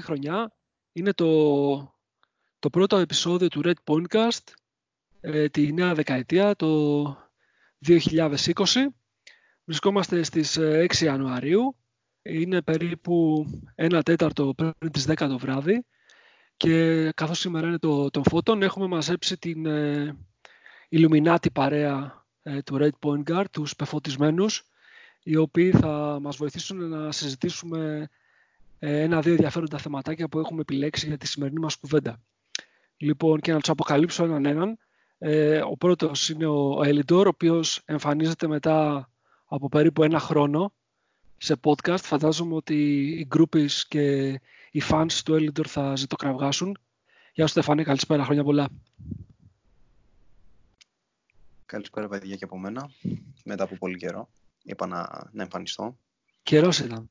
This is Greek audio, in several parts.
και καλή χρονιά. Είναι το, το πρώτο επεισόδιο του Red Pointcast ε, τη νέα δεκαετία, το 2020. Βρισκόμαστε στις 6 ε, Ιανουαρίου. Είναι περίπου ένα τέταρτο πριν τις 10 το βράδυ και καθώς σήμερα είναι το, το φώτον έχουμε μαζέψει την ε, Illuminati παρέα ε, του Red Point Guard, τους πεφωτισμένους, οι οποίοι θα μας βοηθήσουν να συζητήσουμε ε, ένα-δύο ενδιαφέροντα θεματάκια που έχουμε επιλέξει για τη σημερινή μας κουβέντα. Λοιπόν, και να τους αποκαλύψω έναν έναν. Ε, ο πρώτος είναι ο Ελιντόρ, ο οποίος εμφανίζεται μετά από περίπου ένα χρόνο σε podcast. Φαντάζομαι ότι οι groupies και οι fans του Elidor θα ζητοκραυγάσουν. Γεια σου Στεφάνη, καλησπέρα, χρόνια πολλά. Καλησπέρα παιδιά και από μένα. Μετά από πολύ καιρό. Είπα να, να εμφανιστώ. Καιρός ήταν.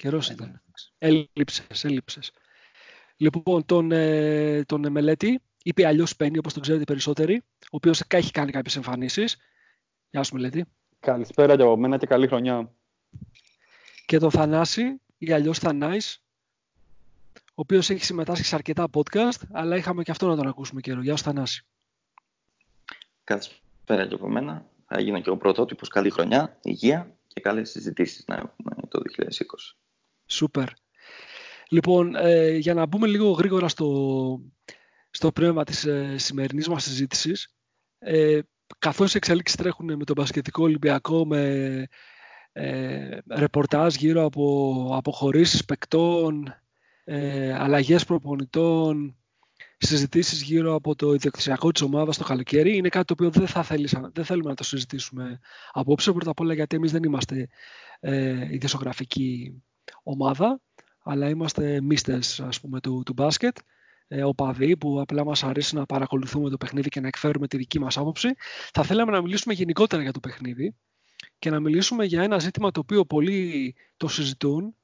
Καιρός ε, ήταν. Έλειψες, έλειψες. Λοιπόν, τον, ε, τον μελέτη, είπε αλλιώς Πένι, όπως τον ξέρετε περισσότεροι, ο οποίος έχει κάνει κάποιες εμφανίσεις. Γεια σου μελέτη. Καλησπέρα και από μένα και καλή χρονιά. Και τον Θανάση, ή αλλιώς Θανάης, ο οποίος έχει συμμετάσχει σε αρκετά podcast, αλλά είχαμε και αυτό να τον ακούσουμε καιρό. Γεια σου Θανάση. Καλησπέρα και από μένα. Θα γίνω και ο πρωτότυπος. Καλή χρονιά, υγεία και καλές συζητήσεις να έχουμε το 2020. Σούπερ. Λοιπόν, ε, για να μπούμε λίγο γρήγορα στο, στο πνεύμα της ε, σημερινής μας συζήτησης, ε, καθώς οι εξελίξεις τρέχουν με τον Πασχετικό Ολυμπιακό, με ε, ρεπορτάζ γύρω από αποχωρήσεις παικτών, ε, αλλαγές προπονητών, συζητήσεις γύρω από το ιδιοκτησιακό της ομάδας το καλοκαίρι, είναι κάτι το οποίο δεν, θα θέλησα, δεν θέλουμε να το συζητήσουμε απόψε, πρώτα απ' όλα γιατί εμείς δεν είμαστε ε, η ομάδα, αλλά είμαστε μίστες ας πούμε, του, του μπάσκετ, ε, οπαδοί που απλά μας αρέσει να παρακολουθούμε το παιχνίδι και να εκφέρουμε τη δική μας άποψη. Θα θέλαμε να μιλήσουμε γενικότερα για το παιχνίδι και να μιλήσουμε για ένα ζήτημα το οποίο πολλοί το συζητούν,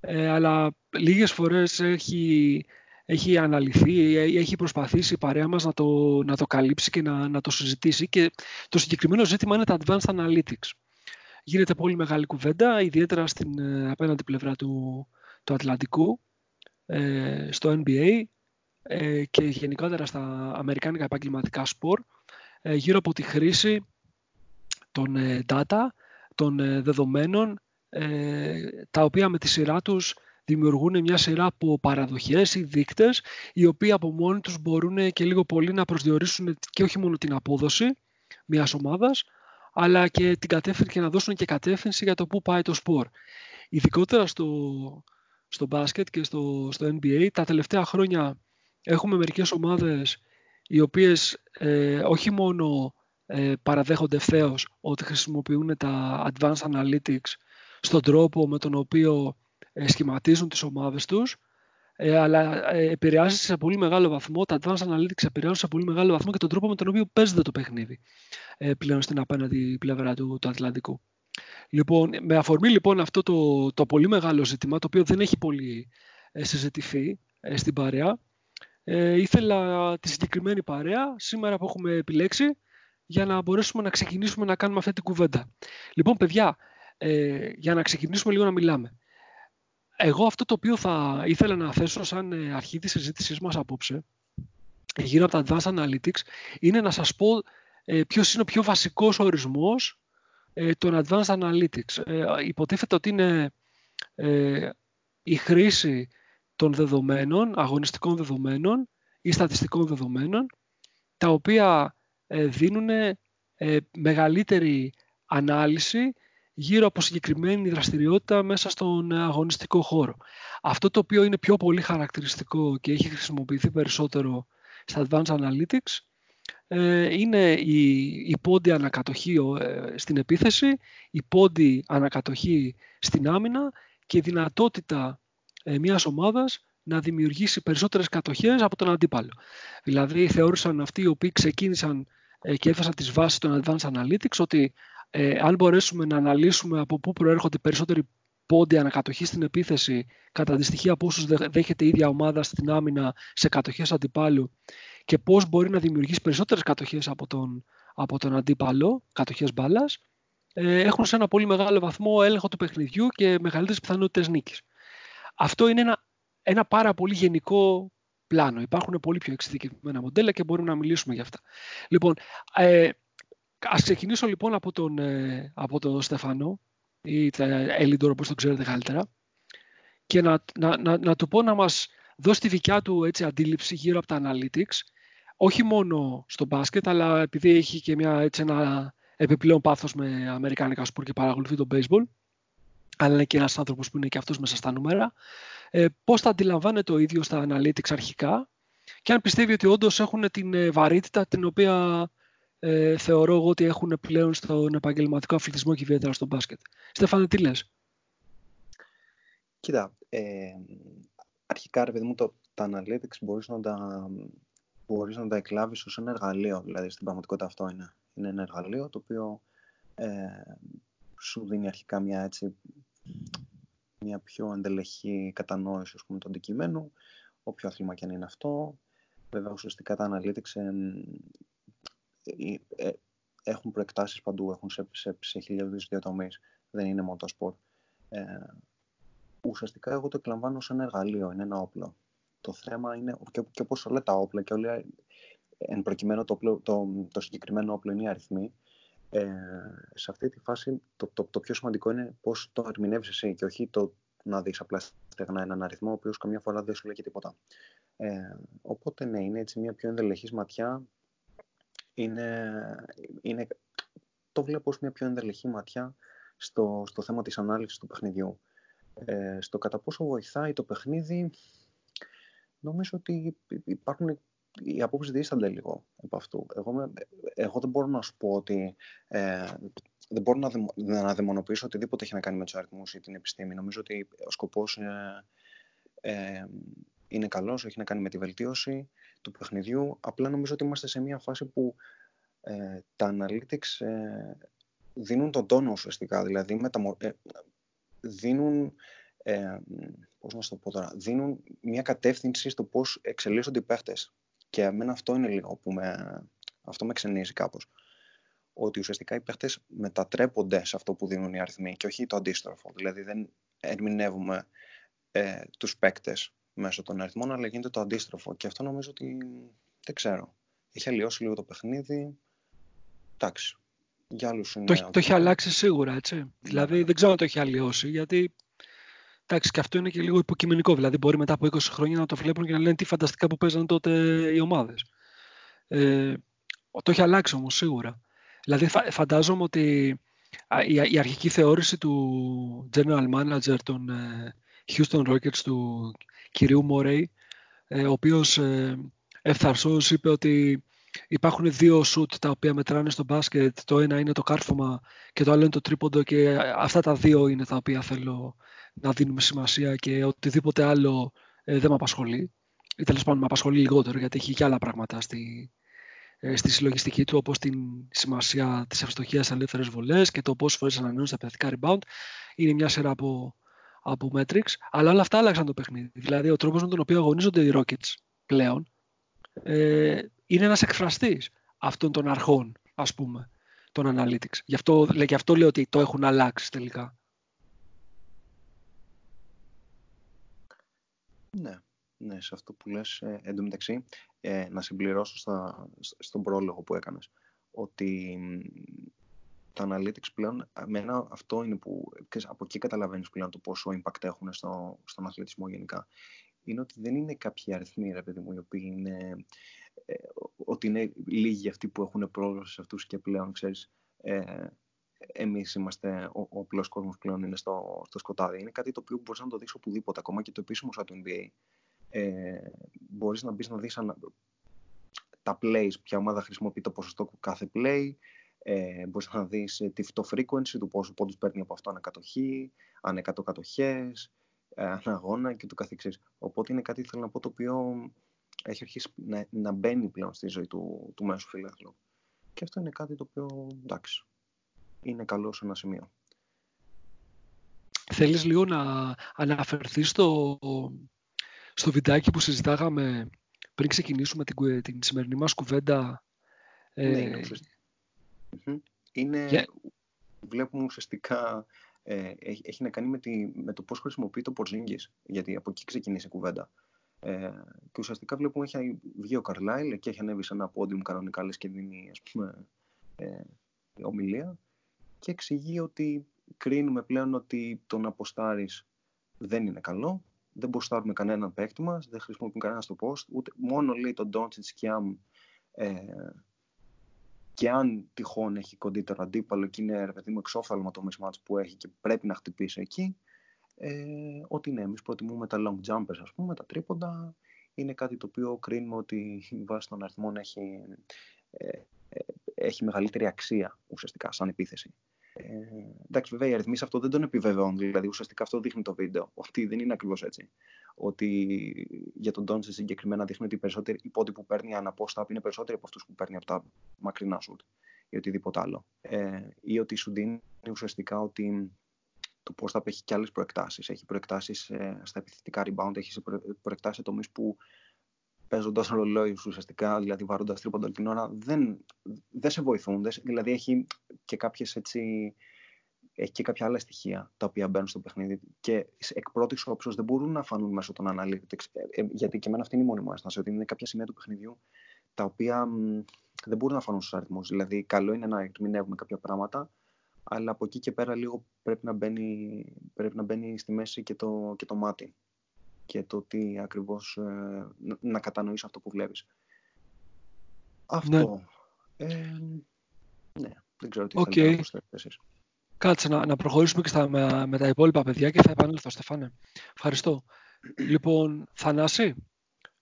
ε, αλλά λίγες φορές έχει, έχει αναλυθεί, έχει προσπαθήσει η παρέα μας να το, να το καλύψει και να, να το συζητήσει και το συγκεκριμένο ζήτημα είναι τα Advanced Analytics. Γίνεται πολύ μεγάλη κουβέντα, ιδιαίτερα στην ε, απέναντι πλευρά του, του Ατλαντικού, ε, στο NBA ε, και γενικότερα στα αμερικάνικα επαγγελματικά σπορ, ε, γύρω από τη χρήση των data, των δεδομένων, τα οποία με τη σειρά τους δημιουργούν μια σειρά από παραδοχές ή δείκτες, οι οποίοι από μόνοι τους μπορούν και λίγο πολύ να προσδιορίσουν και όχι μόνο την απόδοση μιας ομάδας, αλλά και την κατεύθυνση και να δώσουν και κατεύθυνση για το πού πάει το σπορ. Ειδικότερα στο, στο μπάσκετ και στο, στο NBA, τα τελευταία χρόνια έχουμε μερικές ομάδες οι οποίες ε, όχι μόνο ε, παραδέχονται ευθέως ότι χρησιμοποιούν τα advanced analytics στον τρόπο με τον οποίο ε, σχηματίζουν τις ομάδες τους, ε, αλλά ε, επηρεάζει σε πολύ μεγάλο βαθμό, τα advanced analytics επηρεάζουν σε πολύ μεγάλο βαθμό και τον τρόπο με τον οποίο παίζεται το παιχνίδι ε, πλέον στην απέναντι πλευρά του, του Ατλαντικού. Λοιπόν, με αφορμή λοιπόν αυτό το, το πολύ μεγάλο ζήτημα, το οποίο δεν έχει πολύ ε, συζητηθεί ε, στην παρέα, ε, ήθελα τη συγκεκριμένη παρέα σήμερα που έχουμε επιλέξει για να μπορέσουμε να ξεκινήσουμε να κάνουμε αυτή την κουβέντα. Λοιπόν, παιδιά, ε, για να ξεκινήσουμε λίγο να μιλάμε. Εγώ αυτό το οποίο θα ήθελα να θέσω σαν ε, αρχή της συζήτησής μας απόψε, γύρω από τα Advanced Analytics, είναι να σας πω ε, ποιος είναι ο πιο βασικός ορισμός ε, των Advanced Analytics. Ε, υποτίθεται ότι είναι ε, η χρήση των δεδομένων, αγωνιστικών δεδομένων ή στατιστικών δεδομένων, τα οποία ε, δίνουν μεγαλύτερη ανάλυση γύρω από συγκεκριμένη δραστηριότητα μέσα στον αγωνιστικό χώρο. Αυτό το οποίο είναι πιο πολύ χαρακτηριστικό και έχει χρησιμοποιηθεί περισσότερο στα Advanced Analytics ε, είναι η, η πόντι ανακατοχή ε, στην επίθεση, η πόντι ανακατοχή στην άμυνα και η δυνατότητα ε, μιας ομάδας να δημιουργήσει περισσότερες κατοχές από τον αντίπαλο. Δηλαδή θεώρησαν αυτοί οι οποίοι ξεκίνησαν και έθεσαν τις βάσεις των Advanced Analytics ότι αν μπορέσουμε να αναλύσουμε από πού προέρχονται περισσότεροι πόντι ανακατοχής στην επίθεση κατά τη στοιχεία από όσους δέχεται η ίδια ομάδα στην άμυνα σε κατοχές αντιπάλου και πώς μπορεί να δημιουργήσει περισσότερες κατοχές από τον, από τον αντίπαλο, κατοχές μπάλας, ε, έχουν σε ένα πολύ μεγάλο βαθμό έλεγχο του παιχνιδιού και μεγαλύτερες πιθανότητες νίκης. Αυτό είναι ένα ένα πάρα πολύ γενικό πλάνο. Υπάρχουν πολύ πιο εξειδικευμένα μοντέλα και μπορούμε να μιλήσουμε για αυτά. Λοιπόν, ε, ας ξεκινήσω λοιπόν από τον, ε, από τον Στεφανό ή Ελίντορ όπως το ξέρετε καλύτερα και να, να, να, να του πω να μας δώσει τη δικιά του έτσι, αντίληψη γύρω από τα analytics όχι μόνο στο μπάσκετ αλλά επειδή έχει και μια, έτσι, ένα επιπλέον πάθος με αμερικάνικα σπορ και παρακολουθεί το baseball αλλά είναι και ένας άνθρωπος που είναι και αυτός μέσα στα νούμερα ε, πώς θα αντιλαμβάνεται ο ίδιος τα analytics αρχικά και αν πιστεύει ότι όντως έχουν την ε, βαρύτητα την οποία ε, θεωρώ εγώ ότι έχουν πλέον στον επαγγελματικό αθλητισμό και ιδιαίτερα στο μπάσκετ. Στέφανε, τι λες; Κοίτα, ε, αρχικά ρε παιδί μου το, τα analytics μπορείς να τα, μπορείς να τα εκλάβεις ως ένα εργαλείο, δηλαδή στην πραγματικότητα αυτό είναι. Είναι ένα εργαλείο το οποίο ε, σου δίνει αρχικά μια έτσι μια πιο εντελεχή κατανόηση ας πούμε, του αντικειμένου, όποιο άθλημα και αν είναι αυτό. Βέβαια, ουσιαστικά τα analytics ε, ε, έχουν προεκτάσεις παντού, έχουν σε, σε, σε χιλιάδες διατομείς. Δεν είναι μόνο το σπορ. Ε, ουσιαστικά εγώ το εκλαμβάνω σαν ένα εργαλείο, είναι ένα όπλο. Το θέμα είναι, και, και όπως όλα τα όπλα και όλα, εν προκειμένου το, το, το συγκεκριμένο όπλο είναι οι αριθμοί, ε, σε αυτή τη φάση το, το, το πιο σημαντικό είναι πώς το ερμηνεύεις εσύ και όχι το να δεις απλά στεγνά έναν αριθμό, ο οποίος καμιά φορά δεν σου λέει και τίποτα. Ε, οπότε ναι, είναι έτσι μια πιο ενδελεχής ματιά. Είναι, είναι, το βλέπω ως μια πιο ενδελεχή ματιά στο, στο θέμα της ανάλυσης του παιχνιδιού. Ε, στο κατά πόσο βοηθάει το παιχνίδι, νομίζω ότι υπάρχουν οι απόψεις δίστανται λίγο από αυτού. Εγώ, εγώ δεν μπορώ να σου πω ότι ε, δεν μπορώ να, δημο, να δαιμονοποιήσω οτιδήποτε έχει να κάνει με τους αριθμούς ή την επιστήμη. Νομίζω ότι ο σκοπός ε, ε, είναι καλός, έχει να κάνει με τη βελτίωση του παιχνιδιού. Απλά νομίζω ότι είμαστε σε μια φάση που ε, τα analytics ε, δίνουν τον τόνο ουσιαστικά. Δηλαδή μεταμο, ε, δίνουν ε, πώς να το πω τώρα, δίνουν μια κατεύθυνση στο πώς εξελίσσονται οι παίχτες. Και εμένα αυτό είναι λίγο που με, αυτό με ξενίζει κάπως. Ότι ουσιαστικά οι παίχτες μετατρέπονται σε αυτό που δίνουν οι αριθμοί και όχι το αντίστροφο. Δηλαδή δεν ερμηνεύουμε ε, τους παίκτες μέσω των αριθμών, αλλά γίνεται το αντίστροφο. Και αυτό νομίζω ότι δεν ξέρω. Έχει αλλοιώσει λίγο το παιχνίδι. Εντάξει. Για άλλους είναι... Το, το έχει αλλάξει σίγουρα, έτσι. Ναι. Δηλαδή δεν ξέρω αν το έχει αλλοιώσει, γιατί Εντάξει, και αυτό είναι και λίγο υποκειμενικό. Δηλαδή, μπορεί μετά από 20 χρόνια να το βλέπουν και να λένε τι φανταστικά που παίζανε τότε οι ομάδες. Ε, το έχει αλλάξει όμως σίγουρα. Δηλαδή, φαντάζομαι ότι η, αρχική θεώρηση του general manager των ε, Houston Rockets, του κυρίου Μόρεϊ, ο οποίος ε, ευθαρσώς είπε ότι υπάρχουν δύο σουτ τα οποία μετράνε στο μπάσκετ. Το ένα είναι το κάρφωμα και το άλλο είναι το τρίποντο και αυτά τα δύο είναι τα οποία θέλω να δίνουμε σημασία και οτιδήποτε άλλο ε, δεν με απασχολεί. Ή τέλος πάντων με απασχολεί λιγότερο γιατί έχει και άλλα πράγματα στη, ε, στη συλλογιστική του όπως την σημασία της ευστοχίας ελεύθερες βολές και το πόσες φορές ανανεώνουν τα παιδικά rebound. Είναι μια σειρά από, από metrics, αλλά όλα αυτά άλλαξαν το παιχνίδι. Δηλαδή ο τρόπος με τον οποίο αγωνίζονται οι Rockets πλέον ε, είναι ένας εκφραστής αυτών των αρχών, ας πούμε, των analytics. Γι' αυτό, γι αυτό λέω ότι το έχουν αλλάξει τελικά. Ναι, ναι, σε αυτό που λες, ε, εντωμεταξύ, ε, να συμπληρώσω στα, στον πρόλογο που έκανες, ότι τα analytics πλέον, εμένα αυτό είναι που, από εκεί καταλαβαίνεις πλέον το πόσο impact έχουν στο, στον αθλητισμό γενικά. Είναι ότι δεν είναι κάποιοι αριθμοί, ρε παιδί μου, οι οποίοι είναι, ε, ότι είναι λίγοι αυτοί που έχουν πρόσβαση σε αυτούς και πλέον, ξέρεις, ε, εμείς είμαστε, ο, ο απλός κόσμος πλέον είναι στο, στο σκοτάδι. Είναι κάτι το οποίο μπορείς να το δεις οπουδήποτε, ακόμα και το επίσημο σαν το NBA. Ε, μπορείς να μπεις να δεις ανα... τα plays, ποια ομάδα χρησιμοποιεί το ποσοστό κάθε play, ε, μπορείς να δεις ε, το frequency του πόσο πόντους παίρνει από αυτό ανακατοχή, αν εκατό κατοχές, ε, αναγώνα και το καθεξής. Οπότε είναι κάτι θέλω να πω το οποίο έχει αρχίσει να, να μπαίνει πλέον στη ζωή του, του μέσου φιλάθλου. Και αυτό είναι κάτι το οποίο εντάξει, είναι καλό σε ένα σημείο. Θέλεις λίγο να αναφερθείς στο, στο βιντεάκι που συζητάγαμε πριν ξεκινήσουμε την, την σημερινή μας κουβέντα. Ναι, είναι, ε... είναι Βλέπουμε ουσιαστικά ε, έχει, έχει να κάνει με, τη, με το πώς χρησιμοποιεί το Porzingis, γιατί από εκεί ξεκινήσει η κουβέντα. Ε, και ουσιαστικά βλέπουμε έχει βγει ο Καρλάιλ και έχει ανέβει σε ένα πόντιουμ κανονικά λες και δίνει ας πούμε, ε, ομιλία. Και εξηγεί ότι κρίνουμε πλέον ότι το να αποστάρεις δεν είναι καλό, δεν μποστάρουμε κανέναν παίκτη μας, δεν χρησιμοποιούμε κανένα στο post, ούτε, μόνο λέει τον Doncic και αν, ε, και αν τυχόν έχει κοντύτερο αντίπαλο και είναι ρε παιδί μου εξόφθαλμα το mismatch που έχει και πρέπει να χτυπήσει εκεί, ε, ότι ναι, εμείς προτιμούμε τα long jumpers ας πούμε, τα τρίποντα, είναι κάτι το οποίο κρίνουμε ότι η βάση των αριθμών έχει, ε, ε, έχει μεγαλύτερη αξία ουσιαστικά σαν επίθεση. Ε, εντάξει, βέβαια, οι αριθμοί σε αυτό δεν τον επιβεβαιώνουν. Δηλαδή, ουσιαστικά αυτό δείχνει το βίντεο. Ότι δεν είναι ακριβώς έτσι. Ότι για τον Τόντσε συγκεκριμένα δείχνει ότι οι περισσότεροι οι πόντοι που παίρνει ανά post είναι περισσότεροι από αυτούς που παίρνει από τα μακρινά σουτ ή οτιδήποτε άλλο. Ε, ή ότι σου δίνει ουσιαστικά ότι το post έχει και άλλες προεκτάσεις. Έχει προεκτάσεις ε, στα επιθετικά rebound, έχει προεκτάσεις τομείς που παίζοντας ρολόι ουσιαστικά, δηλαδή βαρώντα τρίποντα την ώρα, δεν, δεν σε βοηθούν. Δεν, δηλαδή έχει και κάποιες έτσι, έχει και κάποια άλλα στοιχεία τα οποία μπαίνουν στο παιχνίδι και εκ πρώτης όψεως δεν μπορούν να φανούν μέσω των analytics. Ε, ε, γιατί και εμένα αυτή είναι η μόνη μου αίσθηση, ότι είναι κάποια σημεία του παιχνιδιού τα οποία δεν μπορούν να φανούν στους αριθμούς. Δηλαδή, καλό είναι να ερμηνεύουμε κάποια πράγματα, αλλά από εκεί και πέρα λίγο πρέπει να μπαίνει, πρέπει να μπαίνει στη μέση και το, και το μάτι και το τι ακριβώς ε, να κατανοείς αυτό που βλέπεις. Αυτό. Ναι. Ε, ναι, δεν ξέρω τι okay. θέλετε να προσθέσετε εσείς. Κάτσε να, να προχωρήσουμε και στα, με, με, τα υπόλοιπα παιδιά και θα επανέλθω, Στεφάνε. Ευχαριστώ. λοιπόν, Θανάση,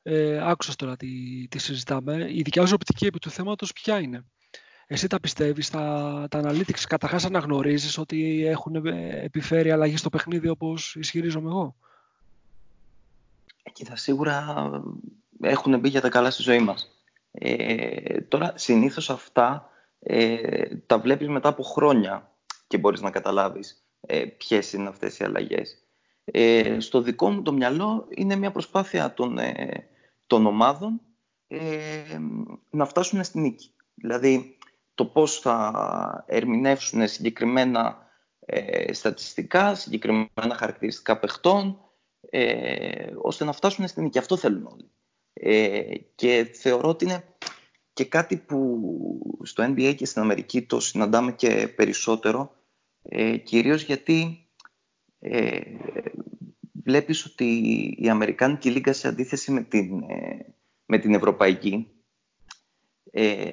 ε, άκουσες τώρα τι, τι συζητάμε. Η δικιά σου οπτική επί του θέματος ποια είναι; Εσύ τα πιστεύεις, τα, τα analytics; Καταρχάς αναγνωρίζεις ότι έχουν επιφέρει αλλαγή στο παιχνίδι όπως ισχυρίζομαι εγώ; Κοίτα, σίγουρα έχουν μπει για τα καλά στη ζωή μας. Ε, τώρα, συνήθως αυτά ε, τα βλέπεις μετά από χρόνια και μπορείς να καταλάβεις ε, ποιες είναι αυτές οι αλλαγές. Ε, στο δικό μου το μυαλό είναι μια προσπάθεια των, ε, των ομάδων ε, να φτάσουν στην νίκη. Δηλαδή, το πώς θα ερμηνεύσουν συγκεκριμένα ε, στατιστικά, συγκεκριμένα χαρακτηριστικά παιχτών, ε, ώστε να φτάσουν στην νίκη. Αυτό θέλουν όλοι. Ε, και θεωρώ ότι είναι και κάτι που στο NBA και στην Αμερική το συναντάμε και περισσότερο, ε, κυρίως γιατί ε, βλέπεις ότι η Αμερικάνικη Λίγκα σε αντίθεση με την, ε, με την Ευρωπαϊκή ε,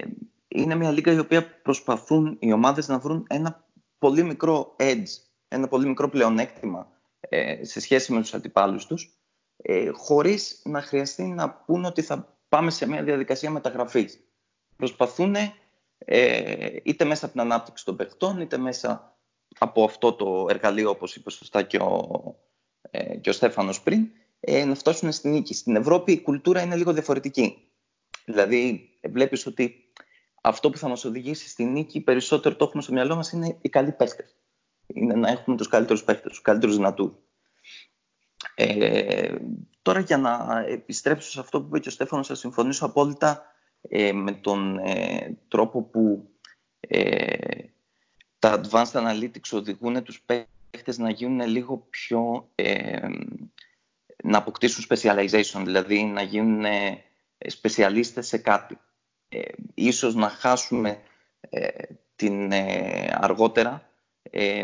είναι μια λίγα η οποία προσπαθούν οι ομάδες να βρουν ένα πολύ μικρό edge, ένα πολύ μικρό πλεονέκτημα ε, σε σχέση με τους αντιπάλους τους, ε, χωρίς να χρειαστεί να πούν ότι θα πάμε σε μια διαδικασία μεταγραφής. Προσπαθούν ε, είτε μέσα από την ανάπτυξη των παιχτών, είτε μέσα από αυτό το εργαλείο, όπως είπε σωστά και ο, ε, και ο Στέφανος πριν, ε, να φτάσουν στην νίκη. Στην Ευρώπη η κουλτούρα είναι λίγο διαφορετική. Δηλαδή, βλέπεις ότι αυτό που θα μας οδηγήσει στη νίκη περισσότερο το έχουμε στο μυαλό μας είναι οι καλοί παίχτες είναι να έχουμε τους καλύτερους παίχτες, τους καλύτερους δυνατούς. Ε, τώρα για να επιστρέψω σε αυτό που είπε και ο Στέφανος, θα συμφωνήσω απόλυτα ε, με τον ε, τρόπο που ε, τα advanced analytics οδηγούν τους παίχτες να γίνουν λίγο πιο... Ε, να αποκτήσουν specialization, δηλαδή να γίνουν σπεσιαλίστες σε κάτι. ίσως να χάσουμε την αργότερα ε,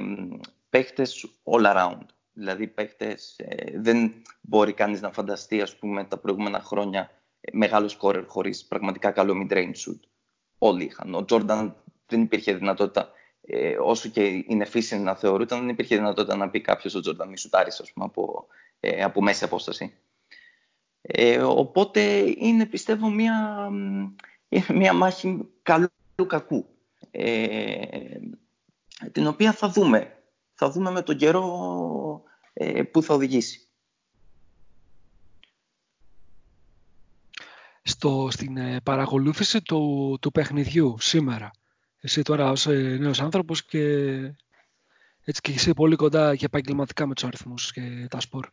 παίχτες all around. Δηλαδή παίχτες, ε, δεν μπορεί κανείς να φανταστεί ας πούμε τα προηγούμενα χρόνια ε, μεγάλο σκόρερ χωρίς πραγματικά καλό mid-range shoot. Όλοι είχαν. Ο Τζόρνταν δεν υπήρχε δυνατότητα, ε, όσο και είναι φύση να θεωρούταν, δεν υπήρχε δυνατότητα να πει κάποιος ο Τζόρνταν μη σουτάρεις ας πούμε, από, ε, από μέση απόσταση. Ε, οπότε είναι πιστεύω μια, μια μάχη καλού κακού. Ε, την οποία θα δούμε. Θα δούμε με τον καιρό ε, που θα οδηγήσει. Στο, στην ε, παρακολούθηση του, του παιχνιδιού σήμερα, εσύ τώρα ως ε, νέος άνθρωπος και έτσι και εσύ πολύ κοντά και επαγγελματικά με τους αριθμούς και τα σπορ.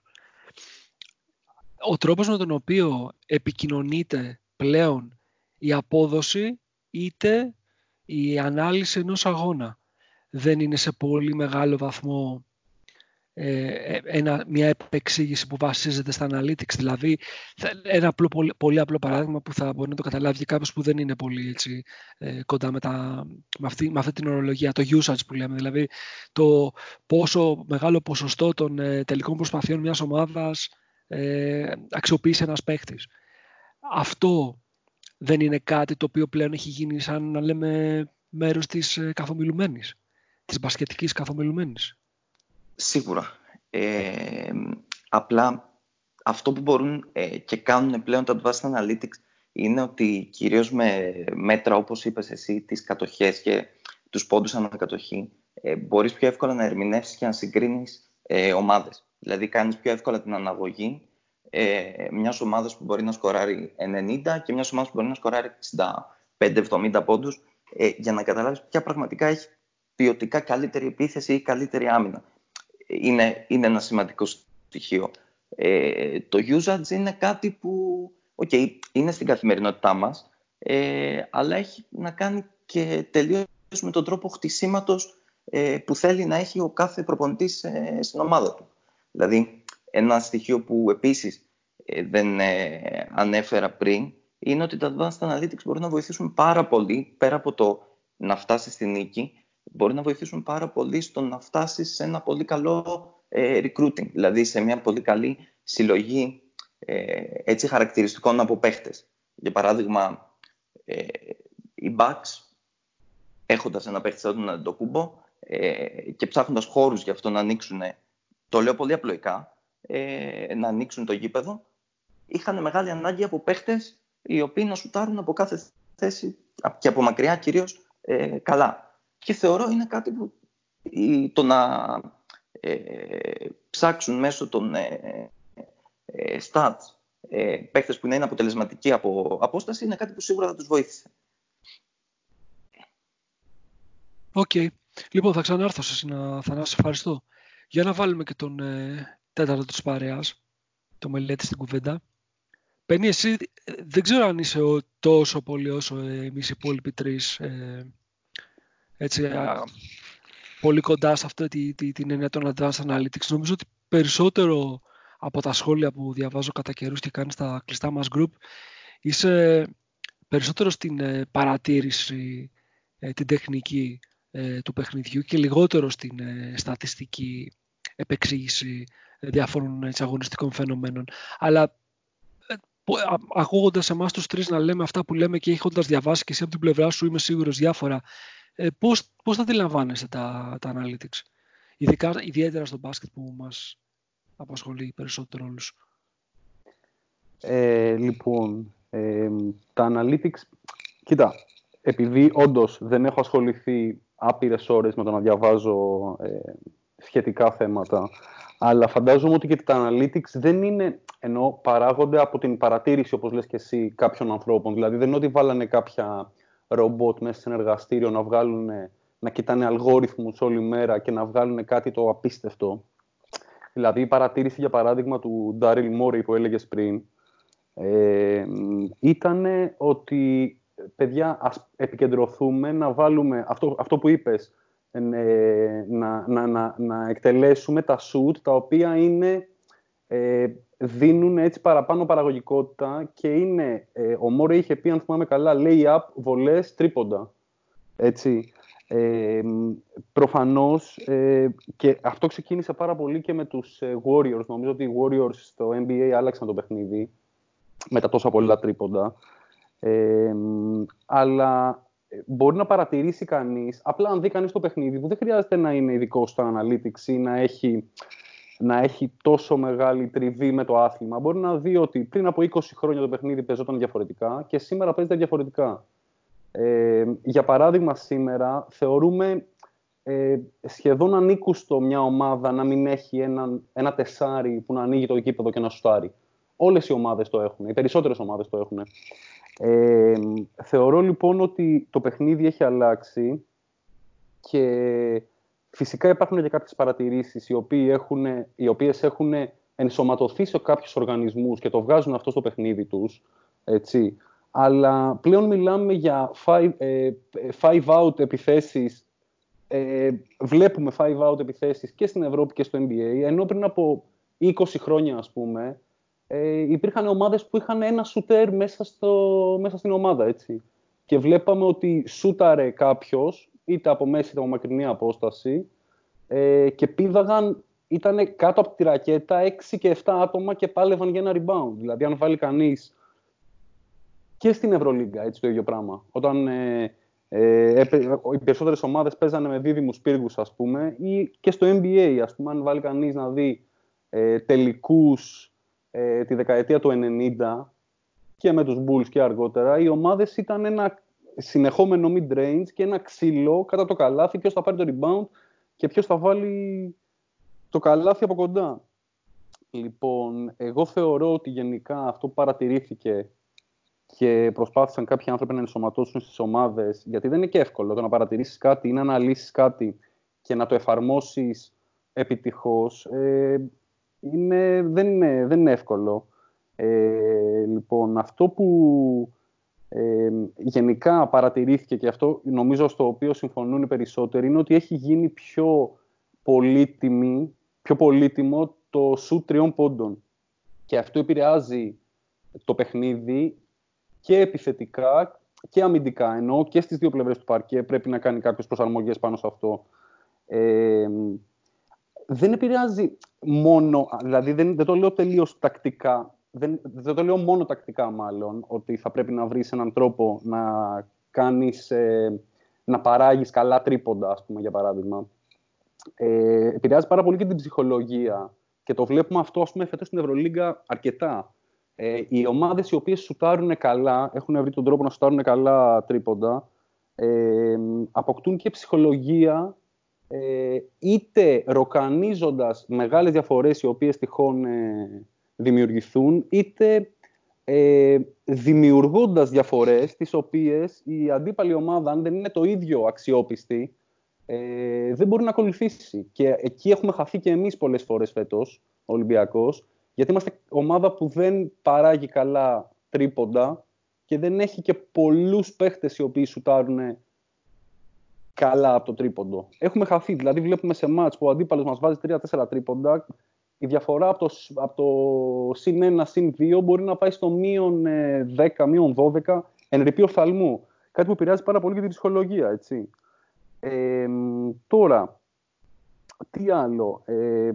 Ο τρόπος με τον οποίο επικοινωνείται πλέον η απόδοση είτε η ανάλυση ενός αγώνα δεν είναι σε πολύ μεγάλο βαθμό ε, ένα, μια επεξήγηση που βασίζεται στα analytics. Δηλαδή, ένα απλό, πολύ, πολύ απλό παράδειγμα που θα μπορεί να το καταλάβει κάποιος που δεν είναι πολύ έτσι, ε, κοντά με, τα, με, αυτή, με αυτή την ορολογία, το usage που λέμε. Δηλαδή, το πόσο μεγάλο ποσοστό των ε, τελικών προσπαθειών μιας ομάδας ε, αξιοποιήσει ένας παίχτης. Αυτό δεν είναι κάτι το οποίο πλέον έχει γίνει σαν να λέμε μέρος της ε, καθομιλουμένης, της μπασκετικής καθομιλουμένης. Σίγουρα. Ε, απλά αυτό που μπορούν ε, και κάνουν πλέον τα advanced analytics είναι ότι κυρίως με μέτρα όπως είπες εσύ, τις κατοχές και τους πόντους ανακατοχή, ε, μπορείς πιο εύκολα να ερμηνεύσεις και να συγκρίνεις ε, ομάδες. Δηλαδή κάνεις πιο εύκολα την αναγωγή ε, μιας ομάδας που μπορεί να σκοράρει 90 και μιας ομάδας που μπορεί να σκοράρει 65-70 πόντους ε, για να καταλάβεις ποια πραγματικά έχει ποιοτικά καλύτερη επίθεση ή καλύτερη άμυνα είναι, είναι ένα σημαντικό στοιχείο. Ε, το usage είναι κάτι που okay, είναι στην καθημερινότητά μας, ε, αλλά έχει να κάνει και τελείως με τον τρόπο χτισήματος ε, που θέλει να έχει ο κάθε προπονητής ε, στην ομάδα του. Δηλαδή, ένα στοιχείο που επίσης ε, δεν ανέφερα πριν είναι ότι τα advanced analytics μπορούν να βοηθήσουν πάρα πολύ, πέρα από το να φτάσει στη νίκη, μπορεί να βοηθήσουν πάρα πολύ στο να φτάσεις σε ένα πολύ καλό ε, recruiting, δηλαδή σε μια πολύ καλή συλλογή ε, έτσι χαρακτηριστικών από παίχτες. Για παράδειγμα, ε, οι Bucks, έχοντας ένα παίχτη σαν τον Αντοκούμπο ε, και ψάχνοντας χώρους για αυτό να ανοίξουν, το λέω πολύ απλοϊκά, ε, να ανοίξουν το γήπεδο, είχαν μεγάλη ανάγκη από παίχτες οι οποίοι να σουτάρουν από κάθε θέση και από μακριά κυρίως ε, καλά και θεωρώ είναι κάτι που το να ε, ψάξουν μέσω των ε, ε, stats ε, παίκτες που είναι αποτελεσματικοί από απόσταση είναι κάτι που σίγουρα θα τους βοήθησε. Οκ. Okay. Λοιπόν, θα ξανάρθω σε να θα σε ευχαριστώ. Για να βάλουμε και τον ε, τέταρτο της παρέας, το Μελέτη στην κουβέντα. Πένι, εσύ ε, δεν ξέρω αν είσαι τόσο πολύ όσο εμείς οι υπόλοιποι τρεις έτσι, πολύ κοντά σε αυτή τη, την έννοια των advanced analytics. Νομίζω ότι περισσότερο από τα σχόλια που διαβάζω κατά καιρούς και κάνει στα κλειστά μας group είσαι περισσότερο στην ε, παρατήρηση, ε, την τεχνική ε, του παιχνιδιού και λιγότερο στην στατιστική επεξήγηση διάφορων αγωνιστικών φαινομένων. Αλλά ακούγοντας εμάς τους τρεις να λέμε αυτά που λέμε και έχοντας διαβάσει και εσύ από την πλευρά σου είμαι σίγουρος διάφορα ε, πώς, πώς θα αντιλαμβάνεστε τα, τα analytics, ειδικά, ιδιαίτερα στο μπάσκετ που μας απασχολεί περισσότερο όλους; Ε, λοιπόν, ε, τα analytics, κοίτα, επειδή όντως δεν έχω ασχοληθεί άπειρες ώρες με το να διαβάζω ε, σχετικά θέματα, αλλά φαντάζομαι ότι και τα analytics δεν είναι, ενώ παράγονται από την παρατήρηση, όπως λες και εσύ, κάποιων ανθρώπων. Δηλαδή δεν είναι ότι βάλανε κάποια ρομπότ μέσα σε ένα εργαστήριο να βγάλουν, να κοιτάνε αλγόριθμους όλη μέρα και να βγάλουν κάτι το απίστευτο. Δηλαδή η παρατήρηση για παράδειγμα του Ντάριλ Μόρι που έλεγες πριν ε, ήταν ότι παιδιά ας επικεντρωθούμε να βάλουμε αυτό, αυτό που είπες ε, να, να, να, να εκτελέσουμε τα σουτ τα οποία είναι ε, δίνουν έτσι παραπάνω παραγωγικότητα και είναι, ε, ο Μόρε είχε πει, αν θυμάμαι καλά, lay-up, βολές, τρίποντα. Έτσι. Ε, προφανώς, ε, και αυτό ξεκίνησε πάρα πολύ και με τους ε, Warriors. Νομίζω ότι οι Warriors στο NBA άλλαξαν το παιχνίδι με τα τόσα πολλά τρίποντα. Ε, αλλά μπορεί να παρατηρήσει κανείς, απλά αν δει κανείς το παιχνίδι που δεν χρειάζεται να είναι ειδικό στο analytics ή να έχει να έχει τόσο μεγάλη τριβή με το άθλημα. Μπορεί να δει ότι πριν από 20 χρόνια το παιχνίδι παίζονταν διαφορετικά και σήμερα παίζεται διαφορετικά. Ε, για παράδειγμα, σήμερα θεωρούμε ε, σχεδόν ανήκουστο μια ομάδα να μην έχει ένα, ένα τεσάρι που να ανοίγει το γήπεδο και να σουτάρει. Όλες οι ομάδες το έχουν, οι περισσότερες ομάδες το έχουν. Ε, θεωρώ λοιπόν ότι το παιχνίδι έχει αλλάξει και Φυσικά υπάρχουν και κάποιες παρατηρήσεις οι, οποίοι έχουν, οι οποίες έχουν ενσωματωθεί σε κάποιους οργανισμούς και το βγάζουν αυτό στο παιχνίδι τους. Έτσι. Αλλά πλέον μιλάμε για five, ε, five out επιθέσεις ε, βλέπουμε five out επιθέσεις και στην Ευρώπη και στο NBA, ενώ πριν από 20 χρόνια, ας πούμε, ε, υπήρχαν ομάδες που είχαν ένα σουτέρ μέσα, στο, μέσα στην ομάδα, έτσι. Και βλέπαμε ότι σούταρε κάποιος, είτε από μέση είτε από μακρινή απόσταση, ε, και πήδαγαν, ήταν κάτω από τη ρακέτα 6 και 7 άτομα και πάλευαν για ένα rebound. Δηλαδή, αν βάλει κανείς και στην Ευρωλίγκα, έτσι το ίδιο πράγμα. Όταν ε, ε, οι περισσότερες ομάδες παίζανε με δίδυμους πύργους, ας πούμε, ή και στο NBA, ας πούμε, αν βάλει κανείς να δει ε, τελικούς ε, τη δεκαετία του 90 και με τους Bulls και αργότερα, οι ομάδες ήταν ένα συνεχόμενο mid-range και ένα ξύλο κατά το καλάθι, ποιος θα πάρει το rebound και ποιος θα βάλει το καλάθι από κοντά. Λοιπόν, εγώ θεωρώ ότι γενικά αυτό που παρατηρήθηκε και προσπάθησαν κάποιοι άνθρωποι να ενσωματώσουν στις ομάδες, γιατί δεν είναι και εύκολο το να παρατηρήσεις κάτι ή να αναλύσεις κάτι και να το εφαρμόσεις επιτυχώς. Ε, είναι, δεν, είναι, δεν είναι εύκολο. Ε, λοιπόν, αυτό που ε, γενικά παρατηρήθηκε και αυτό νομίζω στο οποίο συμφωνούν οι περισσότεροι είναι ότι έχει γίνει πιο πολύτιμη, πιο πολύτιμο το σου τριών πόντων. Και αυτό επηρεάζει το παιχνίδι και επιθετικά και αμυντικά, ενώ και στις δύο πλευρές του παρκέ πρέπει να κάνει κάποιες προσαρμογές πάνω σε αυτό. Ε, δεν επηρεάζει μόνο, δηλαδή δεν, δεν το λέω τελείως τακτικά, δεν, δεν το λέω μόνο τακτικά μάλλον, ότι θα πρέπει να βρεις έναν τρόπο να κάνεις, ε, να παράγεις καλά τρίποντα, ας πούμε, για παράδειγμα. Ε, επηρεάζει πάρα πολύ και την ψυχολογία και το βλέπουμε αυτό, ας πούμε, φέτος στην Ευρωλίγκα αρκετά. Ε, οι ομάδες οι οποίες σουτάρουν καλά, έχουν βρει τον τρόπο να σουτάρουν καλά τρίποντα, ε, αποκτούν και ψυχολογία ε, είτε ροκανίζοντας μεγάλες διαφορές οι οποίες τυχόν ε, δημιουργηθούν, είτε ε, δημιουργώντας διαφορές τις οποίες η αντίπαλη ομάδα, αν δεν είναι το ίδιο αξιόπιστη, ε, δεν μπορεί να ακολουθήσει. Και εκεί έχουμε χαθεί και εμείς πολλές φορές φέτος, ο Ολυμπιακός, γιατί είμαστε ομάδα που δεν παράγει καλά τρίποντα και δεν έχει και πολλούς παίχτες οι οποίοι σουτάρουν καλά από το τρίποντο. Έχουμε χαθεί. Δηλαδή, βλέπουμε σε μάτς που ο αντίπαλος μας βάζει 3-4 τρίποντα. Η διαφορά από το, από το συν 1, συν 2 μπορεί να πάει στο μείον 10, ε, μείον 12 εν ρηπεί οφθαλμού. Κάτι που επηρεάζει πάρα πολύ και την ψυχολογία, έτσι. Ε, τώρα, τι άλλο; Ε,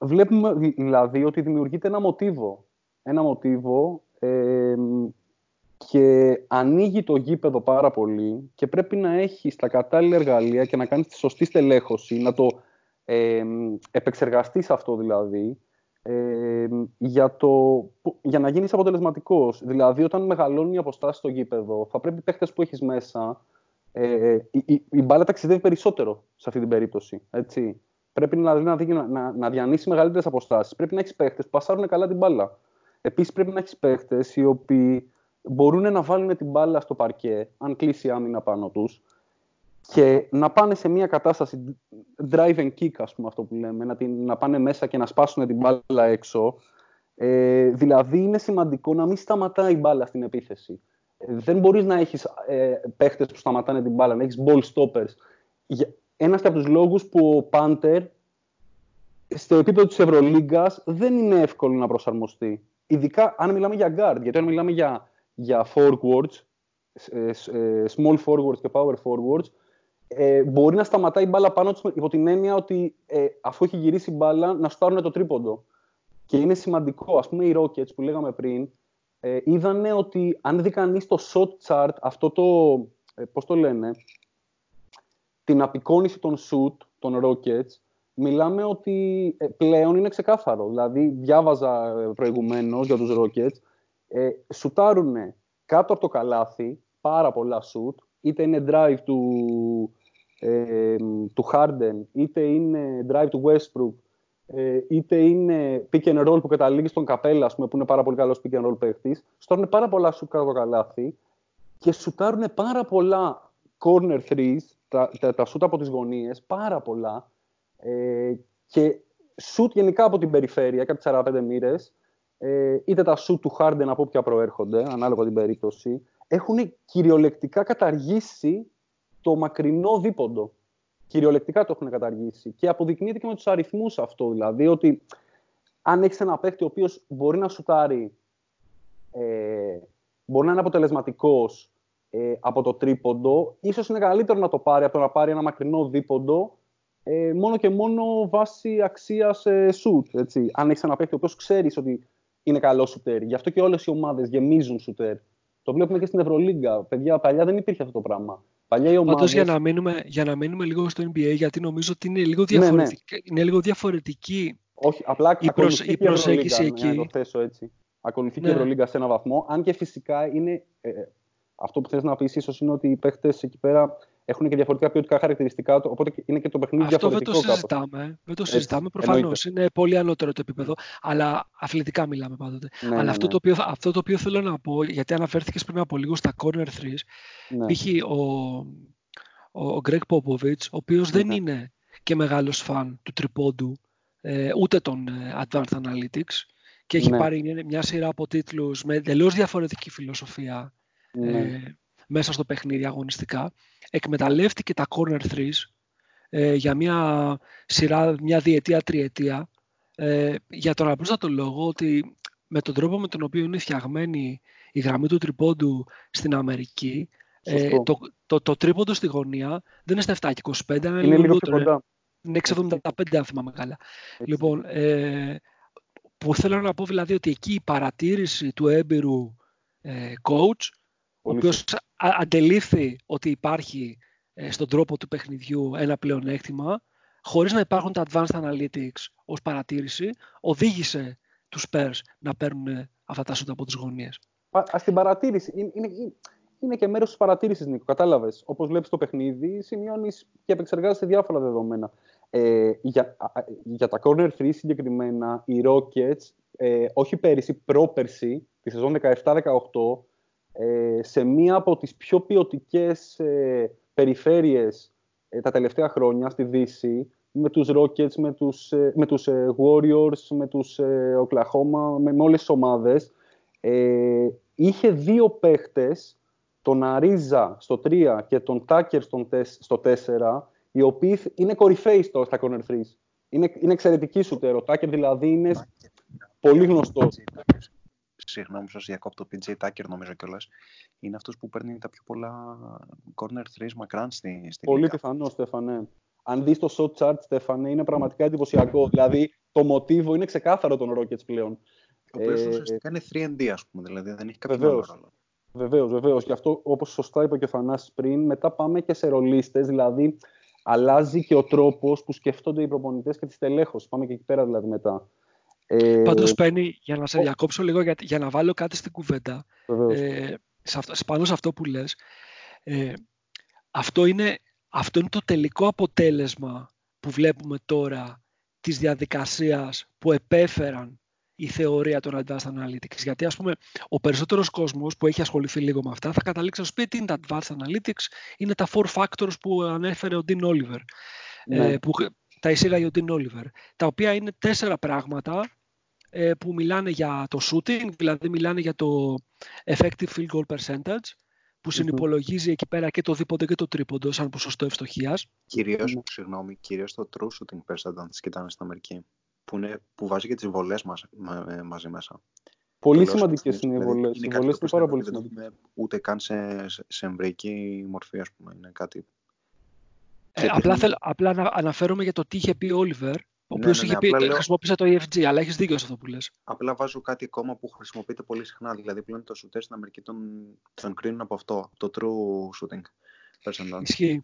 βλέπουμε δηλαδή ότι δημιουργείται ένα μοτίβο. Ένα μοτίβο ε, και ανοίγει το γήπεδο πάρα πολύ και πρέπει να έχει τα κατάλληλα εργαλεία και να κάνεις τη σωστή στελέχωση, να το ε, επεξεργαστείς αυτό δηλαδή, ε, για, το, για να γίνεις αποτελεσματικός. Δηλαδή, όταν μεγαλώνουν οι αποστάσεις στο γήπεδο, θα πρέπει οι παίχτες που έχεις μέσα, ε, η, η, η, μπάλα ταξιδεύει περισσότερο σε αυτή την περίπτωση. Έτσι. Πρέπει να, να, να, να διανύσει μεγαλύτερες αποστάσεις. Πρέπει να έχεις παίχτε που πασάρουν καλά την μπάλα. Επίσης, πρέπει να έχεις παίχτε οι οποίοι μπορούν να βάλουν την μπάλα στο παρκέ, αν κλείσει η άμυνα πάνω τους, και να πάνε σε μια κατάσταση drive and kick, ας πούμε αυτό που λέμε, να, την, να πάνε μέσα και να σπάσουν την μπάλα έξω. Ε, δηλαδή είναι σημαντικό να μην σταματάει η μπάλα στην επίθεση. Ε, δεν μπορείς να έχεις ε, παίχτες που σταματάνε την μπάλα, να έχεις ball stoppers. Ένας από τους λόγους που ο Πάντερ στο επίπεδο της Ευρωλίγκας δεν είναι εύκολο να προσαρμοστεί. Ειδικά αν μιλάμε για guard, γιατί αν μιλάμε για για forwards, ε, ε, small forwards και power forwards, ε, μπορεί να σταματάει η μπάλα πάνω τους υπό την έννοια ότι ε, αφού έχει γυρίσει η μπάλα να στάρουν το τρίποντο. Και είναι σημαντικό, ας πούμε οι Rockets που λέγαμε πριν, ε, είδανε ότι αν δει κανείς το shot chart, αυτό το, ε, πώς το λένε, την απεικόνηση των shoot των Rockets, μιλάμε ότι πλέον είναι ξεκάθαρο. Δηλαδή, διάβαζα προηγουμένως για τους Rockets, ε, σουτάρουν κάτω από το καλάθι πάρα πολλά σουτ, είτε είναι drive του, ε, του Harden, είτε είναι drive του Westbrook, ε, είτε είναι pick and roll που καταλήγει στον Καπέλα, πούμε, που είναι πάρα πολύ καλός pick and roll παίχτης, σουτάρουν πάρα πολλά σουτ κάτω από το καλάθι και σουτάρουν πάρα πολλά corner threes, τα, τα, τα σουτ από τις γωνίες, πάρα πολλά, ε, και σουτ γενικά από την περιφέρεια, κάτι 45 μοίρες, ε, είτε τα σου του Harden από όποια προέρχονται, ανάλογα την περίπτωση, έχουν κυριολεκτικά καταργήσει το μακρινό δίποντο. Κυριολεκτικά το έχουν καταργήσει. Και αποδεικνύεται και με τους αριθμούς αυτό. Δηλαδή ότι αν έχεις ένα παίκτη ο οποίος μπορεί να σουτάρει, ε, μπορεί να είναι αποτελεσματικός ε, από το τρίποντο, ίσως είναι καλύτερο να το πάρει από το να πάρει ένα μακρινό δίποντο ε, μόνο και μόνο βάσει αξίας ε, σουτ. Έτσι. Αν έχεις ένα παίκτη ο οποίος ξέρεις ότι είναι καλός σουτέρ. Γι' αυτό και όλες οι ομάδες γεμίζουν σουτέρ. Το βλέπουμε και στην Ευρωλίγκα. Παιδιά, παλιά δεν υπήρχε αυτό το πράγμα. Παλιά οι ομάδες... Πάντως για να, μείνουμε, για να μείνουμε λίγο στο NBA, γιατί νομίζω ότι είναι λίγο διαφορετική, ναι, ναι. Είναι λίγο διαφορετική Όχι, απλά η, προσ... η προσέγγιση ναι, εκεί. Να το θέσω έτσι. Ακολουθεί ναι. και η Ευρωλίγκα σε έναν βαθμό. Αν και φυσικά είναι. Ε, ε αυτό που θες να πεις ίσως είναι ότι οι παίχτε εκεί πέρα έχουν και διαφορετικά ποιοτικά χαρακτηριστικά, οπότε είναι και το παιχνίδι Αυτό διαφορετικό. Αυτό δεν το συζητάμε. Δεν το συζητάμε προφανώς. Είναι πολύ ανώτερο το επίπεδο, αλλά αθλητικά μιλάμε πάντοτε. Ναι, αλλά ναι, αυτό, ναι. Το οποίο, αυτό το οποίο θέλω να πω, γιατί αναφέρθηκες πριν από λίγο στα corner threes, ναι. π.χ. ο, ο, ο Greg Popovich, ο οποίος δεν ναι. είναι και μεγάλος φαν του τριπόντου, ε, ούτε των ε, Advanced Analytics, και έχει πάρει μια σειρά από τίτλους με εντελώς διαφορετική φιλοσοφία ε, μέσα στο παιχνίδι αγωνιστικά εκμεταλλεύτηκε τα corner threes ε, για μια σειρά, μια διετία, τριετία ε, για τον απλούστατο λόγο ότι με τον τρόπο με τον οποίο είναι φτιαγμένη η γραμμή του τριπώντου στην Αμερική ε, το, το, το, τρίποντο στη γωνία δεν είναι στα 7 25, είναι, είναι λίγο πιο κοντά. Είναι 6,75 αν θυμάμαι καλά. Λοιπόν, ε, που θέλω να πω δηλαδή ότι εκεί η παρατήρηση του έμπειρου ε, coach ο οποίος αντελήφθη ότι υπάρχει ε, στον τρόπο του παιχνιδιού ένα πλεονέκτημα, χωρίς να υπάρχουν τα advanced analytics ως παρατήρηση, οδήγησε τους Spurs να παίρνουν αυτά τα σούτα από τις γωνίες. Στην παρατήρηση, είναι, είναι, είναι και μέρος της παρατήρησης, Νίκο, κατάλαβες. Όπως βλέπεις το παιχνίδι, σημειώνεις και επεξεργάζεσαι διάφορα δεδομένα. Ε, για, για τα corner 3 συγκεκριμένα, οι Rockets, ε, όχι πέρυσι, πρόπερσι, τη σεζόν 17-18, ε, σε μία από τις πιο ποιοτικές ε, περιφέρειες ε, τα τελευταία χρόνια στη Δύση, με τους Rockets, με τους, ε, με τους Warriors, με τους Oklahoma, με, με όλες τις ομάδες, είχε δύο παίχτες, τον Αρίζα στο 3 και τον Τάκερ στο 4, οι οποίοι είναι κορυφαίοι στο, στα corner threes. Είναι, είναι εξαιρετική σου Ο Τάκερ δηλαδή είναι πολύ γνωστός συγγνώμη σας διακόπτω, PJ Tucker νομίζω κιόλας. είναι αυτός που παίρνει τα πιο πολλά corner threes μακράν στη, στη Πολύ πιθανό, Στέφανε. Αν δεις το shot chart, Στέφανε, είναι πραγματικά εντυπωσιακό. δηλαδή, το μοτίβο είναι ξεκάθαρο των Rockets πλέον. Το οποίος ε, ουσιαστικά είναι 3D, ας πούμε, δηλαδή δεν έχει κάποιο άλλο ρόλο. Βεβαίως, βεβαίως. Και αυτό, όπως σωστά είπε και ο Θανάσης πριν, μετά πάμε και σε ρολίστες, δηλαδή αλλάζει και ο τρόπος που σκεφτόνται οι προπονητές και τη τελέχωση. Πάμε και εκεί πέρα δηλαδή μετά. Ε... Πάντως, Πένι, για να σε διακόψω λίγο, για, για να βάλω κάτι στην κουβέντα, ε, σε αυτό, πάνω σε αυτό που λες, ε, αυτό, είναι, αυτό είναι το τελικό αποτέλεσμα που βλέπουμε τώρα της διαδικασίας που επέφεραν η θεωρία των Advanced Analytics. Γιατί, ας πούμε, ο περισσότερος κόσμος που έχει ασχοληθεί λίγο με αυτά θα καταλήξει να σου πει τι είναι τα Advanced Analytics, είναι τα four factors που ανέφερε ο Dean Oliver. Ναι. Ε, που τα εισήγαγε ο Dean Oliver, τα οποία είναι τέσσερα πράγματα ε, που μιλάνε για το shooting, δηλαδή μιλάνε για το effective field goal percentage, που συνυπολογίζει εκεί πέρα και το δίποντο και το τρίποντο σαν ποσοστό ευστοχίας. Κυρίως, mm. συγγνώμη, κυρίως το true shooting percentage, αν κοιτάνε στην Αμερική, που, είναι, που βάζει και τις βολές μαζί μέσα. Πολύ σημαντικές είναι οι βολές. Οι βολές είναι πάρα πολύ σημαντικές. Ούτε καν σε, σε εμβρική μορφή, ας πούμε. Είναι κάτι ε, απλά, θέλ, απλά αναφέρομαι για το τι είχε πει ο Όλιβερ, ο οποίος ναι, ναι, ναι, χρησιμοποίησε το EFG, αλλά έχεις δίκιο σε αυτό που λες. Απλά βάζω κάτι ακόμα που χρησιμοποιείται πολύ συχνά. Δηλαδή πλέον το shooter στην Αμερική τον, τον κρίνουν από αυτό, το true shooting. Ισχύει.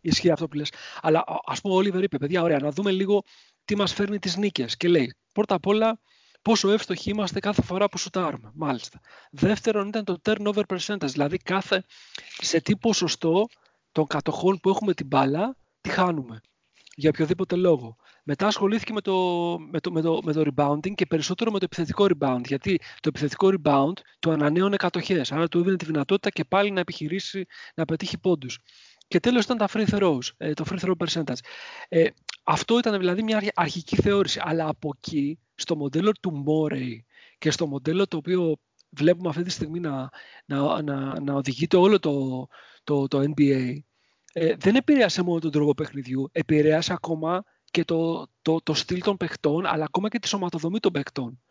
Ισχύει αυτό που λες. Αλλά α πούμε, ο Όλιβερ είπε: Παιδιά, ωραία, να δούμε λίγο τι μας φέρνει τις νίκες. Και λέει: Πρώτα απ' όλα, πόσο εύστοχοι είμαστε κάθε φορά που σουτάρουμε. Μάλιστα. Δεύτερον, ήταν το turnover percentage, δηλαδή κάθε, σε τι ποσοστό των κατοχών που έχουμε την μπάλα, τη χάνουμε. Για οποιοδήποτε λόγο. Μετά ασχολήθηκε με το, με, το, με, το, με το rebounding και περισσότερο με το επιθετικό rebound. Γιατί το επιθετικό rebound το ανανέωνε κατοχές. Άρα του έδινε τη δυνατότητα και πάλι να επιχειρήσει να πετύχει πόντους. Και τέλος ήταν τα free throws, ε, το free throw percentage. Ε, αυτό ήταν δηλαδή μια αρχική θεώρηση. Αλλά από εκεί, στο μοντέλο του Morey και στο μοντέλο το οποίο βλέπουμε αυτή τη στιγμή να, να, να, να οδηγείται όλο το, το, το NBA, ε, δεν επηρέασε μόνο τον τρόπο παιχνιδιού, επηρέασε ακόμα και το, το, το στυλ των παιχτών, αλλά ακόμα και τη σωματοδομή των παιχτών.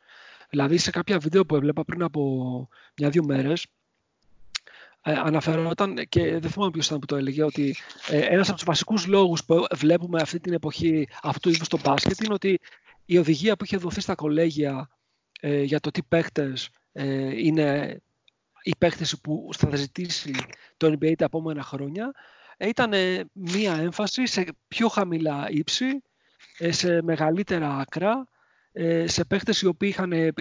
Δηλαδή σε κάποια βίντεο που έβλεπα πριν από μια-δύο μέρες, ε, αναφερόταν και δεν θυμάμαι ποιος ήταν που το έλεγε ότι ε, ένας από τους βασικούς λόγους που βλέπουμε αυτή την εποχή αυτού του είδους στο μπάσκετ είναι ότι η οδηγία που είχε δοθεί στα κολέγια ε, για το τι παίχτες ε, είναι οι παίχτες που θα ζητήσει το NBA τα επόμενα χρόνια ε, ήταν μία έμφαση σε πιο χαμηλά ύψη, σε μεγαλύτερα άκρα, σε παίχτες οι οποίοι είχαν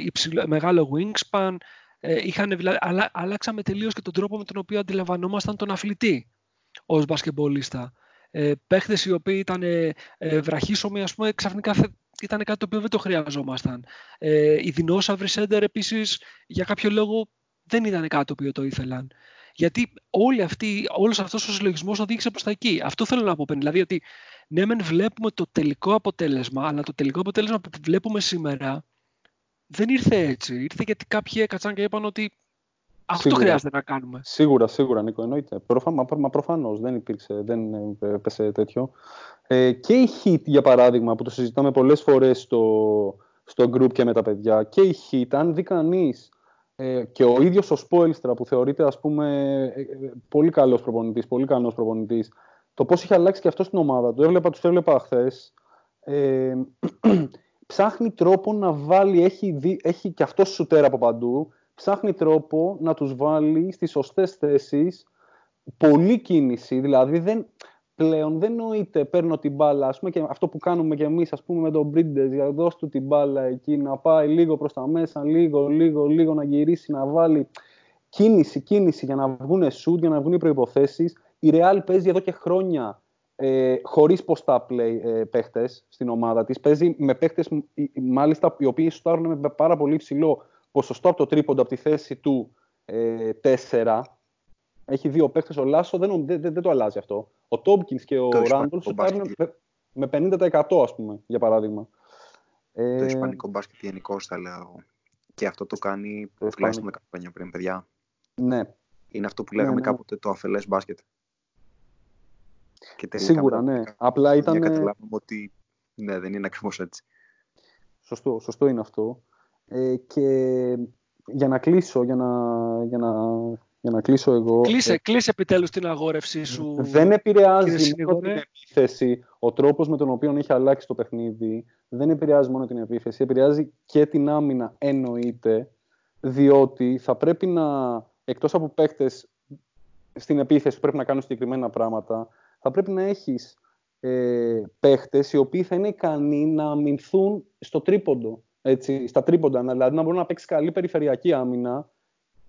μεγάλο wingspan, είχαν, αλλα, αλλάξαμε τελείως και τον τρόπο με τον οποίο αντιλαμβανόμασταν τον αθλητή ως μπασκεμπολίστα. Ε, παίχτες οι οποίοι ήταν ε, βραχίσωμοι, ας πούμε, ξαφνικά ήταν κάτι το οποίο δεν το χρειαζόμασταν. Ε, οι δεινόσαυροι σέντερ επίσης για κάποιο λόγο δεν ήταν κάτι το οποίο το ήθελαν. Γιατί όλη αυτή, όλος αυτός ο συλλογισμός οδήγησε προς τα εκεί. Αυτό θέλω να πω πριν. Δηλαδή ότι ναι μεν βλέπουμε το τελικό αποτέλεσμα, αλλά το τελικό αποτέλεσμα που βλέπουμε σήμερα δεν ήρθε έτσι. Ήρθε γιατί κάποιοι έκατσαν και είπαν ότι αυτό σίγουρα. χρειάζεται να κάνουμε. Σίγουρα, σίγουρα, Νίκο, εννοείται. Προφα... Μα, μα προφανώς δεν υπήρξε, δεν έπεσε τέτοιο. Ε, και η Heat, για παράδειγμα, που το συζητάμε πολλές φορές στο, στο group και με τα παιδιά, και η Heat, αν δει κανείς ε, και ο ίδιος ο Σπόιλστρα που θεωρείται ας πούμε ε, ε, πολύ καλός προπονητής, πολύ καλός προπονητής, το πώς είχε αλλάξει και αυτό στην ομάδα του, έβλεπα, τους έβλεπα χθες. Ε, ψάχνει τρόπο να βάλει, έχει, δει, έχει και αυτός σουτέρα από παντού, ψάχνει τρόπο να τους βάλει στις σωστές θέσεις, πολλή κίνηση, δηλαδή δεν, πλέον δεν νοείται παίρνω την μπάλα, ας πούμε, και αυτό που κάνουμε και εμείς, ας πούμε, με τον Μπρίντες, για δώσ' του την μπάλα εκεί, να πάει λίγο προς τα μέσα, λίγο, λίγο, λίγο, να γυρίσει, να βάλει κίνηση, κίνηση για να βγουν σουτ, για να βγουν οι προϋποθέσεις. Η Real παίζει εδώ και χρόνια ε, χωρίς ποστά play ε, παίχτες στην ομάδα της. Παίζει με παίχτες, μάλιστα, οι οποίοι σουτάρουν με πάρα πολύ ψηλό ποσοστό από το τρίποντο από τη θέση του ε, 4 έχει δύο παίχτες. Ο Λάσο δεν, δεν, δεν, το αλλάζει αυτό. Ο Τόμπκιν και ο Ράντολ σου πάρουν με 50% ας πούμε, για παράδειγμα. Το ε, ισπανικό μπάσκετ γενικώ θα λέω. Και αυτό το κάνει το τουλάχιστον 10 χρόνια πριν, παιδιά. Ναι. Είναι αυτό που λέγαμε ναι, ναι. κάποτε το αφελές μπάσκετ. Και Σίγουρα, ναι. Απλά ήταν. Για καταλάβουμε ότι ναι, δεν είναι ακριβώς έτσι. Σωστό, σωστό είναι αυτό. Ε, και για να κλείσω, για να, για να για να κλείσω εγώ. Κλείσε, ε, κλείσε επιτέλους την αγόρευσή σου. Δεν επηρεάζει μόνο την επίθεση. Ο τρόπος με τον οποίο έχει αλλάξει το παιχνίδι δεν επηρεάζει μόνο την επίθεση, επηρεάζει και την άμυνα εννοείται, διότι θα πρέπει να, εκτός από παίκτες στην επίθεση που πρέπει να κάνουν συγκεκριμένα πράγματα, θα πρέπει να έχεις ε, παίχτες οι οποίοι θα είναι ικανοί να αμυνθούν στο τρίποντο. Έτσι, στα τρίποντα, δηλαδή να μπορούν να παίξει καλή περιφερειακή άμυνα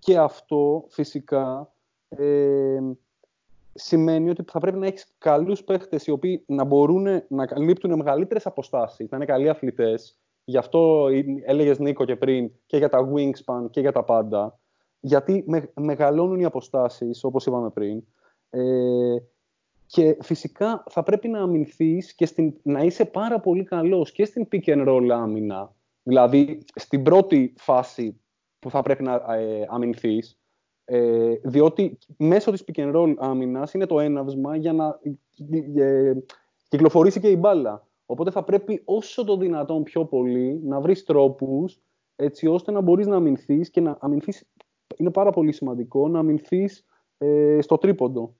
και αυτό φυσικά ε, σημαίνει ότι θα πρέπει να έχεις καλούς παίχτες οι οποίοι να μπορούν να καλύπτουν μεγαλύτερες αποστάσεις, να είναι καλοί αθλητές. Γι' αυτό έλεγες Νίκο και πριν και για τα wingspan και για τα πάντα. Γιατί μεγαλώνουν οι αποστάσεις, όπως είπαμε πριν. Ε, και φυσικά θα πρέπει να αμυνθείς και στην, να είσαι πάρα πολύ καλός και στην pick and roll άμυνα. Δηλαδή, στην πρώτη φάση που θα πρέπει να ε, αμυνθείς, ε, διότι μέσω της pick and roll άμυνας είναι το έναυσμα για να ε, κυκλοφορήσει και η μπάλα. Οπότε θα πρέπει όσο το δυνατόν πιο πολύ να βρεις τρόπους έτσι ώστε να μπορείς να αμυνθείς και να αμυνθείς, είναι πάρα πολύ σημαντικό, να αμυνθείς ε, στο τρίποντο.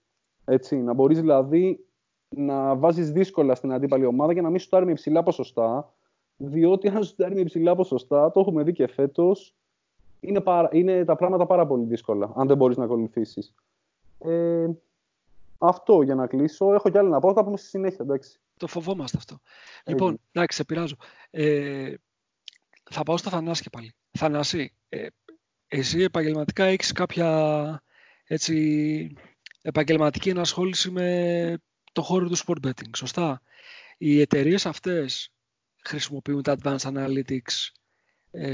Έτσι, να μπορείς δηλαδή να βάζεις δύσκολα στην αντίπαλη ομάδα και να μην σου με υψηλά ποσοστά, διότι αν σου με υψηλά ποσοστά, το έχουμε δει και φέτος, είναι, πάρα, είναι τα πράγματα πάρα πολύ δύσκολα, αν δεν μπορείς να ακολουθήσεις. Ε, αυτό για να κλείσω. Έχω κι άλλα να πω, θα πούμε στη συνέχεια, εντάξει. Το φοβόμαστε αυτό. Λοιπόν, εντάξει, σε πειράζω. Ε, θα πάω στο Θανάση και πάλι. Θανάση, ε, εσύ επαγγελματικά έχεις κάποια έτσι, επαγγελματική ενασχόληση με το χώρο του sport betting, σωστά; Οι εταιρείες αυτές χρησιμοποιούν τα advanced analytics ε,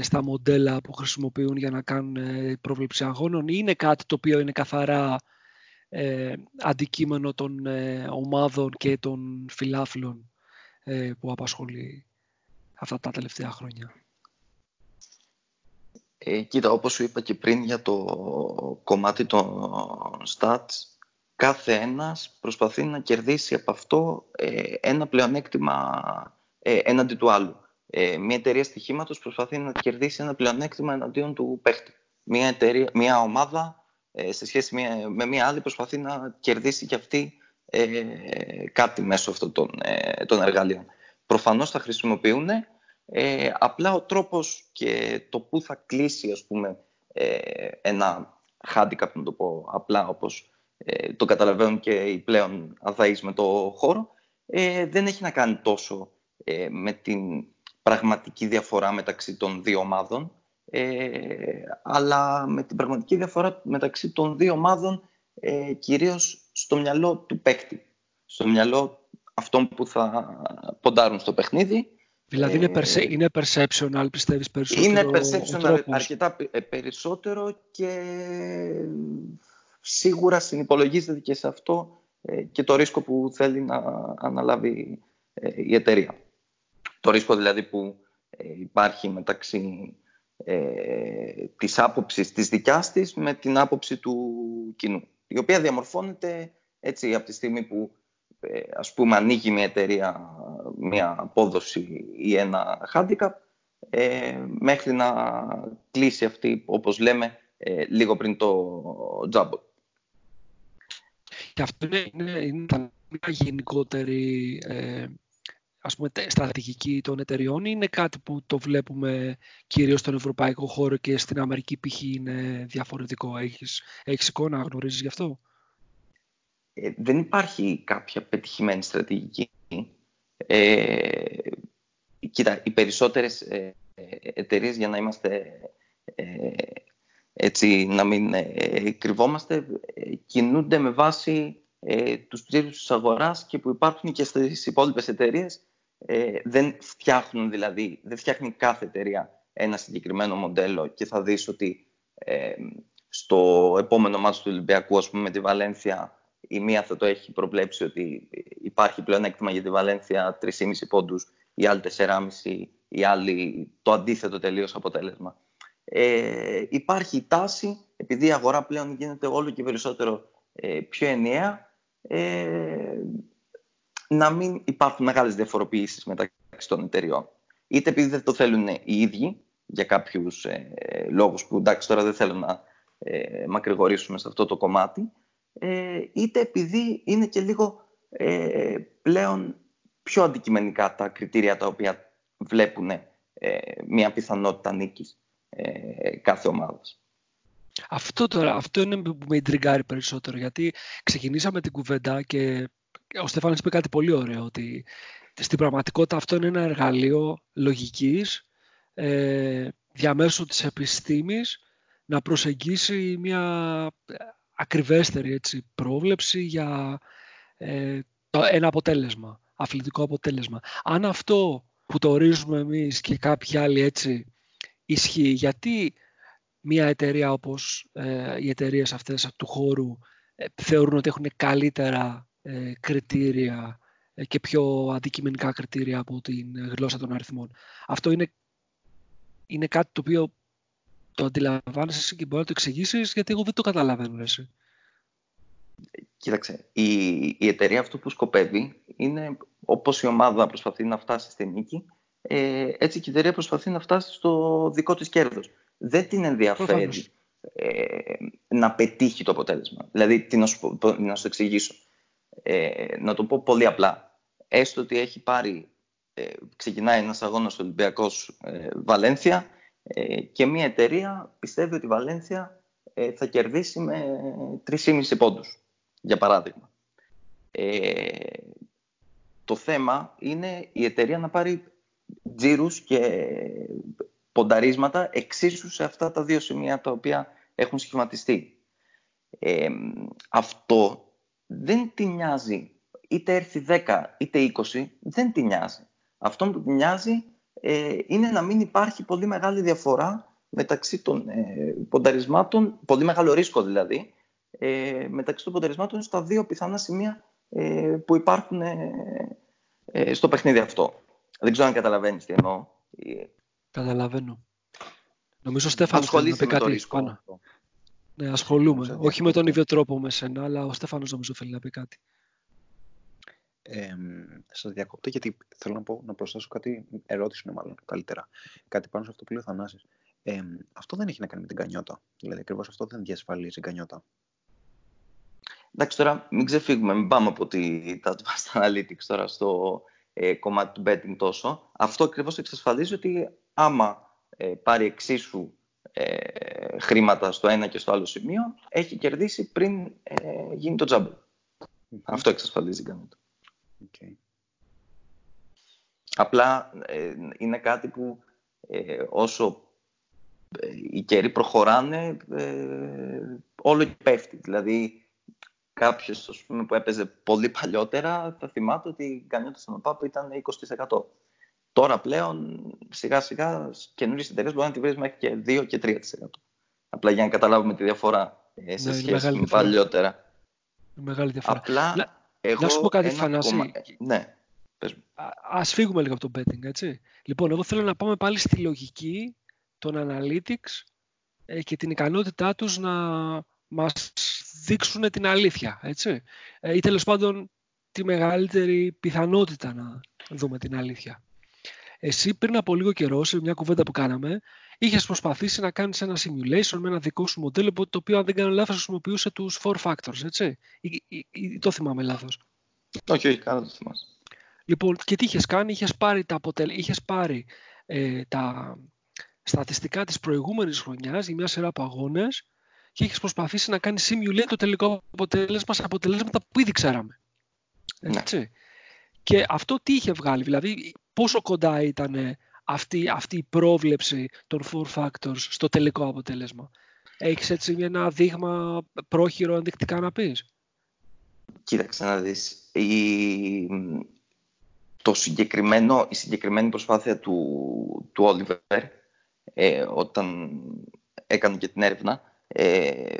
στα μοντέλα που χρησιμοποιούν για να κάνουν ε, πρόβλεψη αγώνων ή είναι κάτι το οποίο είναι καθαρά ε, αντικείμενο των ε, ομάδων και των φιλάθλων ε, που απασχολεί αυτά τα τελευταία χρόνια; Ε, κοίτα, όπως σου είπα και πριν για το κομμάτι των stats, κάθε ένας προσπαθεί να κερδίσει από αυτό ε, ένα πλεονέκτημα ε, έναντι του άλλου. Ε, μια εταιρεία στοιχήματος προσπαθεί να κερδίσει ένα πλεονέκτημα εναντίον του παίχτη. Μια, εταιρεία, μια ομάδα ε, σε σχέση με μια άλλη προσπαθεί να κερδίσει και αυτή ε, κάτι μέσω αυτών των, ε, των εργαλείων. Προφανώς θα χρησιμοποιούν, ε, απλά ο τρόπος και το που θα κλείσει ας πούμε, ε, ένα handicap, να το πω απλά όπως ε, το καταλαβαίνουν και οι πλέον αδαείς με το χώρο, ε, δεν έχει να κάνει τόσο ε, με την πραγματική διαφορά μεταξύ των δύο ομάδων, αλλά με την πραγματική διαφορά μεταξύ των δύο ομάδων κυρίως στο μυαλό του παίκτη, στο μυαλό αυτών που θα ποντάρουν στο παιχνίδι. Δηλαδή είναι, perce- είναι perceptional, πιστεύεις περισσότερο Είναι perceptional αρκετά περισσότερο και σίγουρα συνυπολογίζεται και σε αυτό ε, και το ρίσκο που θέλει να αναλάβει ε, η εταιρεία. Το ρίσκο δηλαδή που ε, υπάρχει μεταξύ ε, της άποψης της δικιάς της με την άποψη του κοινού, η οποία διαμορφώνεται έτσι από τη στιγμή που ας πούμε ανοίγει μια εταιρεία μια απόδοση ή ένα handicap μέχρι να κλείσει αυτή, όπως λέμε, λίγο πριν το τζάμπο. Και αυτό είναι, είναι, είναι μια γενικότερη ε, ας πούμε, στρατηγική των εταιριών ή είναι κάτι που το βλέπουμε κυρίως στον ευρωπαϊκό χώρο και στην Αμερική π.χ. είναι διαφορετικό; Έχεις, έχεις εικόνα, γνωρίζεις γι' αυτό; Ε, δεν υπάρχει κάποια πετυχημένη στρατηγική. Ε, κοίτα, οι περισσότερες ε, εταιρείες για να είμαστε ε, έτσι να μην ε, κρυβόμαστε, ε, κινούνται με βάση ε, τους τρίτους της αγοράς και που υπάρχουν και στις υπόλοιπες εταιρείες. Ε, δεν φτιάχνουν δηλαδή, δεν φτιάχνει κάθε εταιρεία ένα συγκεκριμένο μοντέλο και θα δεις ότι ε, στο επόμενο μάτσο του Ολυμπιακού, ας πούμε, με τη Βαλένθια, η μία θα το έχει προβλέψει ότι υπάρχει πλέον έκτημα για τη Βαλένθια 3,5 πόντους, η άλλη 4,5, η άλλη το αντίθετο τελείως αποτέλεσμα. Ε, υπάρχει η τάση, επειδή η αγορά πλέον γίνεται όλο και περισσότερο ε, πιο ενιαία, ε, να μην υπάρχουν μεγάλες διαφοροποιήσεις μεταξύ των εταιριών. Είτε επειδή δεν το θέλουν οι ίδιοι, για κάποιους ε, λόγους που εντάξει τώρα δεν θέλω να ε, μακρηγορήσουμε σε αυτό το κομμάτι, ε, είτε επειδή είναι και λίγο ε, πλέον πιο αντικειμενικά τα κριτήρια τα οποία βλέπουν μια πιθανότητα νίκης ε, κάθε ομάδας. Αυτό τώρα, αυτό είναι που με εντριγκάρει περισσότερο, γιατί ξεκινήσαμε την κουβέντα και ο Στέφανος είπε κάτι πολύ ωραίο, ότι στην πραγματικότητα αυτό είναι ένα εργαλείο λογικής ε, διαμέσου της επιστήμης να προσεγγίσει μια ακριβέστερη έτσι, πρόβλεψη για ε, το, ένα αποτέλεσμα, αθλητικό αποτέλεσμα. Αν αυτό που το ορίζουμε εμείς και κάποιοι άλλοι έτσι ισχύει. Γιατί μια εταιρεία όπως ε, οι εταιρείες αυτές του χώρου ε, θεωρούν ότι έχουν καλύτερα ε, κριτήρια ε, και πιο αντικειμενικά κριτήρια από την γλώσσα των αριθμών. Αυτό είναι, είναι κάτι το οποίο το αντιλαμβάνεσαι και μπορεί να το εξηγήσεις γιατί εγώ δεν το καταλαβαίνω εσύ. Κοίταξε, η, η εταιρεία αυτό που σκοπεύει είναι όπως η ομάδα προσπαθεί να φτάσει στη νίκη ε, έτσι και η εταιρεία προσπαθεί να φτάσει στο δικό της κέρδος. Δεν την ενδιαφέρει ε, να πετύχει το αποτέλεσμα. Δηλαδή, τι να, σου, να σου εξηγήσω. Ε, να το πω πολύ απλά. Έστω ότι έχει πάρει, ε, ξεκινάει ένας αγώνας Ολυμπιακός ε, Βαλένθια ε, και μια εταιρεία πιστεύει ότι η Βαλένθια ε, θα κερδίσει με 3,5 πόντους, για παράδειγμα. το θέμα είναι η εταιρεία να πάρει τζίρους και πονταρίσματα εξίσου σε αυτά τα δύο σημεία τα οποία έχουν σχηματιστεί. Ε, αυτό δεν τη νοιάζει είτε έρθει 10 είτε 20, δεν τη νοιάζει. Αυτό που τη νοιάζει ε, είναι να μην υπάρχει πολύ μεγάλη διαφορά μεταξύ των ε, πονταρισμάτων, πολύ μεγάλο ρίσκο δηλαδή, ε, μεταξύ των πονταρισμάτων στα δύο πιθανά σημεία ε, που υπάρχουν ε, στο παιχνίδι αυτό. Δεν ξέρω αν καταλαβαίνεις τι εννοώ. Καταλαβαίνω. Νομίζω ο Στέφανος θέλει να πει κάτι πάνω. Ναι, ασχολούμαι. Όχι με τον ίδιο τρόπο με σένα, αλλά ο Στέφανος νομίζω θέλει να πει κάτι. Ε, Σας διακόπτω γιατί θέλω να, πω, να προσθέσω κάτι, ερώτηση είναι μάλλον καλύτερα. Κάτι πάνω σε αυτό που λέει ο Θανάσης. Ε, αυτό δεν έχει να κάνει με την κανιότα. Δηλαδή ακριβώς αυτό δεν διασφαλίζει την κανιότα. Εντάξει, τώρα μην ξεφύγουμε, μην πάμε από τη, τα advanced analytics τώρα στο ε, κομμάτι του betting τόσο. Αυτό ακριβώς εξασφαλίζει ότι άμα ε, πάρει εξίσου ε, χρήματα στο ένα και στο άλλο σημείο, έχει κερδίσει πριν ε, γίνει το τζαμπο Αυτό εξασφαλίζει κανένα. Okay. Απλά ε, είναι κάτι που ε, όσο οι καιροί προχωράνε, όλο και πέφτει. Δηλαδή, κάποιος που έπαιζε πολύ παλιότερα θα θυμάται ότι η κανιότητα στον ΟΠΑΠ ήταν 20%. Τώρα πλέον σιγά σιγά καινούριες εταιρείες μπορεί να τη βρεις μέχρι και 2 και 3%. Απλά για να καταλάβουμε τη διαφορά ε, σε ναι, σχέση με παλιότερα. Μεγάλη διαφορά. Απλά να, εγώ να σου πω κάτι, Φανάση. Κομμα... Ναι, πες μου. Α φύγουμε λίγο από το betting, έτσι. Λοιπόν, εγώ θέλω να πάμε πάλι στη λογική των analytics ε, και την ικανότητά τους να μας δείξουν την αλήθεια, έτσι. Ε, ή τέλος πάντων τη μεγαλύτερη πιθανότητα να δούμε την αλήθεια. Εσύ πριν από λίγο καιρό, σε μια κουβέντα που κάναμε, είχες προσπαθήσει να κάνεις ένα simulation με ένα δικό σου μοντέλο, το οποίο, αν δεν κάνω λάθος, χρησιμοποιούσε τους four factors, έτσι. Ή, ή, ή το θυμάμαι λάθος. Όχι, όχι, κάνω το θυμάσαι. Λοιπόν, και τι είχες κάνει, είχες πάρει, τα, αποτελ... είχες πάρει ε, τα στατιστικά της προηγούμενης χρονιάς για μια σειρά από αγώνες και έχει προσπαθήσει να κάνεις simulate το τελικό αποτέλεσμα σε αποτελέσματα που ήδη ξέραμε. Ναι. Έτσι. Και αυτό τι είχε βγάλει, δηλαδή πόσο κοντά ήταν αυτή, αυτή η πρόβλεψη των four factors στο τελικό αποτέλεσμα. Έχεις έτσι ένα δείγμα πρόχειρο ενδεικτικά να πεις; Κοίταξε να δεις. Η... Το συγκεκριμένο, η συγκεκριμένη προσπάθεια του, του Oliver ε, όταν έκανε και την έρευνα ε,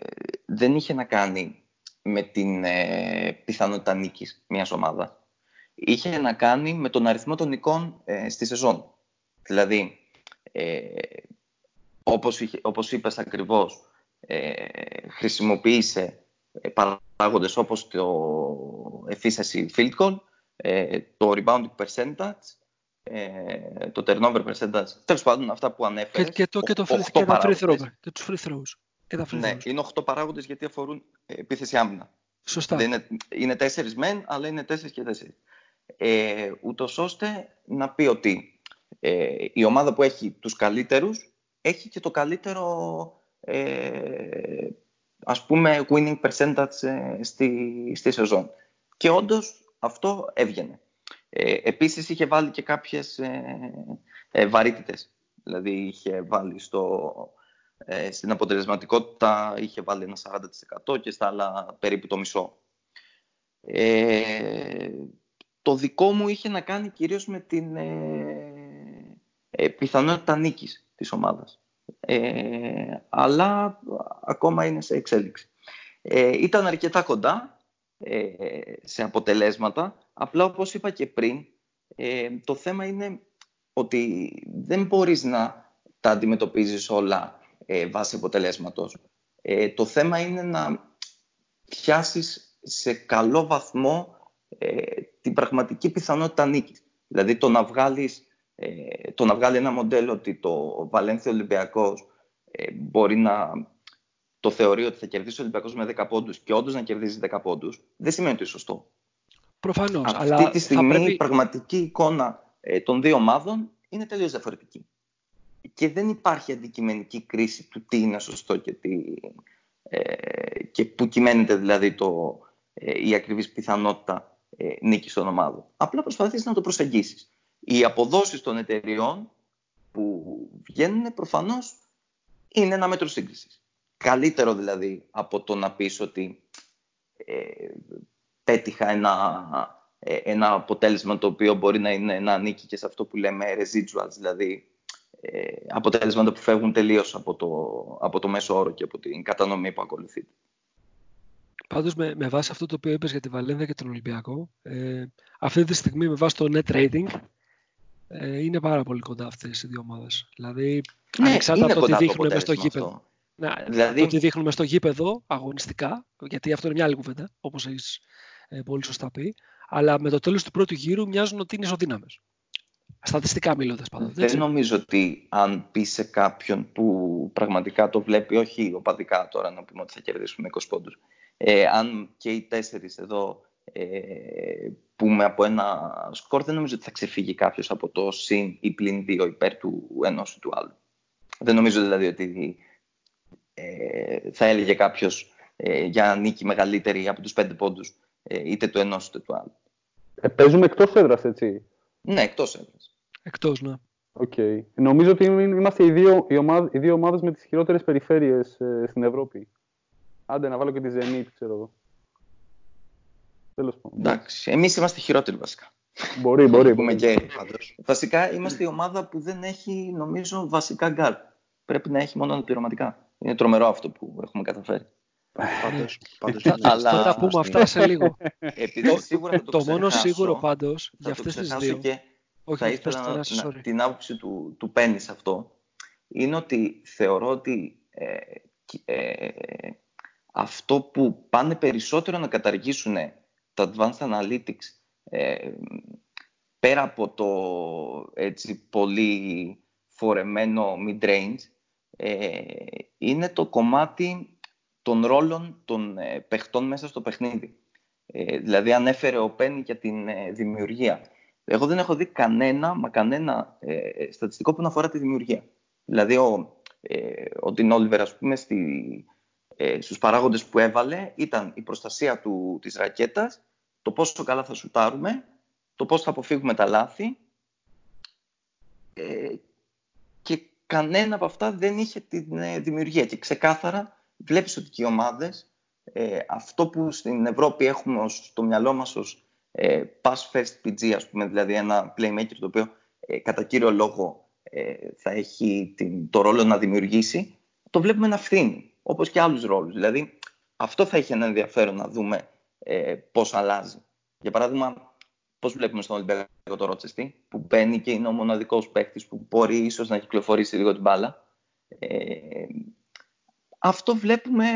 δεν είχε να κάνει με την ε, πιθανότητα νίκης μιας ομάδας είχε να κάνει με τον αριθμό των νικών ε, στη σεζόν. Δηλαδή, ε, όπως, είχε, όπως είπες ακριβώς, ε, χρησιμοποίησε ε, παράγοντες όπως το efficiency field goal, ε, το rebounding percentage, ε, το turnover percentage, τέλος πάντων αυτά που ανέφερες. Και, και, το, και, το free, και, τα free throw, και τους free throws. Και τα free ναι, είναι 8 παράγοντες γιατί αφορούν επίθεση άμυνα. Σωστά. είναι, είναι 4 μεν, αλλά είναι 4 και 4 ε, ούτως ώστε να πει ότι ε, η ομάδα που έχει τους καλύτερους έχει και το καλύτερο ε, ας πούμε winning percentage ε, στη, στη σεζόν. Και όντως αυτό έβγαινε. Ε, επίσης είχε βάλει και κάποιες ε, ε βαρύτητες. Δηλαδή είχε βάλει στο, ε, στην αποτελεσματικότητα είχε βάλει ένα 40% και στα άλλα περίπου το μισό. Ε, το δικό μου είχε να κάνει κυρίως με την ε, ε, πιθανότητα νίκης της ομάδας. Ε, αλλά ακόμα είναι σε εξέλιξη. Ε, ήταν αρκετά κοντά ε, σε αποτελέσματα, απλά όπως είπα και πριν, το θέμα είναι ότι δεν μπορείς να τα αντιμετωπίζεις όλα βάσει αποτελέσματος. το θέμα είναι να πιάσεις σε καλό βαθμό ε, την πραγματική πιθανότητα νίκης. Δηλαδή το να, βγάλεις, ε, το να βγάλει ένα μοντέλο ότι το Βαλένθιο Ολυμπιακός ε, μπορεί να το θεωρεί ότι θα κερδίσει ο Ολυμπιακός με 10 πόντους και όντως να κερδίζει 10 πόντους, δεν σημαίνει ότι είναι σωστό. Προφανώς. Αυτή αλλά τη στιγμή πρέπει... η πραγματική εικόνα ε, των δύο ομάδων είναι τελείως διαφορετική. Και δεν υπάρχει αντικειμενική κρίση του τι είναι σωστό και, τι, ε, και που κυμαίνεται δηλαδή το, ε, η ακριβής πιθανότητα ε, νίκης των ομάδων. Απλά προσπαθείς να το προσεγγίσεις. Οι αποδόσεις των εταιριών που βγαίνουν προφανώς είναι ένα μέτρο σύγκρισης. Καλύτερο δηλαδή από το να πεις ότι ε, πέτυχα ένα, ε, ένα αποτέλεσμα το οποίο μπορεί να είναι να νίκη και σε αυτό που λέμε residuals, δηλαδή ε, αποτέλεσματα που φεύγουν τελείως από το, από το μέσο όρο και από την κατανομή που ακολουθείται. Πάντως με, με βάση αυτό το οποίο είπες για τη Βαλένδια και τον Ολυμπιακό, ε, αυτή τη στιγμή με βάση το net rating ε, είναι πάρα πολύ κοντά αυτές οι δύο ομάδες. Δηλαδή, ναι, ανεξάρτητα από το τι δείχνουν μέσα στο γήπεδο. Ναι, δηλαδή... Το δείχνουμε στο γήπεδο αγωνιστικά, γιατί αυτό είναι μια άλλη κουβέντα, όπως έχεις ε, πολύ σωστά πει. Αλλά με το τέλος του πρώτου γύρου μοιάζουν ότι είναι ισοδύναμες. Στατιστικά μιλώντας πάντα. Δεν νομίζω ότι αν πει σε κάποιον που πραγματικά το βλέπει, όχι οπαδικά τώρα να πούμε ότι θα κερδίσουμε 20 πόντους. Ε, αν και οι τέσσερις εδώ ε, πούμε από ένα σκορ, δεν νομίζω ότι θα ξεφύγει κάποιος από το συν ή πλην δύο υπέρ του ενός ή του άλλου. Δεν νομίζω δηλαδή ότι ε, θα έλεγε κάποιος ε, για νίκη μεγαλύτερη από τους πέντε πόντους ε, είτε του ενός είτε του άλλου. Ε, παίζουμε εκτός έδρας, έτσι; Ναι, εκτός έδρας. Εκτός, ναι. Okay. Νομίζω ότι είμαστε οι δύο, οι ομάδες, οι δύο ομάδες με τις χειρότερες περιφέρειες ε, στην Ευρώπη. Άντε να βάλω και τη Zenit, ξέρω εγώ. Τέλος πάντων. Εντάξει, εμείς είμαστε χειρότεροι βασικά. Μπορεί, μπορεί. Πούμε και... Βασικά είμαστε η ομάδα που δεν έχει, νομίζω, βασικά γκάρ. Πρέπει να έχει μόνο πειραματικά. Είναι τρομερό αυτό που έχουμε καταφέρει. Πάντως, πάντως, Αλλά... Θα τα πούμε αυτά σε λίγο. Επειδή σίγουρα θα το, το μόνο σίγουρο πάντως για αυτές τις δύο... Και όχι, θα ήθελα να, να, την άποψη του, του Πέννης σε αυτό είναι ότι θεωρώ ότι ε, ε, αυτό που πάνε περισσότερο να καταργήσουν τα Advanced Analytics ε, πέρα από το έτσι πολύ φορεμένο mid-range ε, είναι το κομμάτι των ρόλων των ε, παιχτών μέσα στο παιχνίδι. Ε, δηλαδή ανέφερε ο Πένι για την δημιουργία. Εγώ δεν έχω δει κανένα, μα κανένα στατιστικό που να αφορά τη δημιουργία. Δηλαδή ο, ο Τιν Όλιβερ, ας πούμε, στη, στους παράγοντες που έβαλε ήταν η προστασία του, της ρακέτας, το πόσο καλά θα σουτάρουμε, το πώς θα αποφύγουμε τα λάθη και κανένα από αυτά δεν είχε τη δημιουργία. Και ξεκάθαρα βλέπεις ότι και οι ομάδες, ε, αυτό που στην Ευρώπη έχουμε ως, στο μυαλό μας ως ε, pass first PG, ας πούμε, δηλαδή ένα playmaker το οποίο ε, κατά κύριο λόγο ε, θα έχει την, το ρόλο να δημιουργήσει, το βλέπουμε να φθήνει, όπως και άλλους ρόλους. Δηλαδή, αυτό θα έχει ένα ενδιαφέρον να δούμε ε, πώς αλλάζει. Για παράδειγμα, πώς βλέπουμε στον Ολυμπιακό το Ρότσεστη, που μπαίνει και είναι ο μοναδικός παίκτης που μπορεί ίσως να κυκλοφορήσει λίγο την μπάλα. Ε, αυτό βλέπουμε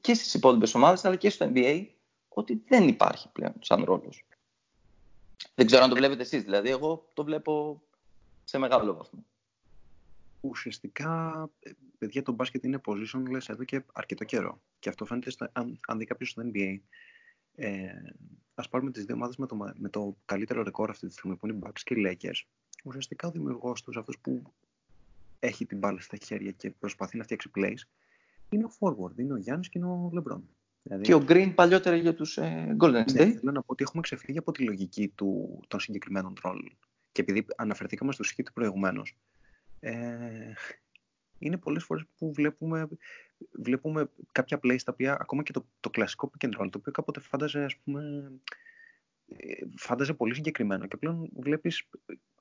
και στις υπόλοιπες ομάδες αλλά και στο NBA ότι δεν υπάρχει πλέον σαν ρόλος. Δεν ξέρω αν το βλέπετε εσείς, δηλαδή εγώ το βλέπω σε μεγάλο βαθμό. Ουσιαστικά, παιδιά, το μπάσκετ είναι positionless εδώ και αρκετό καιρό. Και αυτό φαίνεται, στο, αν, αν δει κάποιος στο NBA, ε, ας πάρουμε τις δύο ομάδες με το, με το καλύτερο ρεκόρ αυτή τη στιγμή, που είναι οι Bucks και οι Lakers. Ουσιαστικά ο δημιουργός τους, αυτός που έχει την μπάλα στα χέρια και προσπαθεί να φτιάξει plays, είναι ο forward, είναι ο Γιάννης και είναι ο Λεμπρόν. Δηλαδή... Και ο Green παλιότερα για τους ε, Golden ναι, State. Ναι, θέλω να πω ότι έχουμε ξεφύγει από τη λογική του, των συγκεκριμένων ρόλων. Και επειδή αναφερθήκαμε στο σχήτη προηγουμένως, ε, είναι πολλές φορές που βλέπουμε, βλέπουμε κάποια plays τα οποία ακόμα και το, το κλασικό pick and roll, το οποίο κάποτε φάνταζε, ας πούμε, ε, φάνταζε πολύ συγκεκριμένο και πλέον βλέπεις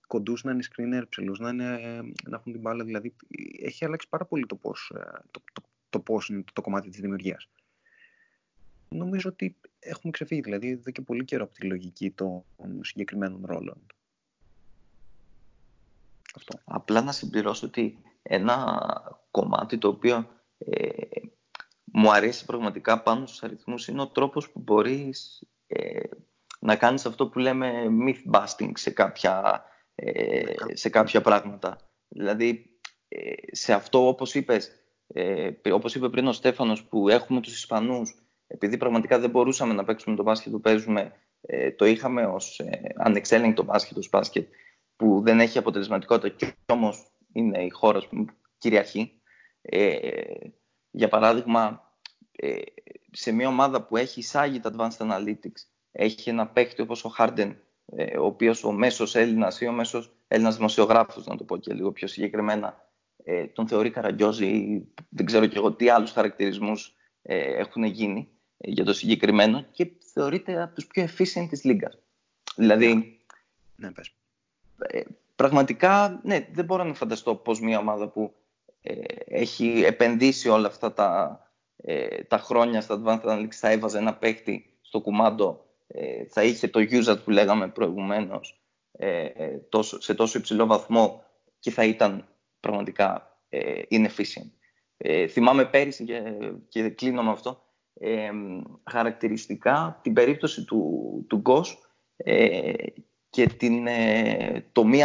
κοντούς να είναι screener, ψηλούς να, είναι, να έχουν την μπάλα. Δηλαδή έχει αλλάξει πάρα πολύ το πώς ε, το, το, το πώς είναι το κομμάτι της δημιουργίας. Νομίζω ότι έχουμε ξεφύγει, δηλαδή, εδώ και πολύ καιρό από τη λογική των συγκεκριμένων ρόλων. Αυτό. Απλά να συμπληρώσω ότι ένα κομμάτι το οποίο ε, μου αρέσει πραγματικά πάνω στους αριθμούς είναι ο τρόπος που μπορείς ε, να κάνεις αυτό που λέμε myth busting σε κάποια, ε, σε κάποια πράγματα. Δηλαδή, ε, σε αυτό όπως είπες, ε, όπως είπε πριν ο Στέφανος που έχουμε τους Ισπανούς επειδή πραγματικά δεν μπορούσαμε να παίξουμε το μπάσκετ που παίζουμε ε, το είχαμε ως ε, ανεξέλεγκτο μπάσκετ ως μπάσκετ που δεν έχει αποτελεσματικότητα και όμως είναι η χώρα που κυριαρχεί ε, για παράδειγμα ε, σε μια ομάδα που έχει εισάγει τα Advanced Analytics έχει ένα παίχτη όπως ο Harden ε, ο οποίος ο μέσος Έλληνας ή ο μέσος Έλληνας δημοσιογράφος να το πω και λίγο πιο συγκεκριμένα ε, τον θεωρεί Καραγκιόζη ή δεν ξέρω και εγώ τι άλλους χαρακτηρισμούς ε, έχουν γίνει ε, για το συγκεκριμένο και θεωρείται από τους πιο efficient της Λίγκας. Δηλαδή, ναι, πες. Ε, πραγματικά, ναι, δεν μπορώ να φανταστώ πώς μια ομάδα που έχει επενδύσει όλα αυτά τα, τα χρόνια στα Advanced Analytics θα έβαζε ένα παίχτη στο κουμάντο, θα είχε το user που λέγαμε προηγουμένως σε τόσο υψηλό βαθμό και θα ήταν πραγματικά ε, inefficient. Ε, θυμάμαι πέρυσι και, και κλείνω με αυτό, ε, χαρακτηριστικά την περίπτωση του, του Γκος ε, και την, ε, το, μη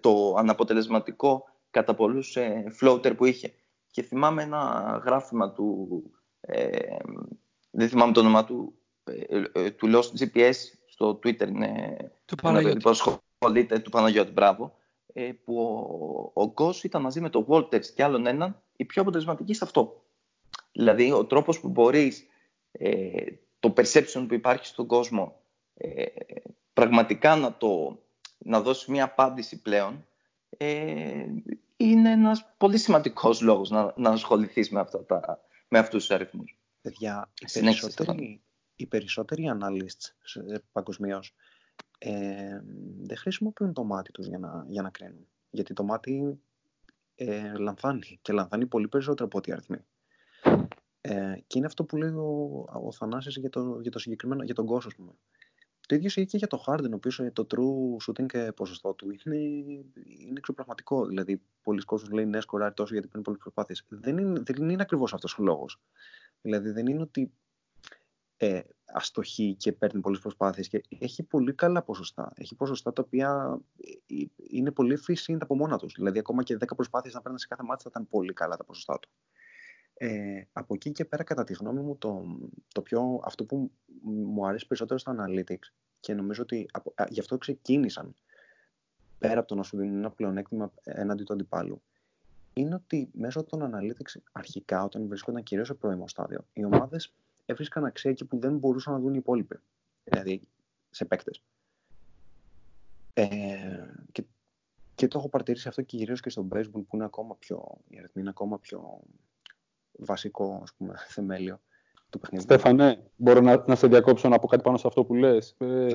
το αναποτελεσματικό κατά πολλούς ε, floater που είχε. Και θυμάμαι ένα γράφημα του, ε, δεν θυμάμαι το όνομα του, ε, του Lost GPS στο Twitter, είναι του Παναγιώτη. ασχολείται, του Παναγιώτη, μπράβο, που ο, ο ήταν μαζί με τον Walters και άλλον έναν η πιο αποτελεσματική σε αυτό. Δηλαδή, ο τρόπος που μπορείς το perception που υπάρχει στον κόσμο πραγματικά να, το, να δώσει μια απάντηση πλέον ε, είναι ένας πολύ σημαντικός λόγος να, να ασχοληθείς με, αυτά τα, με αυτούς τους αριθμούς. Παιδιά, οι περισσότεροι, οι περισσότεροι analysts παγκοσμίως ε, δεν χρησιμοποιούν το μάτι τους για να, για να κρίνουν. Γιατί το μάτι ε, λανθάνει και λανθάνει πολύ περισσότερο από ό,τι αριθμοί. Ε, και είναι αυτό που λέει ο, ο Θανάσης για, το, για, το συγκεκριμένο, για τον κόσμο, ας πούμε. Το ίδιο ισχύει και για το Harden, ο οποίος το true shooting και ποσοστό του είναι, είναι εξωπραγματικό. Δηλαδή, πολλοί κόσμοι λένε ναι, σκοράρει τόσο γιατί παίρνει πολλές προσπάθειες. Δεν είναι, δεν είναι ακριβώς αυτός ο λόγος. Δηλαδή, δεν είναι ότι ε, αστοχεί και παίρνει πολλές προσπάθειες. Και έχει πολύ καλά ποσοστά. Έχει ποσοστά τα οποία ε, ε, είναι πολύ efficient από μόνα τους. Δηλαδή, ακόμα και 10 προσπάθειες να παίρνει σε κάθε μάτι θα ήταν πολύ καλά τα ποσοστά του. Ε, από εκεί και πέρα, κατά τη γνώμη μου, το, το πιο, αυτό που μου αρέσει περισσότερο στα analytics και νομίζω ότι από, γι' αυτό ξεκίνησαν πέρα από το να σου δίνουν ένα πλεονέκτημα έναντι του αντιπάλου, είναι ότι μέσω των analytics αρχικά, όταν βρισκόταν κυρίως σε πρώιμο στάδιο, οι ομάδες έβρισκαν αξία εκεί που δεν μπορούσαν να δουν οι υπόλοιποι. Δηλαδή σε παίκτες. Ε, και, και το έχω παρατηρήσει αυτό και κυρίως και στο baseball που είναι ακόμα πιο, η αριθμή είναι ακόμα πιο βασικό ας πούμε, θεμέλιο του παιχνιδιού. Στέφανε, μπορώ να, να σε διακόψω να πω κάτι πάνω σε αυτό που λες. Ε,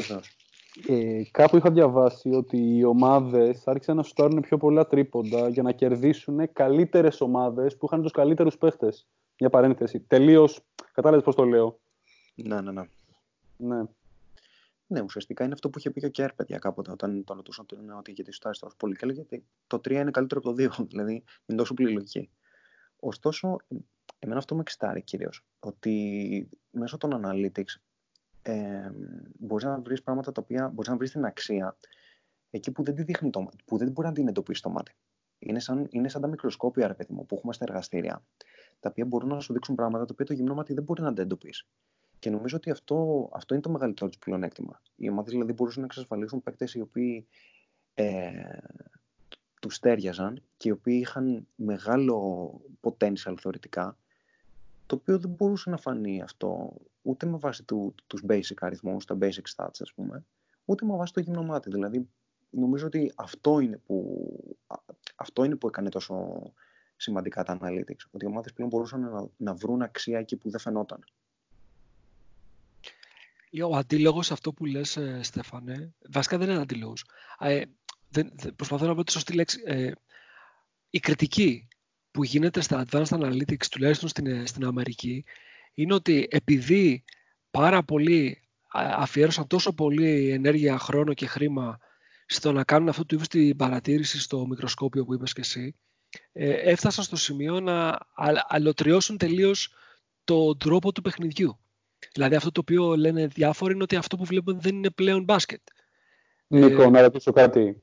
ε, κάπου είχα διαβάσει ότι οι ομάδες άρχισαν να σουτάρουν πιο πολλά τρίποντα για να κερδίσουν καλύτερες ομάδες που είχαν τους καλύτερους παίχτες. Μια παρένθεση. Τελείως. Κατάλαβες πώς το λέω. Ναι, ναι, ναι. Ναι. Ναι, ουσιαστικά είναι αυτό που είχε πει και ο Κέρ, παιδιά, κάποτε, όταν τον ρωτούσαν ότι γιατί σου τόσο πολύ καλή, γιατί το 3 είναι καλύτερο από το 2. Δηλαδή είναι τόσο πολύ λογική. Ωστόσο, εμένα αυτό με εξητάρει κυρίως. Ότι μέσω των analytics ε, μπορείς να βρεις πράγματα τα οποία μπορείς να βρεις την αξία εκεί που δεν τη δείχνει το μάτι, που δεν μπορεί να την εντοπίσει το μάτι. Είναι σαν, είναι σαν τα μικροσκόπια, ρε παιδί μου, που έχουμε στα εργαστήρια, τα οποία μπορούν να σου δείξουν πράγματα τα οποία το γυμνό μάτι δεν μπορεί να τα εντοπίσει. Και νομίζω ότι αυτό, αυτό είναι το μεγαλύτερο τους πλεονέκτημα. Οι ομάδες δηλαδή μπορούσαν να εξασφαλίσουν παίκτες οι οποίοι ε, τους στέριαζαν και οι οποίοι είχαν μεγάλο potential θεωρητικά, το οποίο δεν μπορούσε να φανεί αυτό ούτε με βάση του, τους basic αριθμούς, τα basic stats ας πούμε, ούτε με βάση το γυμνομάτι. Δηλαδή, νομίζω ότι αυτό είναι που, αυτό είναι που έκανε τόσο σημαντικά τα analytics, ότι οι ομάδες πλέον μπορούσαν να, να βρουν αξία εκεί που δεν φαινόταν. Ο αντίλογος αυτό που λες, ε, Στέφανε, βασικά δεν είναι αντίλογος. Ε, δεν, προσπαθώ να βρω τη σωστή λέξη. Ε, η κριτική που γίνεται στα advanced analytics, τουλάχιστον στην, ε, στην Αμερική, είναι ότι επειδή πάρα πολλοί αφιέρωσαν τόσο πολύ ενέργεια, χρόνο και χρήμα στο να κάνουν αυτό του είδους την παρατήρηση στο μικροσκόπιο που είπες και εσύ, ε, έφτασαν στο σημείο να αλωτριώσουν τελείως τον τρόπο του παιχνιδιού. Δηλαδή αυτό το οποίο λένε διάφοροι είναι ότι αυτό που βλέπουμε δεν είναι πλέον μπάσκετ. Νίκο, ε, να ρωτήσω κάτι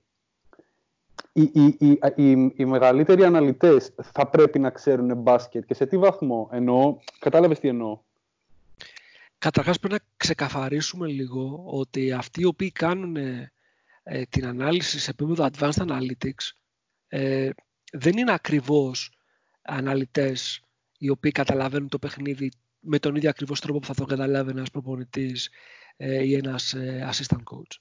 οι, οι, οι, οι, οι μεγαλύτεροι αναλυτές θα πρέπει να ξέρουν μπάσκετ και σε τι βαθμό εννοώ, κατάλαβες τι εννοώ. Καταρχάς πρέπει να ξεκαθαρίσουμε λίγο ότι αυτοί οι οποίοι κάνουν ε, την ανάλυση σε επίπεδο Advanced Analytics ε, δεν είναι ακριβώς αναλυτές οι οποίοι καταλαβαίνουν το παιχνίδι με τον ίδιο ακριβώς τρόπο που θα το καταλάβει ένας προπονητής ε, ή ένας ε, assistant coach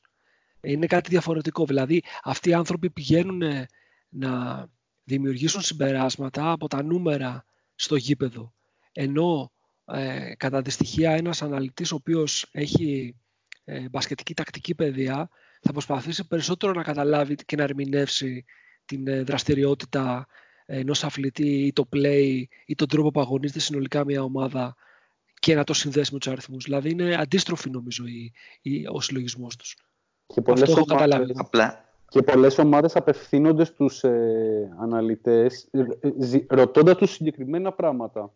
είναι κάτι διαφορετικό. Δηλαδή αυτοί οι άνθρωποι πηγαίνουν ε, να δημιουργήσουν συμπεράσματα από τα νούμερα στο γήπεδο. Ενώ ε, κατά τη στοιχεία ένας αναλυτής ο οποίος έχει ε, μπασκετική τακτική παιδεία θα προσπαθήσει περισσότερο να καταλάβει και να ερμηνεύσει την ε, δραστηριότητα ενός αθλητή ή το play ή τον τρόπο που αγωνίζεται συνολικά μια ομάδα και να το συνδέσει με τους αριθμούς. Δηλαδή είναι αντίστροφη νομίζω η, η, ο συλλογισμός τους. Και πολλές Απλά, Και πολλές ομάδες απευθύνονται στους ε, αναλυτές ε, ε ρωτώντας τους συγκεκριμένα πράγματα.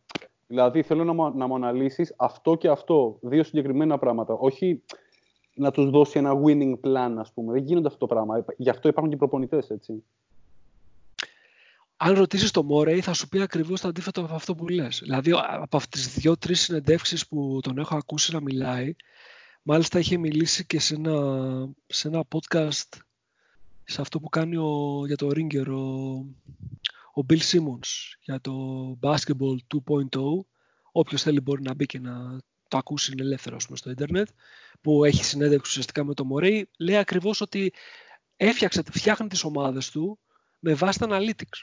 Δηλαδή θέλω να, να μου αναλύσεις αυτό και αυτό, δύο συγκεκριμένα πράγματα. Όχι να τους δώσει ένα winning plan, ας πούμε. Δεν γίνονται αυτό το πράγμα. Γι' αυτό υπάρχουν και προπονητές, έτσι. Αν ρωτήσεις τον Μόρεϊ θα σου πει ακριβώς το αντίθετο από αυτό που λες. Δηλαδή από αυτές τις δύο-τρεις συνεντεύξεις που τον έχω ακούσει να μιλάει, μάλιστα είχε μιλήσει και σε ένα, σε ένα podcast σε αυτό που κάνει ο, για το Ringer ο, ο Bill Simmons για το Basketball 2.0 όποιος θέλει μπορεί να μπει και να το ακούσει είναι ελεύθερο πούμε, στο ίντερνετ που έχει συνέντευξη ουσιαστικά με το Μωρέι λέει ακριβώς ότι έφτιαξε, φτιάχνει τις ομάδες του με βάση τα analytics.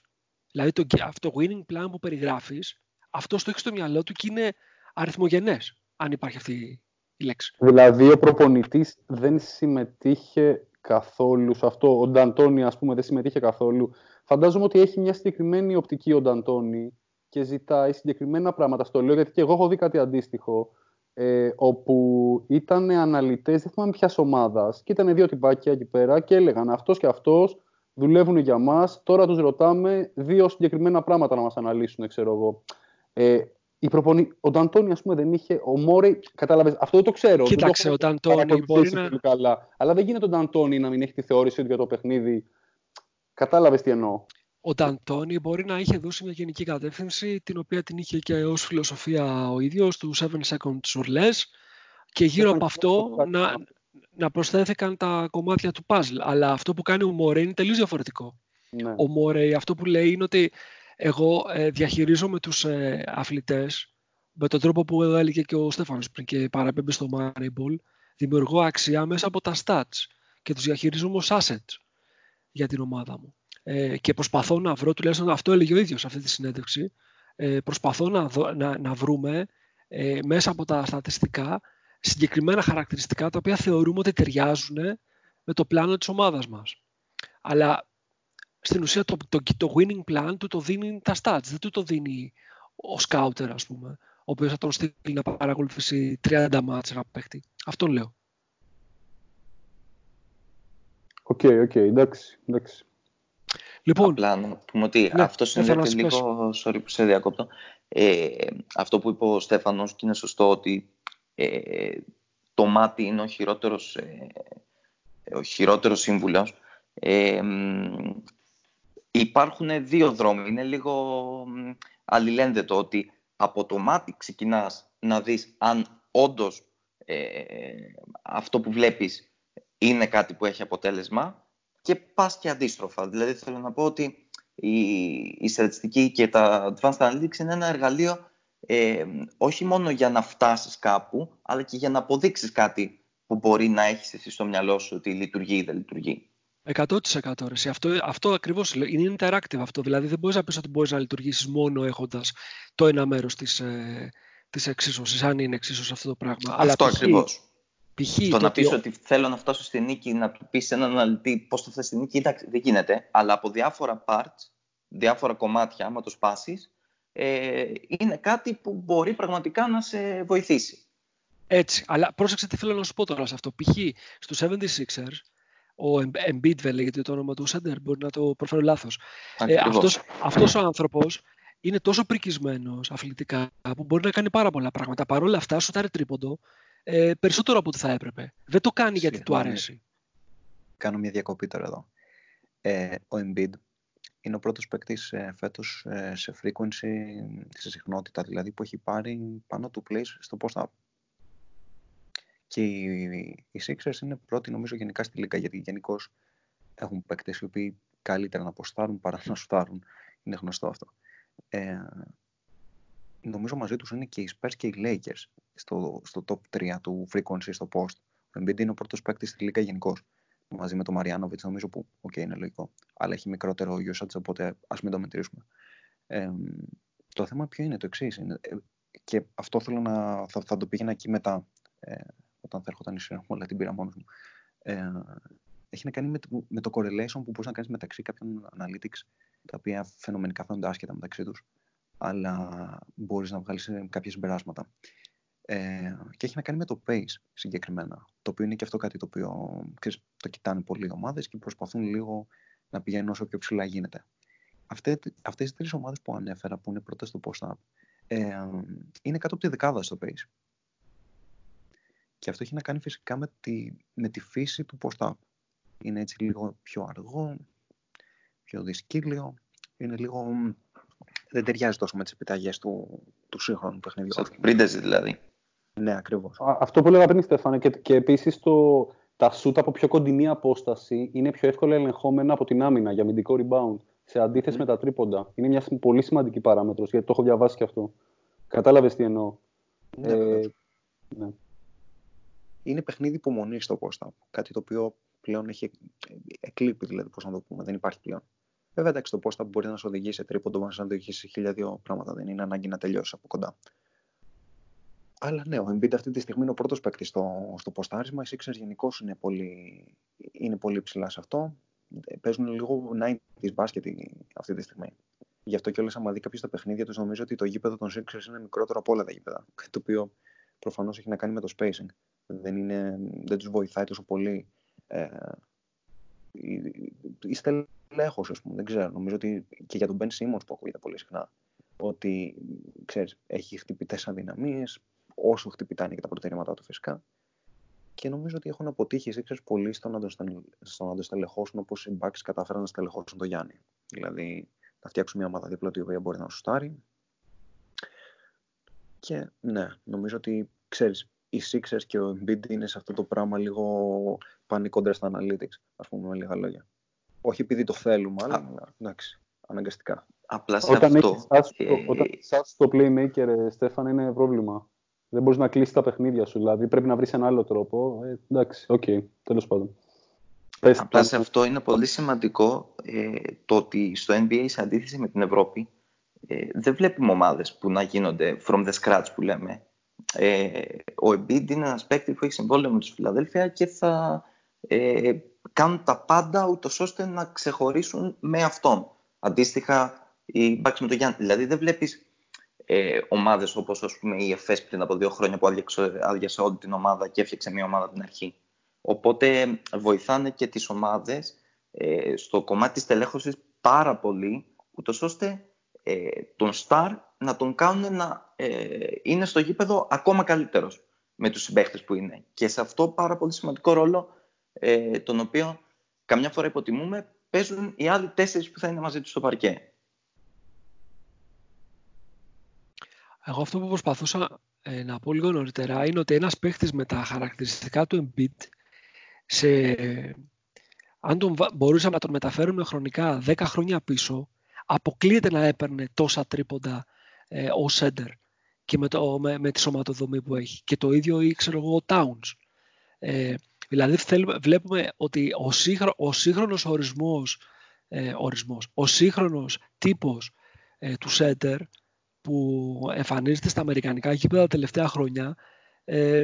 Δηλαδή το, αυτό το winning plan που περιγράφεις αυτός το έχεις στο μυαλό του και είναι αριθμογενές αν υπάρχει αυτή η λέξη. Δηλαδή ο προπονητής δεν συμμετείχε καθόλου σε αυτό. Ο Νταντώνη, ας πούμε, δεν συμμετείχε καθόλου. Φαντάζομαι ότι έχει μια συγκεκριμένη οπτική ο Νταντώνη και ζητάει συγκεκριμένα πράγματα. Στο λέω γιατί και εγώ έχω δει κάτι αντίστοιχο. Ε, όπου ήταν αναλυτές, δεν θυμάμαι ποιας ομάδας, και ήταν δύο τυπάκια εκεί πέρα και έλεγαν αυτός και αυτός δουλεύουν για μας, τώρα τους ρωτάμε δύο συγκεκριμένα πράγματα να μας αναλύσουν, ξέρω εγώ. Ε, η προπονη... Ο Νταντώνη, ας πούμε, δεν είχε. Ο Μόρεϊ, κατάλαβες. Αυτό δεν το ξέρω. Κοίταξε, ο Νταντώνη μπορεί να. Καλά. Αλλά δεν γίνεται ο Νταντώνη να μην έχει τη θεώρηση του για το παιχνίδι. Κατάλαβες τι εννοώ. Ο Νταντώνη μπορεί να είχε δώσει μια γενική κατεύθυνση, την οποία την είχε και ως φιλοσοφία ο ίδιος, του 7 seconds or less, και γύρω από αυτό να, να προσθέθηκαν τα κομμάτια του puzzle. Αλλά αυτό που κάνει ο Μόρεϊ είναι τελείως διαφορετικό. Ναι. Ο Μόρεϊ αυτό που λέει είναι ότι εγώ ε, διαχειρίζομαι τους ε, αθλητές με τον τρόπο που έλεγε και ο Στέφανος πριν και παραπέμπει στο Moneyball, δημιουργώ αξία μέσα από τα stats και τους διαχειρίζομαι ως assets για την ομάδα μου. Ε, και προσπαθώ να βρω, τουλάχιστον αυτό έλεγε ο ίδιος σε αυτή τη συνέντευξη, ε, προσπαθώ να, να, να βρούμε ε, μέσα από τα στατιστικά συγκεκριμένα χαρακτηριστικά τα οποία θεωρούμε ότι ταιριάζουν με το πλάνο της ομάδας μας. Αλλά στην ουσία το, το, το winning plan του το δίνει τα stats, δεν του το δίνει ο scouter ας πούμε, ο οποίος θα τον στείλει να παρακολουθήσει 30 ματς ενός παίχτη. Αυτό λέω. Οκ, okay, οκ, okay, εντάξει, εντάξει. Λοιπόν, Απλά να πούμε ότι ναι, αυτό είναι λίγο, sorry που σε διακόπτω, ε, αυτό που είπε ο Στέφανος και είναι σωστό ότι ε, το μάτι είναι ο χειρότερος, ε, ο χειρότερος σύμβουλος. Ε, υπάρχουν δύο δρόμοι. Είναι λίγο αλληλένδετο ότι από το μάτι ξεκινάς να δεις αν όντως ε, αυτό που βλέπεις είναι κάτι που έχει αποτέλεσμα και πας και αντίστροφα. Δηλαδή θέλω να πω ότι η, η στατιστική και τα advanced analytics είναι ένα εργαλείο ε, όχι μόνο για να φτάσεις κάπου, αλλά και για να αποδείξεις κάτι που μπορεί να έχεις εσύ στο μυαλό σου ότι λειτουργεί ή δεν λειτουργεί. 100% ρε. Αυτό, αυτό ακριβώς είναι interactive αυτό. Δηλαδή δεν μπορείς να πεις ότι μπορείς να λειτουργήσεις μόνο έχοντας το ένα μέρος της, ε, της εξίσωσης, αν είναι εξίσωση αυτό το πράγμα. Αυτό ακριβώς. Π.χ. το, να πεις ότι θέλω να φτάσω στη νίκη, να του πεις σε έναν αναλυτή πώς θα φτάσει στη νίκη, εντάξει, δεν γίνεται. Αλλά από διάφορα parts, διάφορα κομμάτια, άμα το σπάσεις, ε, είναι κάτι που μπορεί πραγματικά να σε βοηθήσει. Έτσι, αλλά πρόσεξε τι θέλω να σου πω τώρα σε αυτό. Π.χ. στους 76ers, ο Embiid δεν λέγεται το όνομα του Σέντερ, μπορεί να το προφέρω λάθος. Ε, αυτός, αυτός ο άνθρωπος είναι τόσο πρικισμένος αθλητικά που μπορεί να κάνει πάρα πολλά πράγματα. Παρ' όλα αυτά, σουτάρει τρίποντο ε, περισσότερο από ό,τι θα έπρεπε. Δεν το κάνει γιατί του αρέσει. Κάνω μια διακοπή τώρα εδώ. Ε, ο Embiid είναι ο πρώτος παίκτης ε, φέτος ε, σε frequency, σε συχνότητα δηλαδή, που έχει πάρει πάνω του place στο post-up. Και οι, οι Sixers είναι πρώτοι νομίζω γενικά στη Λίγκα, γιατί γενικώς έχουν παίκτες οι οποίοι καλύτερα να αποστάρουν παρά να σουτάρουν. Είναι γνωστό αυτό. Ε, νομίζω μαζί τους είναι και οι Spurs και οι Lakers στο, στο top 3 του frequency στο post. Ο Embiid είναι ο πρώτος παίκτης στη Λίγκα γενικώς. Μαζί με τον Μαριάνοβιτ, νομίζω που okay, είναι λογικό. Αλλά έχει μικρότερο usage, οπότε ας μην το μετρήσουμε. Ε, το θέμα ποιο είναι το εξής. Ε, και αυτό θέλω να. θα, θα το πήγαινα εκεί μετά. Ε, όταν θα έρχονταν η σειρά μου, αλλά την πήρα μόνος μου. Ε, έχει να κάνει με το, με το correlation που μπορεί να κάνεις μεταξύ κάποιων analytics, τα οποία φαινομενικά φαίνονται άσχετα μεταξύ τους, αλλά μπορείς να βγάλεις ε, κάποια συμπεράσματα. Ε, και έχει να κάνει με το pace συγκεκριμένα. Το οποίο είναι και αυτό κάτι το οποίο ξέρεις, το κοιτάνε πολλοί ομάδες και προσπαθούν λίγο να πηγαίνουν όσο πιο ψηλά γίνεται. Αυτές, αυτές οι τρεις ομάδες που ανέφερα, που είναι πρώτα στο post-up, ε, είναι κάτω από τη δεκάδα στο pace. Και αυτό έχει να κάνει φυσικά με τη, με τη φύση του post-up. Είναι έτσι λίγο πιο αργό, πιο δυσκύλιο, είναι λίγο... Δεν ταιριάζει τόσο με τις επιταγές του, του σύγχρονου παιχνιδιού. Σαν δηλαδή. Ναι, ακριβώς. Αυτό που έλεγα πριν, Στέφανε, και, και επίσης τα σούτ από πιο κοντινή απόσταση είναι πιο εύκολα ελεγχόμενα από την άμυνα για αμυντικό rebound. Σε αντίθεση με τα τρίποντα. Είναι μια πολύ σημαντική παράμετρος γιατί το έχω διαβάσει και αυτό. Κατάλαβες τι εννοώ. Ναι, ε, ναι. Είναι παιχνίδι υπομονή στο post Κάτι το οποίο πλέον έχει εκλείπει, δηλαδή, πώς να το πούμε. Δεν υπάρχει πλέον. Βέβαια, εντάξει, το post μπορεί να σε οδηγήσει σε τρίποντο, μπορεί να οδηγήσει σε χίλια δύο πράγματα. Δεν είναι ανάγκη να τελειώσει από κοντά. Αλλά ναι, ο Embiid αυτή τη στιγμή είναι ο πρώτος παίκτης στο, στο ποστάρισμα. Οι Sixers γενικώς είναι πολύ, είναι πολύ ψηλά σε αυτό. Παίζουν λίγο 90s μπάσκετ αυτή τη στιγμή. Γι' αυτό και όλε, άμα δει κάποιος τα παιχνίδια τους, νομίζω ότι το γήπεδο των Sixers είναι μικρότερο από όλα τα γήπεδα. Κάτι το οποίο προφανώς έχει να κάνει με το spacing. Δεν, είναι, δεν τους βοηθάει τόσο πολύ ε, η, η στελέχωση, ας πούμε. Δεν ξέρω. Νομίζω ότι και για τον Ben Simmons που ακούγεται πολύ συχνά. Ότι ξέρεις, έχει χτυπητές αδυναμίες, όσο χτυπητάνε και τα προτερήματά του φυσικά. Και νομίζω ότι έχουν αποτύχει οι Sixers πολύ στο να, το, στο να το στελεχώσουν όπως οι Bucks κατάφεραν να στελεχώσουν τον Γιάννη. Δηλαδή να φτιάξουν μια ομάδα δίπλα η οποία μπορεί να σουστάρει. Και ναι, νομίζω ότι ξέρεις, οι Sixers και ο Embiid είναι σε αυτό το πράγμα λίγο πάνε κόντρα στα analytics, ας πούμε με λίγα λόγια. Όχι επειδή το θέλουμε, αλλά εντάξει, αναγκαστικά. Απλά σε όταν αυτό... Έχεις ε... Όταν σας λείπει το playmaker, ε, Στέφαν, είναι πρόβλημα. Δεν μπορείς να κλείσεις τα παιχνίδια σου. Δηλαδή πρέπει να βρεις ένα άλλο τρόπο. Ε, εντάξει, οκ, okay, τέλος πάντων. Απλά σε αυτό είναι πολύ σημαντικό ε, το ότι στο NBA σε αντίθεση με την Ευρώπη ε, δεν βλέπουμε ομάδες που να γίνονται from the scratch που λέμε. Ε, ο Embiid είναι ένας παίκτη που έχει συμβόλαιο με τους Φιλαδέλφια και θα ε, κάνουν τα πάντα ούτως ώστε να ξεχωρίσουν με αυτόν. Αντίστοιχα οι Bucks με τον Γιάννη. Δηλαδή δεν βλέπεις ε, ομάδες όπως ας πούμε η ΕΦΕΣ πριν από δύο χρόνια που άδειασε όλη την ομάδα και έφτιαξε μια ομάδα από την αρχή. Οπότε βοηθάνε και τις ομάδες ε, στο κομμάτι της τελέχωσης πάρα πολύ, ούτως ώστε ε, τον Star να τον κάνουν να ε, είναι στο γήπεδο ακόμα καλύτερος με τους συμπαίχτες που είναι. Και σε αυτό πάρα πολύ σημαντικό ρόλο, ε, τον οποίο καμιά φορά υποτιμούμε, παίζουν οι άλλοι τέσσερις που θα είναι μαζί τους στο παρκέ. Εγώ αυτό που προσπαθούσα ε, να πω λίγο νωρίτερα είναι ότι ένας παίχτης με τα χαρακτηριστικά του Embiid σε, αν τον, μπορούσαμε να τον μεταφέρουμε χρονικά 10 χρόνια πίσω αποκλείεται να έπαιρνε τόσα τρίποντα ε, ο Σέντερ και με, το, με, με τη σωματοδομή που έχει. Και το ίδιο ή ξέρω εγώ ο Towns. Ε, δηλαδή θέλουμε, βλέπουμε ότι ο, σύγχρο, ο σύγχρονος ορισμός, ε, ορισμός, ο σύγχρονος τύπος ε, του Σέντερ που εμφανίζεται στα αμερικανικά γήπεδα τα τελευταία χρόνια ε,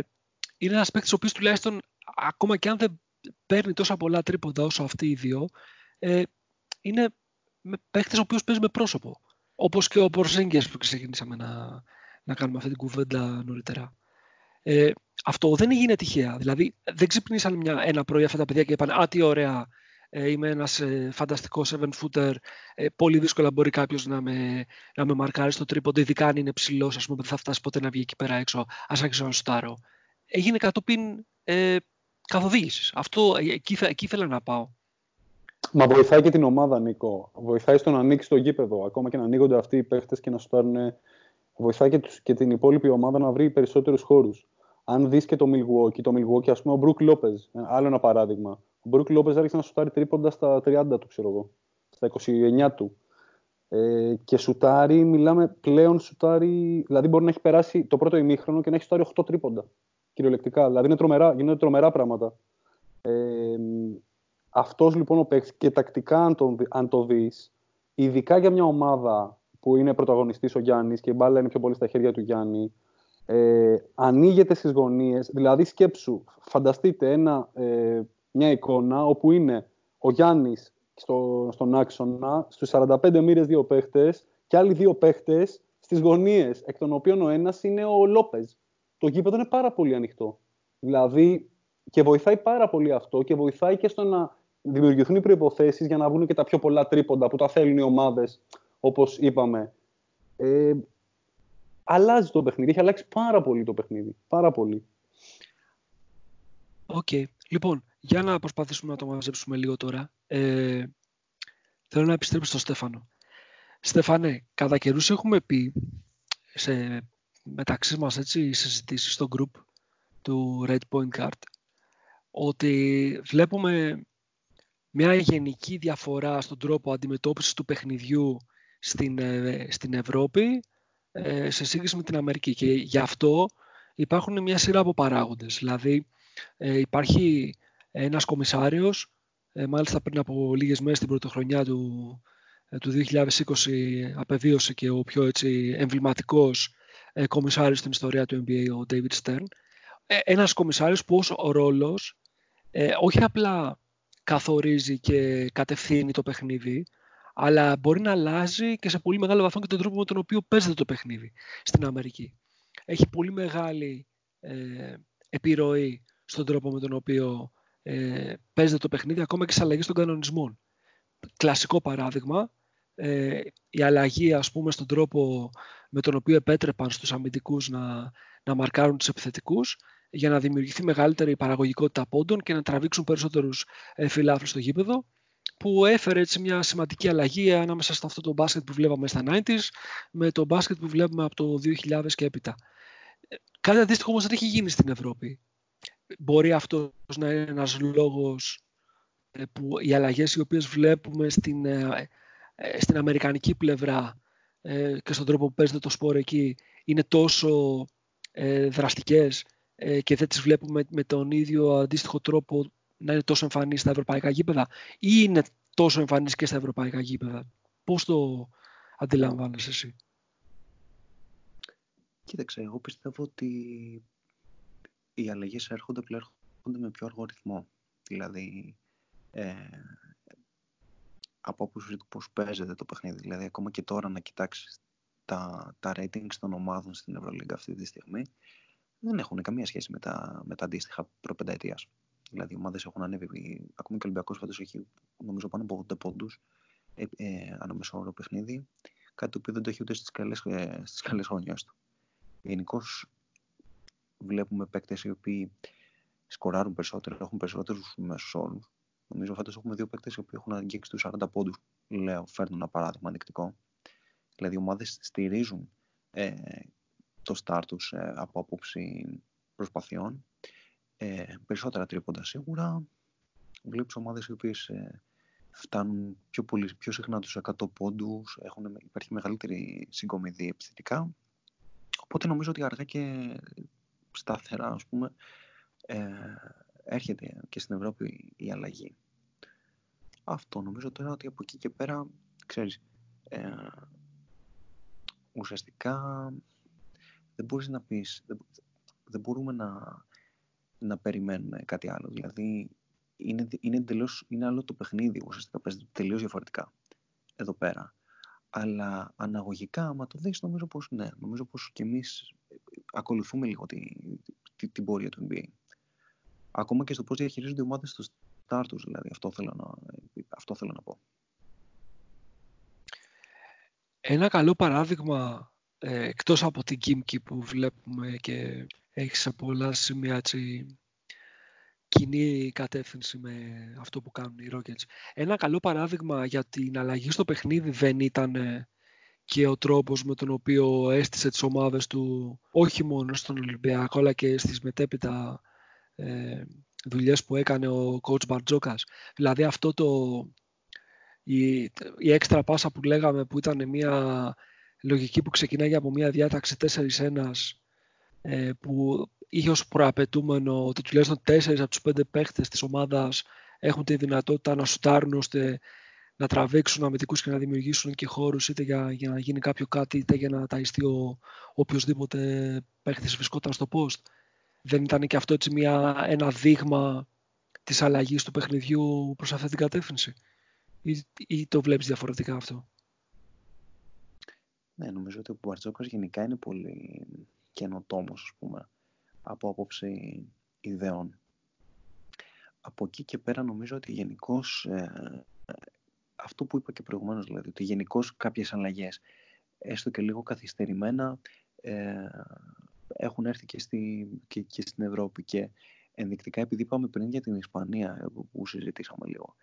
είναι ένας παίκτης ο οποίος τουλάχιστον ακόμα και αν δεν παίρνει τόσα πολλά τρίποντα όσο αυτοί οι δύο ε, είναι παίκτης ο οποίος παίζει με πρόσωπο. Όπως και ο Πορσέγγιας που ξεκινήσαμε να, να κάνουμε αυτή την κουβέντα νωρίτερα. Ε, αυτό δεν έγινε τυχαία. Δηλαδή δεν ξυπνήσαν μια, ένα πρωί αυτά τα παιδιά και είπαν «Α, τι ωραία, ε, είμαι ένας ε, φανταστικός seven footer, ε, πολύ δύσκολα μπορεί κάποιος να με, να με μαρκάρει στο τρίποντο, ειδικά αν είναι ψηλός, ας πούμε, δεν θα φτάσει ποτέ να βγει εκεί πέρα έξω, ας άρχισω να σουτάρω. Έγινε κατόπιν ε, καθοδήγησης. Αυτό, ε, εκεί, εκεί ήθελα να πάω. Μα βοηθάει και την ομάδα, Νίκο. Βοηθάει στο να ανοίξει το γήπεδο. Ακόμα και να ανοίγονται αυτοί οι παίχτες και να σουτάρουν. Βοηθάει και, τους, και την υπόλοιπη ομάδα να βρει περισσότερους χώρους. Αν δεις και το Milwaukee, το Milwaukee, ας πούμε, ο Μπρουκ Λόπε, άλλο ένα παράδειγμα. Ο Μπρουκ Λόπε άρχισε να σουτάρει τρίποντα στα 30 του, ξέρω εγώ. Στα 29 του. Ε, και σουτάρει, μιλάμε πλέον σουτάρει. Δηλαδή μπορεί να έχει περάσει το πρώτο ημίχρονο και να έχει σουτάρει 8 τρίποντα. Κυριολεκτικά. Δηλαδή είναι τρομερά, γίνονται τρομερά πράγματα. Ε, αυτός λοιπόν ο παίκτης και τακτικά, αν, τον, αν το δεις, ειδικά για μια ομάδα που είναι πρωταγωνιστής ο Γιάννης και η μπάλα είναι πιο πολύ στα χέρια του Γιάννη, ε, ανοίγεται στις γωνίες. Δηλαδή, σκέψου, φανταστείτε ένα, ε, μια εικόνα όπου είναι ο Γιάννης στο, στον άξονα, στους 45 μοίρες δύο παίχτες και άλλοι δύο παίχτες στις γωνίες, εκ των οποίων ο ένας είναι ο Λόπες. το γήπεδο είναι πάρα πολύ ανοιχτό. Δηλαδή, και βοηθάει πάρα πολύ αυτό και βοηθάει και στο να δημιουργηθούν οι προποθέσει για να βγουν και τα πιο πολλά τρίποντα που τα θέλουν οι ομάδες, όπως είπαμε. Ε, αλλάζει το παιχνίδι. Έχει αλλάξει πάρα πολύ το παιχνίδι. Πάρα πολύ. Οκ. Okay. Λοιπόν, για να προσπαθήσουμε να το μαζέψουμε λίγο τώρα. Ε, θέλω να επιστρέψω στον Στέφανο. Στέφανε, κατά καιρούς έχουμε πει σε μεταξύ μας έτσι, συζητήσεις στο group του Red PointCast ότι βλέπουμε μια γενική διαφορά στον τρόπο αντιμετώπισης του παιχνιδιού στην, ε, στην Ευρώπη ε, σε σύγκριση με την Αμερική και γι' αυτό υπάρχουν μια σειρά από παράγοντες. Δηλαδή ε, υπάρχει ένας κομισάριος, μάλιστα πριν από λίγες μέρες την πρωτοχρονιά του, του 2020 απεβίωσε και ο πιο έτσι, εμβληματικός κομισάριος στην ιστορία του NBA, ο David Stern. Ένας κομισάριος που ως ο ρόλος όχι απλά καθορίζει και κατευθύνει το παιχνίδι, αλλά μπορεί να αλλάζει και σε πολύ μεγάλο βαθμό και τον τρόπο με τον οποίο παίζεται το παιχνίδι στην Αμερική. Έχει πολύ μεγάλη ε, επιρροή στον τρόπο με τον οποίο ε, παίζεται το παιχνίδι, ακόμα και σε αλλαγή των κανονισμών. Κλασικό παράδειγμα, ε, η αλλαγή ας πούμε στον τρόπο με τον οποίο επέτρεπαν στους αμυντικούς να, να μαρκάρουν τους επιθετικούς για να δημιουργηθεί μεγαλύτερη παραγωγικότητα πόντων και να τραβήξουν περισσότερους ε, φιλάθλους στο γήπεδο που έφερε έτσι μια σημαντική αλλαγή ανάμεσα σε αυτό το μπάσκετ που βλέπαμε στα 90s με το μπάσκετ που βλέπουμε από το 2000 και έπειτα. Κάτι αντίστοιχο όμως δεν έχει γίνει στην Ευρώπη. Μπορεί αυτός να είναι ένας λόγος ε, που οι αλλαγές οι οποίες βλέπουμε στην, ε, ε, στην αμερικανική πλευρά και στον τρόπο που παίζεται το σπόρο εκεί είναι τόσο δραστικές και δεν τις βλέπουμε με τον ίδιο αντίστοιχο τρόπο να είναι τόσο εμφανή στα ευρωπαϊκά γήπεδα ή είναι τόσο εμφανή και στα ευρωπαϊκά γήπεδα. Πώς το αντιλαμβάνεσαι εσύ; Κοίταξε, εγώ πιστεύω ότι οι αλλαγές έρχονται πλέον με πιο αργό ρυθμό. Δηλαδή, ε, από άποψη του πώς παίζεται το παιχνίδι. Δηλαδή, ακόμα και τώρα να κοιτάξεις τα, τα ratings των ομάδων στην Ευρωλίγκα αυτή τη στιγμή, δεν έχουν καμία σχέση με τα, με τα αντίστοιχα προπενταετίας. Δηλαδή, οι ομάδες έχουν ανέβει. Ακόμη και ο Ολυμπιακός φέτος έχει, νομίζω, πάνω από 80 πόντους ε, ε, όρο παιχνίδι. Κάτι το οποίο δεν το έχει ούτε στις καλές ε, στις χρονιές του. Γενικώς βλέπουμε παίκτες οι οποίοι σκοράρουν περισσότερο, έχουν περισσότερους μέσους όρους. Νομίζω φέτος έχουμε δύο παίκτες οι οποίοι έχουν αγγίξει τους 40 πόντους. Λέω, φέρνω ένα παράδειγμα ανοιχτικό. Δηλαδή, οι ομάδες στηρίζουν ε, το start τους ε, από άποψη προσπαθειών ε, περισσότερα τρίποντα σίγουρα. Βλέπεις ομάδες οι οποίες ε, φτάνουν πιο, πολύ, πιο συχνά τους 100 πόντους, έχουν, υπάρχει μεγαλύτερη συγκομιδή επιθετικά. Οπότε νομίζω ότι αργά και σταθερά, ας πούμε, ε, έρχεται και στην Ευρώπη η αλλαγή. Αυτό νομίζω τώρα ότι από εκεί και πέρα, ξέρεις, ε, ουσιαστικά δεν μπορείς να πεις, δεν, δεν μπορούμε να να περιμένουμε κάτι άλλο. Δηλαδή, είναι, είναι, εντελώς, είναι άλλο το παιχνίδι, ουσιαστικά παίζεται τελείως διαφορετικά εδώ πέρα. Αλλά αναγωγικά, άμα το δεις, νομίζω πως ναι, νομίζω πως και εμείς ακολουθούμε λίγο τη, τη, την πορεία του NBA. Ακόμα και στο πώς διαχειρίζονται οι ομάδες στο start τους, δηλαδή, αυτό θέλω να, αυτό θέλω να πω. Ένα καλό παράδειγμα, ε, εκτός από την Κίμκι που βλέπουμε και έχεις σε πολλά σημεία έτσι, κοινή κατεύθυνση με αυτό που κάνουν οι Rockets. Ένα καλό παράδειγμα για την αλλαγή στο παιχνίδι δεν ήταν ε, και ο τρόπος με τον οποίο έστησε τις ομάδες του όχι μόνο στον Ολυμπιακό αλλά και στις μετέπειτα ε, δουλειές που έκανε ο coach Μπαρτζόκας. Δηλαδή αυτό το, η, η έξτρα πάσα που λέγαμε που ήταν μια λογική που ξεκινάει από μια διάταξη 4-1 ε, που είχε ως προαπαιτούμενο ότι τουλάχιστον τέσσερις από τους πέντε παίχτες της ομάδας έχουν τη δυνατότητα να σουτάρουν ώστε να τραβήξουν αμυντικούς και να δημιουργήσουν και χώρους είτε για, για να γίνει κάποιο κάτι είτε για να ταϊστεί ο οποιοδήποτε παίχτης βρισκόταν στο post. Δεν ήταν και αυτό έτσι μια, ένα δείγμα της αλλαγής του παιχνιδιού προς αυτή την κατεύθυνση; Ή, ή το βλέπεις διαφορετικά αυτό; Ναι, νομίζω ότι ο Μπαρτζόκας γενικά είναι πολύ καινοτόμος, ας πούμε. από άποψη ιδεών. Από εκεί και πέρα νομίζω ότι γενικώς ε, αυτό που είπα και προηγουμένως, δηλαδή, ότι γενικώς κάποιες αλλαγές, έστω και λίγο καθυστερημένα, ε, έχουν έρθει και, στη, και, και στην Ευρώπη και ενδεικτικά επειδή είπαμε πριν για την Ισπανία που συζητήσαμε λίγο.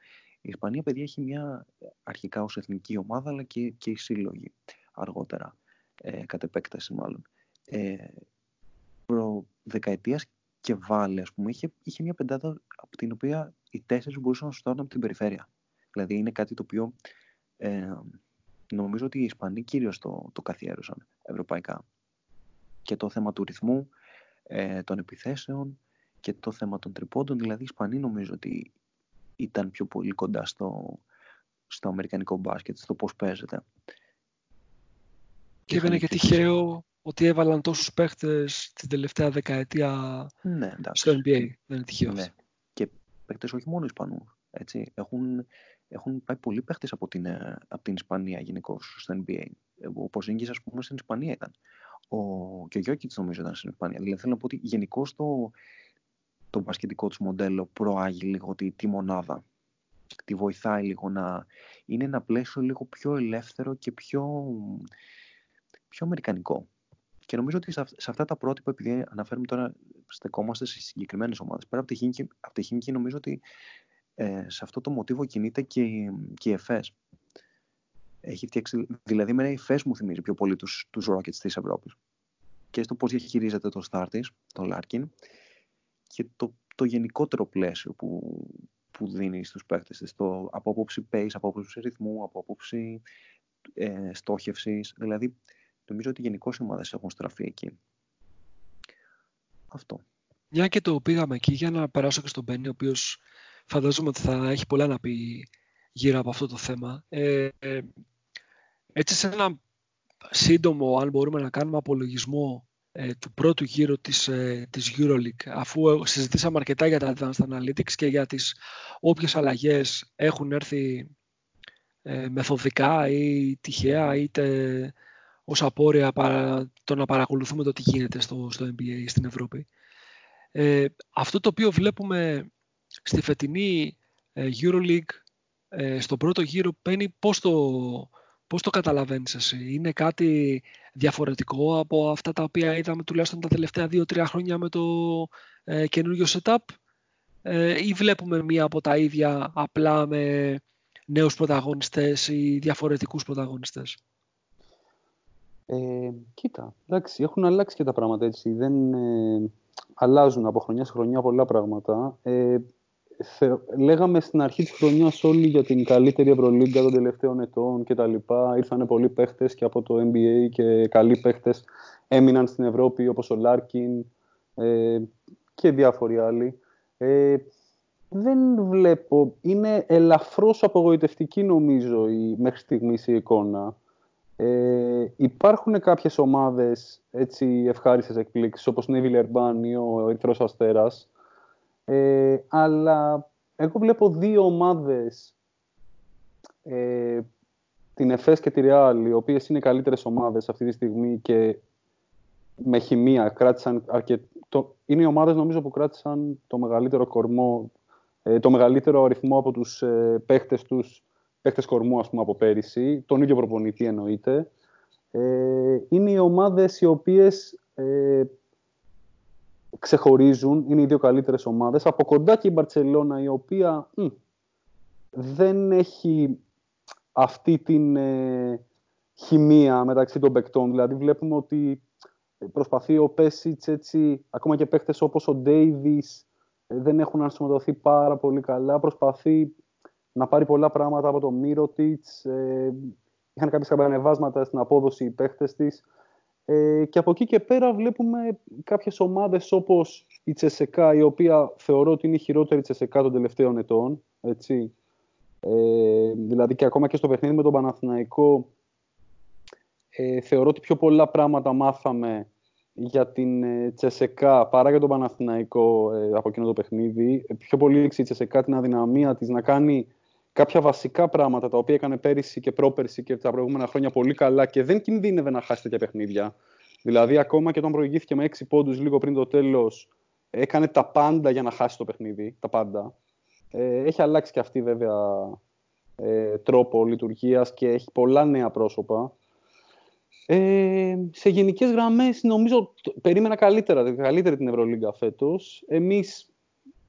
Η Ισπανία, παιδιά, έχει μια αρχικά ως εθνική ομάδα αλλά και, και οι σύλλογοι αργότερα, ε, κατ' επέκταση μάλλον. Ε, προ δεκαετίας και βάλε, ας πούμε, είχε, είχε μια πεντάδα από την οποία οι τέσσερις μπορούσαν να σου από την περιφέρεια. Δηλαδή είναι κάτι το οποίο ε, νομίζω ότι οι Ισπανοί κυρίως το, το καθιέρωσαν ευρωπαϊκά. Και το θέμα του ρυθμού, ε, των επιθέσεων και το θέμα των τριπώντων. Δηλαδή οι Ισπανοί νομίζω ότι ήταν πιο πολύ κοντά στο, στο αμερικανικό μπάσκετ, στο πώς παίζεται. Και δεν είναι και τυχαίο ότι έβαλαν τόσους παίχτες την τελευταία δεκαετία ναι, στο NBA. Δεν είναι τυχαίος. Ναι. Και παίχτες όχι μόνο Ισπανούς. Έτσι. Έχουν, έχουν πάει πολλοί παίχτες από την, ε, από την Ισπανία γενικώς στο NBA. Ο Ποζίνγκης, ας πούμε, στην Ισπανία ήταν. Ο, και ο Γιώκητς νομίζω ήταν στην Ισπανία. Δηλαδή θέλω να πω ότι γενικώς το, το μπασκετικό τους μοντέλο προάγει λίγο τη, τη μονάδα. Τη βοηθάει λίγο να είναι ένα πλαίσιο λίγο πιο ελεύθερο και πιο, πιο αμερικανικό. Και νομίζω ότι σε αυτά τα πρότυπα, επειδή αναφέρουμε τώρα, στεκόμαστε σε συγκεκριμένες ομάδες. Πέρα από τη Χίμκι, νομίζω ότι ε, σε αυτό το μοτίβο κινείται και, και η ΕΦΕΣ. Έχει φτιάξει, δηλαδή, με η ΕΦΕΣ μου θυμίζει πιο πολύ τους τους Rockets της Ευρώπης. Και στο πώς διαχειρίζεται το Star τον Λάρκιν, και το, το γενικότερο πλαίσιο που, που δίνει στους παίκτες της, το, από άποψη pace, από άποψη ρυθμού, από άποψη ε, στόχευσης. Δηλαδή, νομίζω ότι γενικώς οι ομάδες έχουν στραφεί εκεί. Αυτό. Μια και το πήγαμε εκεί για να περάσω και στον Μπένι, ο οποίος φαντάζομαι ότι θα έχει πολλά να πει γύρω από αυτό το θέμα. Ε, ε, έτσι σε ένα σύντομο, αν μπορούμε να κάνουμε απολογισμό ε, του πρώτου γύρου της, ε, της EuroLeague αφού συζητήσαμε αρκετά για τα Advanced Analytics και για τις όποιες αλλαγές έχουν έρθει ε, μεθοδικά ή τυχαία είτε ως απόρρια παρα, το να παρακολουθούμε το τι γίνεται στο, στο NBA στην Ευρώπη. Ε, αυτό το οποίο βλέπουμε στη φετινή EuroLeague στο πρώτο γύρο παίρνει πώς το, Πώς το καταλαβαίνεις εσύ, είναι κάτι διαφορετικό από αυτά τα οποία είδαμε τουλάχιστον τα τελευταία 2-3 χρόνια με το ε, καινούργιο setup; Ε, ή βλέπουμε μία από τα ίδια απλά με νέους πρωταγωνιστές ή διαφορετικούς πρωταγωνιστές; Ε, κοίτα, εντάξει, έχουν αλλάξει και τα πράγματα έτσι. Δεν ε, αλλάζουν από χρονιά σε χρονιά πολλά πράγματα. Ε, λέγαμε στην αρχή της χρονιάς όλοι για την καλύτερη Ευρωλίγκα των τελευταίων ετών και τα λοιπά. Ήρθανε πολλοί παίχτες και από το NBA και καλοί παίχτες έμειναν στην Ευρώπη όπως ο Λάρκιν ε, και διάφοροι άλλοι. Ε, δεν βλέπω. Είναι ελαφρώς απογοητευτική νομίζω η, μέχρι στιγμής η εικόνα. Ε, υπάρχουν κάποιες ομάδες έτσι ευχάριστες εκπλήξεις όπως είναι η Βιλερμπάν ή ο Ερυθρός Αστέρας. Ε, αλλά εγώ βλέπω δύο ομάδες, ε, την ΕΦΕΣ και τη Ρεάλ, οι οποίες είναι οι καλύτερες ομάδες αυτή τη στιγμή και με χημεία κράτησαν αρκετό... Είναι οι ομάδες νομίζω που κράτησαν το μεγαλύτερο κορμό, ε, το μεγαλύτερο αριθμό από τους ε, παίχτες τους, παίχτες κορμού ας πούμε από πέρυσι, τον ίδιο προπονητή εννοείται. Ε, είναι οι ομάδες οι οποίες ε, ξεχωρίζουν, είναι οι δύο καλύτερες ομάδες. Από κοντά και η Μπαρτσελώνα, η οποία δεν έχει αυτή την ε, χημεία μεταξύ των παικτών. Δηλαδή βλέπουμε ότι προσπαθεί ο Πέσιτς έτσι, ακόμα και παίχτες όπως ο Ντέιβις ε, δεν έχουν ενσωματωθεί πάρα πολύ καλά. Προσπαθεί να πάρει πολλά πράγματα από τον Μύρωτιτς. Ε, είχαν κάποιες καμπανεβάσματα στην απόδοση οι παίχτες της. Ε, και από εκεί και πέρα βλέπουμε κάποιες ομάδες όπως η Τσεσεκά, η οποία θεωρώ ότι είναι η χειρότερη Τσεσεκά των τελευταίων ετών. Έτσι. Ε, δηλαδή και ακόμα και στο παιχνίδι με τον Παναθηναϊκό ε, θεωρώ ότι πιο πολλά πράγματα μάθαμε για την ε, Τσεσεκά παρά για τον Παναθηναϊκό ε, από εκείνο το παιχνίδι. Ε, πιο πολύ η Τσεσεκά την αδυναμία της να κάνει κάποια βασικά πράγματα τα οποία έκανε πέρυσι και πρόπερσι και τα προηγούμενα χρόνια πολύ καλά και δεν κινδύνευε να χάσει τέτοια παιχνίδια. Δηλαδή, ακόμα και όταν προηγήθηκε με 6 πόντους λίγο πριν το τέλος, έκανε τα πάντα για να χάσει το παιχνίδι. Τα πάντα. Ε, έχει αλλάξει και αυτή βέβαια ε, τρόπο λειτουργίας και έχει πολλά νέα πρόσωπα. Ε, σε γενικές γραμμές, νομίζω περίμενα καλύτερα, καλύτερη την Ευρωλίγκα φέτος. Εμείς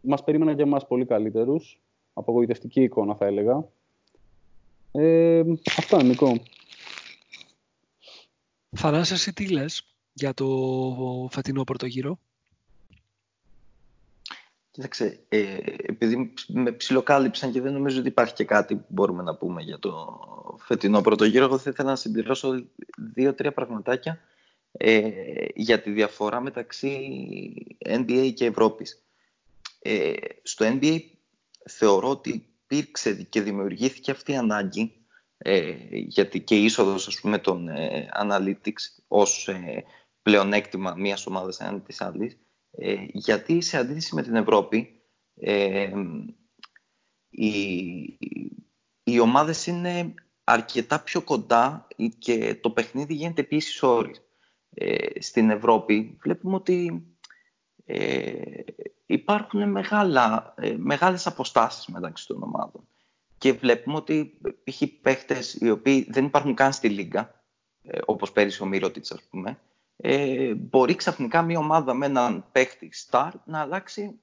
μας περίμεναν και εμάς πολύ καλύτερους. Απογοητευτική εικόνα, θα έλεγα. Ε, αυτά, Νικό. Θανάση, εσύ τι λες για το φετινό πρωτογύρο; Κοίταξε, ε, επειδή με ψιλοκάλυψαν και δεν νομίζω ότι υπάρχει και κάτι που μπορούμε να πούμε για το φετινό πρωτογύρο, εγώ θα ήθελα να συμπληρώσω δύο-τρία πραγματάκια ε, για τη διαφορά μεταξύ NBA και Ευρώπης. Ε, στο NBA θεωρώ ότι υπήρξε και δημιουργήθηκε αυτή η ανάγκη ε, γιατί και η είσοδος ας πούμε, των ε, Analytics ως ε, πλεονέκτημα μιας ομάδας έναντι της άλλης ε, γιατί σε αντίθεση με την Ευρώπη ε, οι, οι ομάδες είναι αρκετά πιο κοντά και το παιχνίδι γίνεται επίσης όρις. Ε, στην Ευρώπη βλέπουμε ότι ε, υπάρχουν μεγάλα, ε, μεγάλες αποστάσεις μεταξύ των ομάδων. Και βλέπουμε ότι π.χ. παίχτες οι οποίοι δεν υπάρχουν καν στη Λίγκα, ε, όπως πέρυσι ο Μύρωτιτς ας πούμε, ε, μπορεί ξαφνικά μια ομάδα με έναν παίχτη star να αλλάξει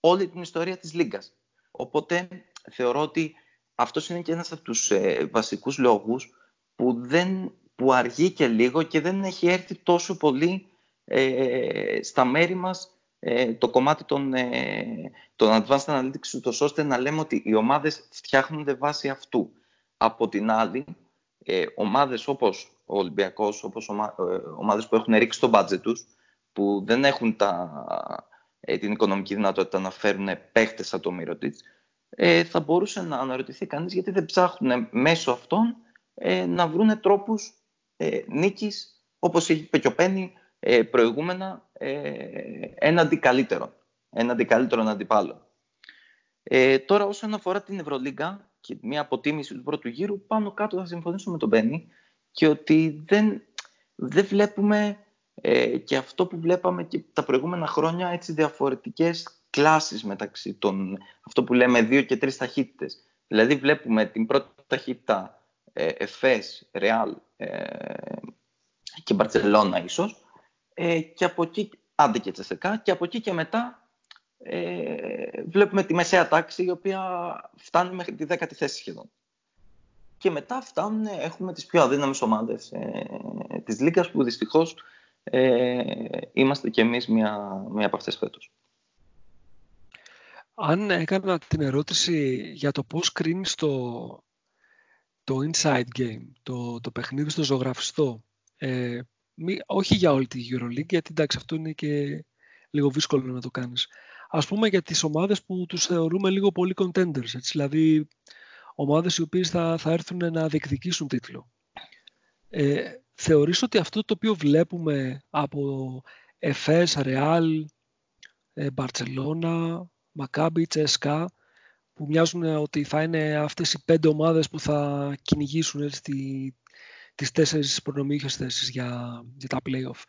όλη την ιστορία της Λίγκας. Οπότε θεωρώ ότι αυτός είναι και ένας από τους ε, βασικούς λόγους που, δεν, που αργεί και λίγο και δεν έχει έρθει τόσο πολύ ε, στα μέρη μας ε, το κομμάτι των, ε, των advanced analytics ούτως ώστε να λέμε ότι οι ομάδες φτιάχνονται βάσει αυτού. Από την άλλη, ε, ομάδες όπως ο Ολυμπιακός, όπως ομα, ε, ομάδες που έχουν ρίξει το budget τους, που δεν έχουν τα, ε, την οικονομική δυνατότητα να φέρουν παίχτες από το Mirotic, ε, θα μπορούσε να αναρωτηθεί κανείς γιατί δεν ψάχνουν μέσω αυτών ε, να βρουν τρόπους ε, νίκης, όπως είπε και ο Πένι ε, προηγούμενα, ε, έναντι καλύτερων, έναντι καλύτερων αντιπάλων. Ε, τώρα όσον αφορά την Ευρωλίγκα και μια αποτίμηση του πρώτου γύρου, πάνω κάτω θα συμφωνήσω με τον Μπένι και ότι δεν, δεν βλέπουμε ε, και αυτό που βλέπαμε και τα προηγούμενα χρόνια έτσι διαφορετικές κλάσεις μεταξύ των, αυτό που λέμε δύο και τρεις ταχύτητες. Δηλαδή βλέπουμε την πρώτη ταχύτητα ε, Εφές, Ρεάλ ε, και Μπαρτσελώνα ίσως ε, και από εκεί, άντε και τσεσεκά, και από εκεί και μετά ε, βλέπουμε τη μεσαία τάξη η οποία φτάνει μέχρι τη δέκατη θέση σχεδόν. Και μετά φτάνουν, έχουμε τις πιο αδύναμες ομάδες ε, της Λίγκας που δυστυχώς ε, είμαστε κι εμείς μία, μία από αυτές φέτος. Αν έκανα την ερώτηση για το πώς κρίνεις το, το inside game, το, το παιχνίδι στο ζωγραφιστό, ε, μη, όχι για όλη τη EuroLeague, γιατί εντάξει αυτό είναι και λίγο δύσκολο να το κάνεις. Ας πούμε για τις ομάδες που τους θεωρούμε λίγο πολύ contenders, έτσι, δηλαδή ομάδες οι οποίες θα, θα έρθουν να διεκδικήσουν τίτλο. Ε, θεωρείς ότι αυτό το οποίο βλέπουμε από Εφές, Ρεάλ, Μπαρτσελώνα, Μακάμπι, Τσέσκα, που μοιάζουν ότι θα είναι αυτές οι πέντε ομάδες που θα κυνηγήσουν έτσι, τη, τις τέσσερις προνομίχες θέσεις για, για τα play-off.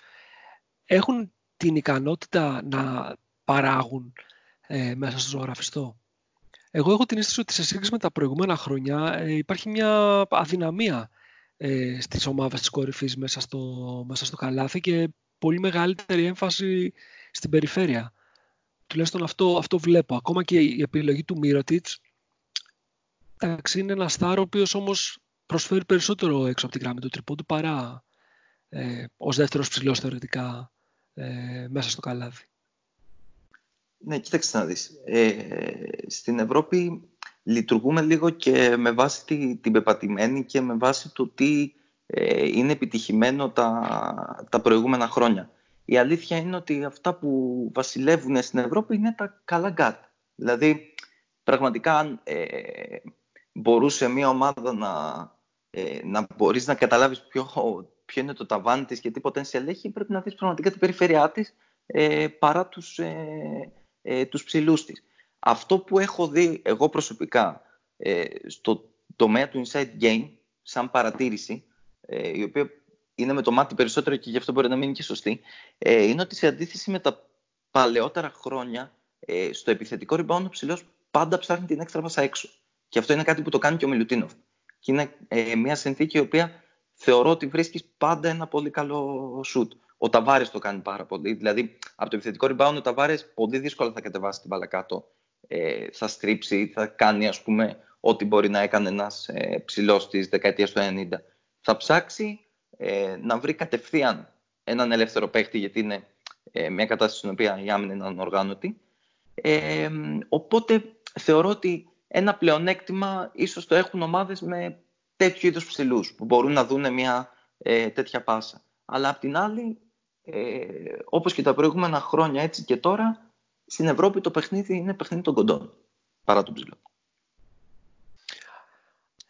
Έχουν την ικανότητα να παράγουν ε, μέσα στο ζωγραφιστό; Εγώ έχω την αίσθηση ότι σε σύγκριση με τα προηγούμενα χρόνια ε, υπάρχει μια αδυναμία ε, στις ομάδες της κορυφής μέσα στο, μέσα στο καλάθι και πολύ μεγαλύτερη έμφαση στην περιφέρεια. Τουλάχιστον αυτό, αυτό βλέπω. Ακόμα και η επιλογή του Μύρωτιτς εντάξει, είναι ένας στάρο ο οποίος όμως προσφέρει περισσότερο έξω από την γράμμη του τρυπώντου παρά ε, ως δεύτερος ψηλός θεωρητικά ε, μέσα στο καλάθι. Ναι, κοίταξε να δεις. Ε, στην Ευρώπη λειτουργούμε λίγο και με βάση τη, την πεπατημένη και με βάση το τι ε, είναι επιτυχημένο τα, τα προηγούμενα χρόνια. Η αλήθεια είναι ότι αυτά που βασιλεύουν στην Ευρώπη είναι τα καλά γκάτ. Δηλαδή, πραγματικά αν ε, μπορούσε μια ομάδα να, ε, να μπορείς να καταλάβεις ποιο, ποιο είναι το ταβάνι της και τι potential έχει, πρέπει να δεις πραγματικά την περιφέρειά της ε, παρά τους, ε, ε, τους ψηλούς της. Αυτό που έχω δει εγώ προσωπικά ε, στο τομέα του inside game, σαν παρατήρηση, ε, η οποία είναι με το μάτι περισσότερο και γι' αυτό μπορεί να μην είναι και σωστή, ε, είναι ότι σε αντίθεση με τα παλαιότερα χρόνια, ε, στο επιθετικό rebound ο ψηλός πάντα ψάχνει την έξτρα πάσα έξω. Και αυτό είναι κάτι που το κάνει και ο Μιλουτίνοφ. Και είναι ε, μια συνθήκη η οποία θεωρώ ότι βρίσκεις πάντα ένα πολύ καλό σουτ. Ο Ταβάρες το κάνει πάρα πολύ. Δηλαδή, από το επιθετικό rebound, ο Ταβάρες πολύ δύσκολα θα κατεβάσει την μπάλα κάτω. Ε, θα στρίψει, θα κάνει ας πούμε ό,τι μπορεί να έκανε ένας ε, ψηλός της δεκαετίας του 90. Θα ψάξει ε, να βρει κατευθείαν έναν ελεύθερο παίχτη, γιατί είναι ε, μια κατάσταση στην οποία η άμυνα είναι ανοργάνωτη. Ε, οπότε θεωρώ ότι ένα πλεονέκτημα ίσως το έχουν ομάδες με τέτοιου είδους ψηλούς που μπορούν να δουν μια ε, τέτοια πάσα. Αλλά απ' την άλλη, ε, όπως και τα προηγούμενα χρόνια έτσι και τώρα, στην Ευρώπη το παιχνίδι είναι παιχνίδι των κοντών παρά τον ψηλό.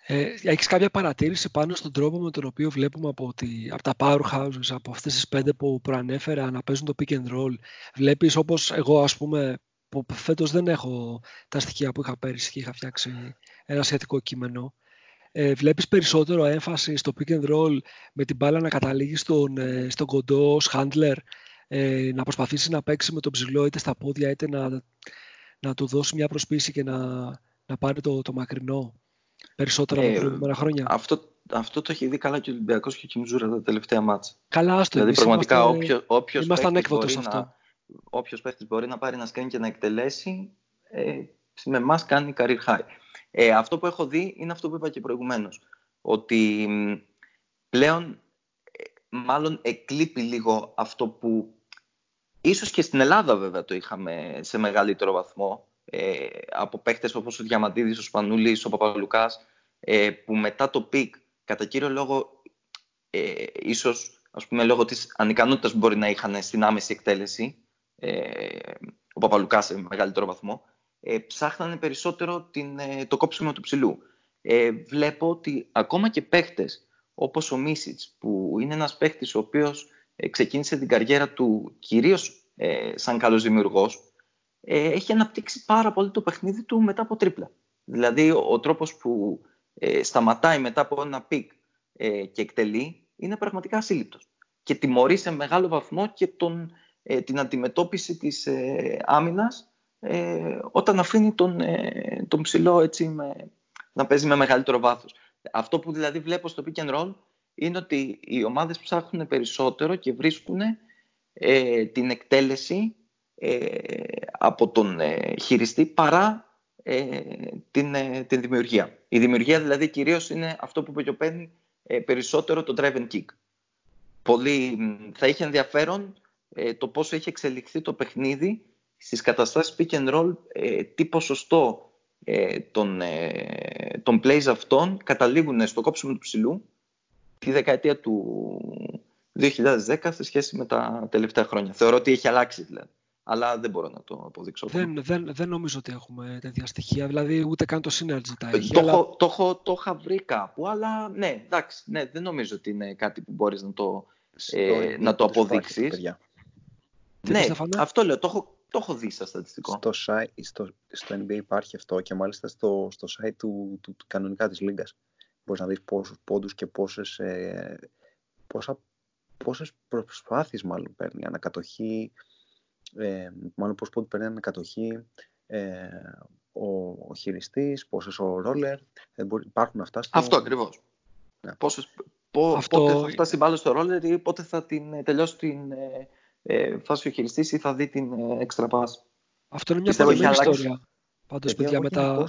Ε, έχεις κάποια παρατήρηση πάνω στον τρόπο με τον οποίο βλέπουμε από, τη, από τα powerhouses, από αυτές τις πέντε που προανέφερα να παίζουν το pick and roll; Βλέπεις όπως εγώ ας πούμε που φέτος δεν έχω τα στοιχεία που είχα πέρυσι και είχα φτιάξει ένα σχετικό κείμενο. Ε, βλέπεις περισσότερο έμφαση στο pick and roll με την μπάλα να καταλήγει στον, ε, στον κοντό ως handler, ε, να προσπαθήσει να παίξει με τον ψηλό είτε στα πόδια είτε να, να του δώσει μια προσπίση και να, να πάρει το, το μακρινό περισσότερα ε, από τα προηγούμενα χρόνια. Αυτό, αυτό το έχει δει καλά και ο Ολυμπιακός και ο Κιμζούρα τα τελευταία μάτσα. Καλά, άστο. Δηλαδή, πραγματικά είμαστε, όποιος, ανέκδοτο αυτό. Να, όποιος παίχτης μπορεί να πάρει ένα σκριν και να εκτελέσει, ε, με εμάς κάνει career high. Ε, αυτό που έχω δει είναι αυτό που είπα και προηγουμένως. Ότι πλέον ε, μάλλον εκλείπει λίγο αυτό που ίσως και στην Ελλάδα βέβαια το είχαμε σε μεγαλύτερο βαθμό ε, από παίχτες όπως ο Διαμαντίδης, ο Σπανούλης, ο Παπαλουκάς ε, που μετά το pick κατά κύριο λόγο ε, ίσως ας πούμε λόγω της ανικανότητας που μπορεί να είχαν στην άμεση εκτέλεση ε, ο Παπαλουκάς σε μεγαλύτερο βαθμό ε, ψάχνανε περισσότερο την, ε, το κόψιμο του ψηλού. Ε, βλέπω ότι ακόμα και παίχτες όπως ο Μίσιτς που είναι ένας παίχτης ο οποίος ε, ξεκίνησε την καριέρα του κυρίως ε, σαν καλός δημιουργός ε, έχει αναπτύξει πάρα πολύ το παιχνίδι του μετά από τρίπλα. Δηλαδή ο, τρόπος που ε, σταματάει μετά από ένα pick ε, και εκτελεί είναι πραγματικά ασύλληπτος. Και τιμωρεί σε μεγάλο βαθμό και τον, ε, την αντιμετώπιση της ε, άμυνας όταν αφήνει τον, τον ψηλό έτσι με, να παίζει με μεγαλύτερο βάθος. Αυτό που δηλαδή βλέπω στο pick and roll είναι ότι οι ομάδες ψάχνουν περισσότερο και βρίσκουν την εκτέλεση ε, από τον ε, χειριστή παρά ε, την, την δημιουργία. Η δημιουργία δηλαδή κυρίως είναι αυτό που είπε ο περισσότερο το drive and kick. Πολύ, θα είχε ενδιαφέρον το πόσο έχει εξελιχθεί το παιχνίδι στις καταστάσεις pick and roll, τι ποσοστό των, των plays αυτών καταλήγουν στο κόψιμο του ψηλού τη δεκαετία του 2010 σε σχέση με τα τελευταία χρόνια. Θεωρώ ότι έχει αλλάξει δηλαδή αλλά δεν μπορώ να το αποδείξω. Δεν, δεν, δεν νομίζω ότι έχουμε τέτοια στοιχεία, δηλαδή ούτε καν το Synergy τα έχει. Το, αλλά... το, το, το είχα βρει κάπου, αλλά ναι, εντάξει, ναι, δεν νομίζω ότι είναι κάτι που μπορείς να το, ε, να το αποδείξεις. Ναι, αυτό λέω, το έχω, το έχω δει στα στατιστικό. Στο, στο, στο NBA υπάρχει αυτό και μάλιστα στο, στο site του, του, του κανονικά της Λίγκας. Μπορείς να δεις πόσους πόντους και πόσες, ε, πόσα, πόσες προσπάθειες μάλλον παίρνει ανακατοχή, ε, μάλλον πώς πότε παίρνει κατοχή ε, ο, ο χειριστής, πόσες ο ρόλερ, ε, υπάρχουν αυτά στο... Αυτό ακριβώς. Ναι. Πόσες, πό, Αυτό... Πότε θα φτάσει μπάλα στο ρόλερ ή πότε θα την ε, τελειώσει την ε, ε, φάση ο χειριστής ή θα δει την ε, extra pass. Αυτό είναι μια πολύ ιστορία. Πάντως, παιδιά, μετά...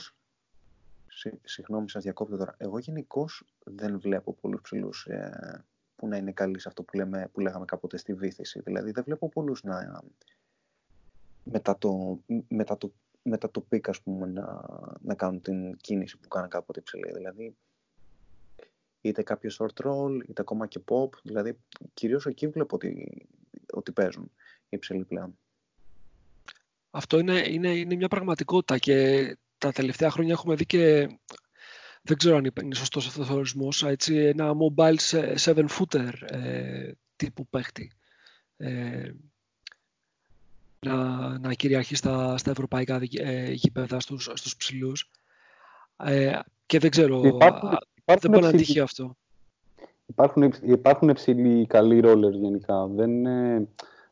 Συγγνώμη, σας διακόπτω τώρα. Εγώ γενικώς δεν βλέπω πολλούς ψηλούς ε, που να είναι καλοί σε αυτό που, λέμε, που λέγαμε κάποτε στη βύθιση. Δηλαδή δεν βλέπω πολλούς να, μετά το, μετά το, μετά το pick, ας πούμε, να, να κάνουν την κίνηση που κάνουν κάποτε ψηλοί. Δηλαδή, είτε κάποιος short roll, είτε ακόμα και pop. Δηλαδή, κυρίως εκεί βλέπω ότι, ότι παίζουν οι ψηλοί πλέον. Αυτό είναι, είναι, είναι μια πραγματικότητα και τα τελευταία χρόνια έχουμε δει και δεν ξέρω αν είναι σωστός αυτός ο ορισμός, έτσι, ένα mobile seven footer ε, τύπου παίχτη. Ε, να, να κυριαρχεί στα, στα ευρωπαϊκά ε, γήπεδα στους, στους ψηλούς. Ε, και δεν ξέρω, υπάρχουν, υπάρχουν δεν μπορεί να τύχει αυτό. Υπάρχουν, υπάρχουν υψηλοί καλοί ρόλερ γενικά. Δεν, ε,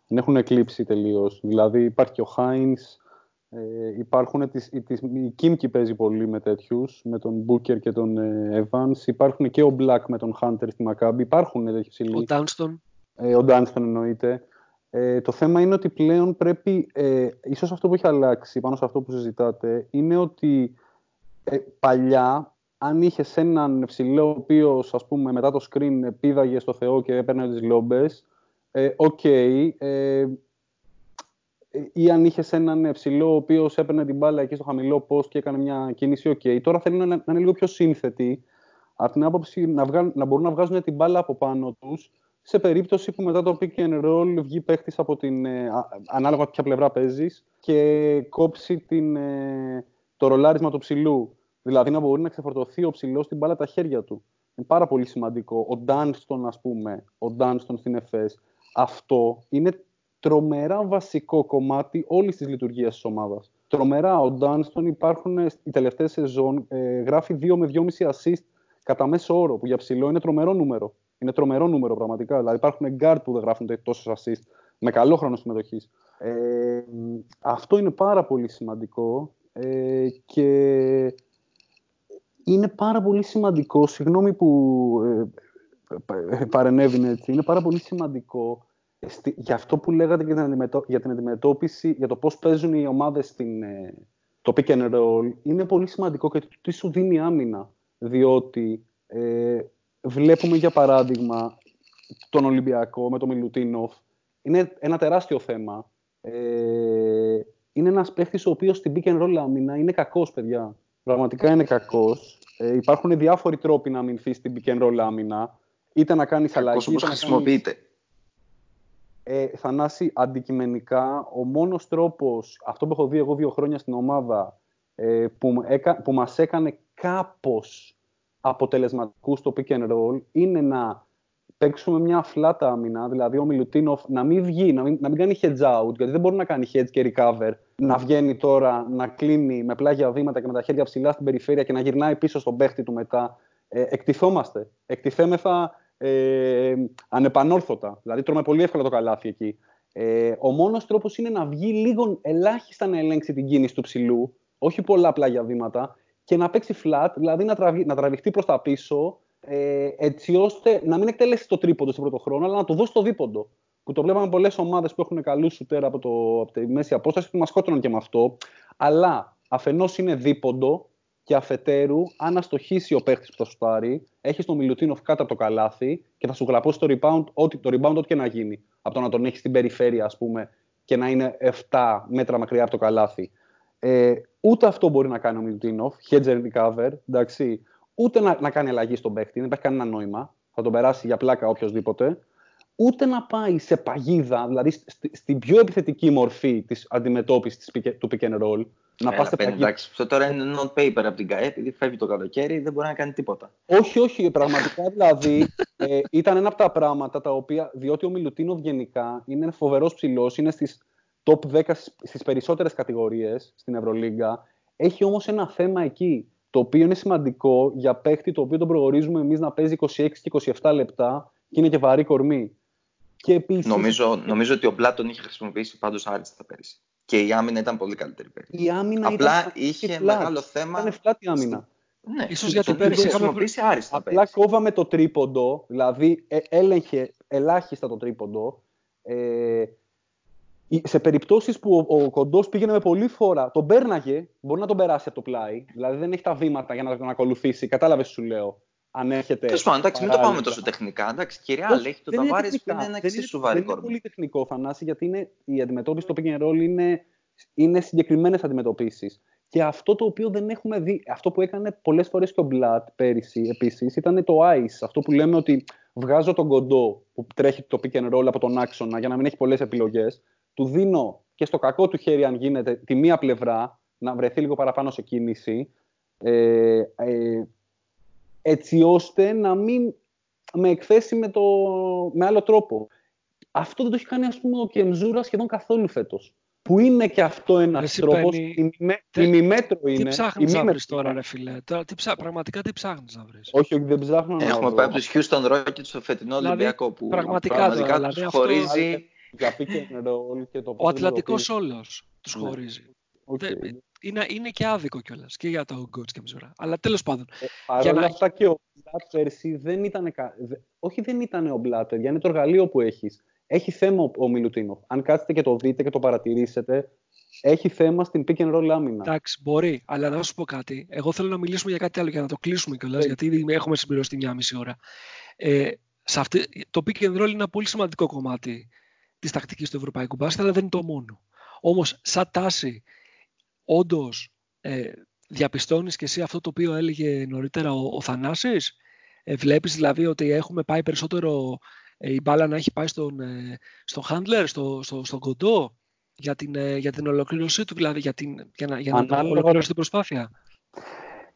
δεν έχουν εκλείψει τελείως. Δηλαδή υπάρχει και ο Χάινς, ε, υπάρχουν τις, τις, η Κίμκι παίζει πολύ με τέτοιους, με τον Μπούκερ και τον ε, Evans. Υπάρχουν και ο Μπλακ με τον Χάντερ στη Μακάμπη. Υπάρχουν τέτοιοι ψηλοί. Ο Ντάνστον. Ε, ο Ντάνστον εννοείται. Ε, το θέμα είναι ότι πλέον πρέπει, ε, ίσως αυτό που έχει αλλάξει πάνω σε αυτό που συζητάτε, είναι ότι ε, παλιά αν είχες έναν ψηλό ο οποίος μετά το screen πήδαγε στο Θεό και έπαιρνε τις λόμπες, ε, OK. Okay, ε, ή αν είχες έναν ψηλό ο οποίος έπαιρνε την μπάλα εκεί στο χαμηλό post και έκανε μια κίνηση, OK. Okay. Τώρα θέλουν να, να είναι λίγο πιο σύνθετοι, από την άποψη να, να μπορούν να βγάζουν την μπάλα από πάνω τους σε περίπτωση που μετά το pick and roll βγει παίχτης από την. Ε, ανάλογα ποια πλευρά παίζεις και κόψει την, ε, το ρολάρισμα του ψηλού. Δηλαδή να μπορεί να ξεφορτωθεί ο ψηλός στην μπάλα τα χέρια του. Είναι πάρα πολύ σημαντικό. Ο Ντάνστον, ας πούμε, ο Ντάνστον στην ΕΦΕΣ, αυτό είναι τρομερά βασικό κομμάτι όλης της λειτουργίας της ομάδας. Τρομερά. Ο Ντάνστον υπάρχουν οι τελευταίε σεζόν, ε, γράφει 2 με 2,5 assist κατά μέσο όρο, που για ψηλό είναι τρομερό νούμερο. Είναι τρομερό νούμερο πραγματικά. Δηλαδή υπάρχουν guard που δεν γράφουν τόσες assist με καλό χρόνο συμμετοχής. Ε, αυτό είναι πάρα πολύ σημαντικό ε, και είναι πάρα πολύ σημαντικό, συγγνώμη που ε, παρενέβηνε έτσι, είναι πάρα πολύ σημαντικό για αυτό που λέγατε για την, για την αντιμετώπιση, για το πώς παίζουν οι ομάδες στην, ε, το pick and roll, είναι πολύ σημαντικό και τι σου δίνει άμυνα. Διότι ε, βλέπουμε για παράδειγμα τον Ολυμπιακό με τον Μιλουτίνοφ. Είναι ένα τεράστιο θέμα. Ε, είναι ένας παίχτης ο οποίος στην pick and roll άμυνα είναι κακός, παιδιά. Πραγματικά είναι κακός. Ε, υπάρχουν διάφοροι τρόποι να αμυνθεί στην pick and roll άμυνα. Είτε να κάνεις αλλαγή. Όπως χρησιμοποιείται. Ε, Θανάση, αντικειμενικά, ο μόνος τρόπος, αυτό που έχω δει εγώ δύο χρόνια στην ομάδα, ε, που, έκα, που μας έκανε κάπως αποτελεσματικούς στο pick and roll, είναι να παίξουμε μια φλάτα άμυνα, δηλαδή ο Μιλουτίνοφ να μην βγει, να μην, να μην κάνει hedge out, γιατί δεν μπορεί να κάνει hedge και recover, να βγαίνει τώρα, να κλείνει με πλάγια βήματα και με τα χέρια ψηλά στην περιφέρεια και να γυρνάει πίσω στον παίχτη του μετά. Ε, εκτιθόμαστε. Εκτιθέμεθα ε, ανεπανόρθωτα. Δηλαδή τρώμε πολύ εύκολα το καλάθι εκεί. Ε, ο μόνος τρόπος είναι να βγει λίγο ελάχιστα να ελέγξει την κίνηση του ψηλού, όχι πολλά πλάγια βήματα, και να παίξει flat, δηλαδή να, τραβη, να τραβηχτεί προς τα πίσω, ε, έτσι ώστε να μην εκτελέσει το τρίποντο σε πρώτο χρόνο, αλλά να το δώσει το δίποντο. Που το βλέπαμε πολλές ομάδες που έχουν καλού σουτέρα από, το, από τη μέση απόσταση που μας σκότωναν και με αυτό. Αλλά αφενός είναι δίποντο και αφετέρου, αν αστοχήσει ο παίχτης που θα σου πάρει, έχεις τον Μιλουτίνοφ κάτω από το καλάθι και θα σου γραπώσει το rebound, ό,τι, το rebound ό,τι και να γίνει. Από το να τον έχεις στην περιφέρεια, ας πούμε, και να είναι 7 μέτρα μακριά από το καλάθι. Ε, ούτε αυτό μπορεί να κάνει ο Μιλουτίνοφ, hedge and recover, εντάξει, ούτε να, να κάνει αλλαγή στον παίχτη, δεν υπάρχει κανένα νόημα. Θα τον περάσει για πλάκα οποιοδήποτε. Ούτε να πάει σε παγίδα, δηλαδή στην πιο επιθετική μορφή της αντιμετώπισης του pick and roll, να πας Εντάξει, αυτό τώρα είναι non paper από την ΚΑΕ, επειδή φεύγει το καλοκαίρι, δεν μπορεί να κάνει τίποτα. Όχι, όχι, πραγματικά δηλαδή ε, ήταν ένα από τα πράγματα τα οποία, διότι ο Μιλουτίνο γενικά είναι φοβερός ψηλός, είναι στις top 10 στις περισσότερες κατηγορίες στην Ευρωλίγκα. Έχει όμως ένα θέμα εκεί, το οποίο είναι σημαντικό για παίχτη το οποίο τον προορίζουμε εμείς να παίζει 26 και 27 λεπτά και είναι και βαρύ κορμί. Και επίσης... νομίζω, νομίζω ότι ο Μπλάτον είχε χρησιμοποιήσει πάντως άριστα πέρυσι. Και η άμυνα ήταν πολύ καλύτερη πέρυσι. Η άμυνα Απλά ήταν είχε μεγάλο θέμα. Ήταν φλάτη η άμυνα. Ναι, ίσως γιατί πέρυσι είχαμε χρησιμοποιήσει άριστα. Απλά πέρυσι. κόβαμε το τρίποντο, δηλαδή ε, έλεγχε ελάχιστα το τρίποντο. Ε, σε περιπτώσεις που ο, ο κοντός πήγαινε με πολύ φορά, τον πέρναγε, μπορεί να τον περάσει από το πλάι, δηλαδή δεν έχει τα βήματα για να τον ακολουθήσει. Κατάλαβες σου λέω αν έρχεται. Τέλος πάντων, εντάξει, μην το πάμε τόσο τεχνικά. Εντάξει, κυρία Αλλά έχει το ταβάρι που είναι ένα εξίσου βαρύ Δεν είναι πολύ τεχνικό, Θανάση, γιατί είναι, η αντιμετώπιση στο pick and roll είναι, είναι συγκεκριμένες αντιμετωπίσεις. Και αυτό το οποίο δεν έχουμε δει, αυτό που έκανε πολλές φορές και ο Μπλατ πέρυσι επίσης, ήταν το ice. Αυτό που λέμε ότι βγάζω τον κοντό που τρέχει το pick and roll από τον άξονα για να μην έχει πολλές επιλογές. Του δίνω και στο κακό του χέρι, αν γίνεται, τη μία πλευρά να βρεθεί λίγο παραπάνω σε κίνηση. Ε, ε, έτσι ώστε να μην με εκθέσει με, το, με άλλο τρόπο. Αυτό δεν το έχει κάνει ας πούμε, ο Κεμζούρα σχεδόν καθόλου φέτος. που είναι και αυτό ένας τρόπος. Ημιμέτρο είναι. Τι ψάχνεις να βρεις τώρα, ρε φιλέ. Τώρα, τι ψά... Πραγματικά τι ψάχνεις να βρεις; Όχι, όχι, δεν ψάχνω να Έχουμε πάει από τους Houston Rockets στο φετινό δηλαδή, Ολυμπιακό που πραγματικά, πραγματικά δηλαδή, τους χωρίζει. Για και το Ο Ατλαντικός όλος τους ναι. χωρίζει. Okay. Είναι, είναι και άδικο κιόλας και για το Γκότ και Μιζούρα. Αλλά τέλος πάντων. Ε, Παρ' όλα αυτά και ο Μπλάτ πέρσι δεν ήταν. Όχι, δεν ήταν ο Μπλάτ, είναι το εργαλείο που έχεις. Έχει θέμα ο Μιλουτίνοφ. Αν κάτσετε και το δείτε και το παρατηρήσετε, έχει θέμα στην pick and roll άμυνα. Εντάξει, μπορεί, αλλά να σου πω κάτι. Εγώ θέλω να μιλήσουμε για κάτι άλλο για να το κλείσουμε κιόλας, ε. γιατί ήδη έχουμε συμπληρώσει μια μισή ώρα. Ε, σε αυτή, το pick and roll είναι ένα πολύ σημαντικό κομμάτι της τακτικής του ευρωπαϊκού μπάσκετ, αλλά δεν είναι το μόνο. Όμως, σαν τάση, όντως ε, διαπιστώνεις και εσύ αυτό το οποίο έλεγε νωρίτερα ο, ο Θανάσης; Ε, βλέπεις δηλαδή ότι έχουμε πάει περισσότερο ε, η μπάλα να έχει πάει στον, ε, στον handler, στο, στο, στον κοντό για την, ε, για την ολοκλήρωσή του, δηλαδή για, την, για να, για να ολοκληρώσει την προσπάθεια;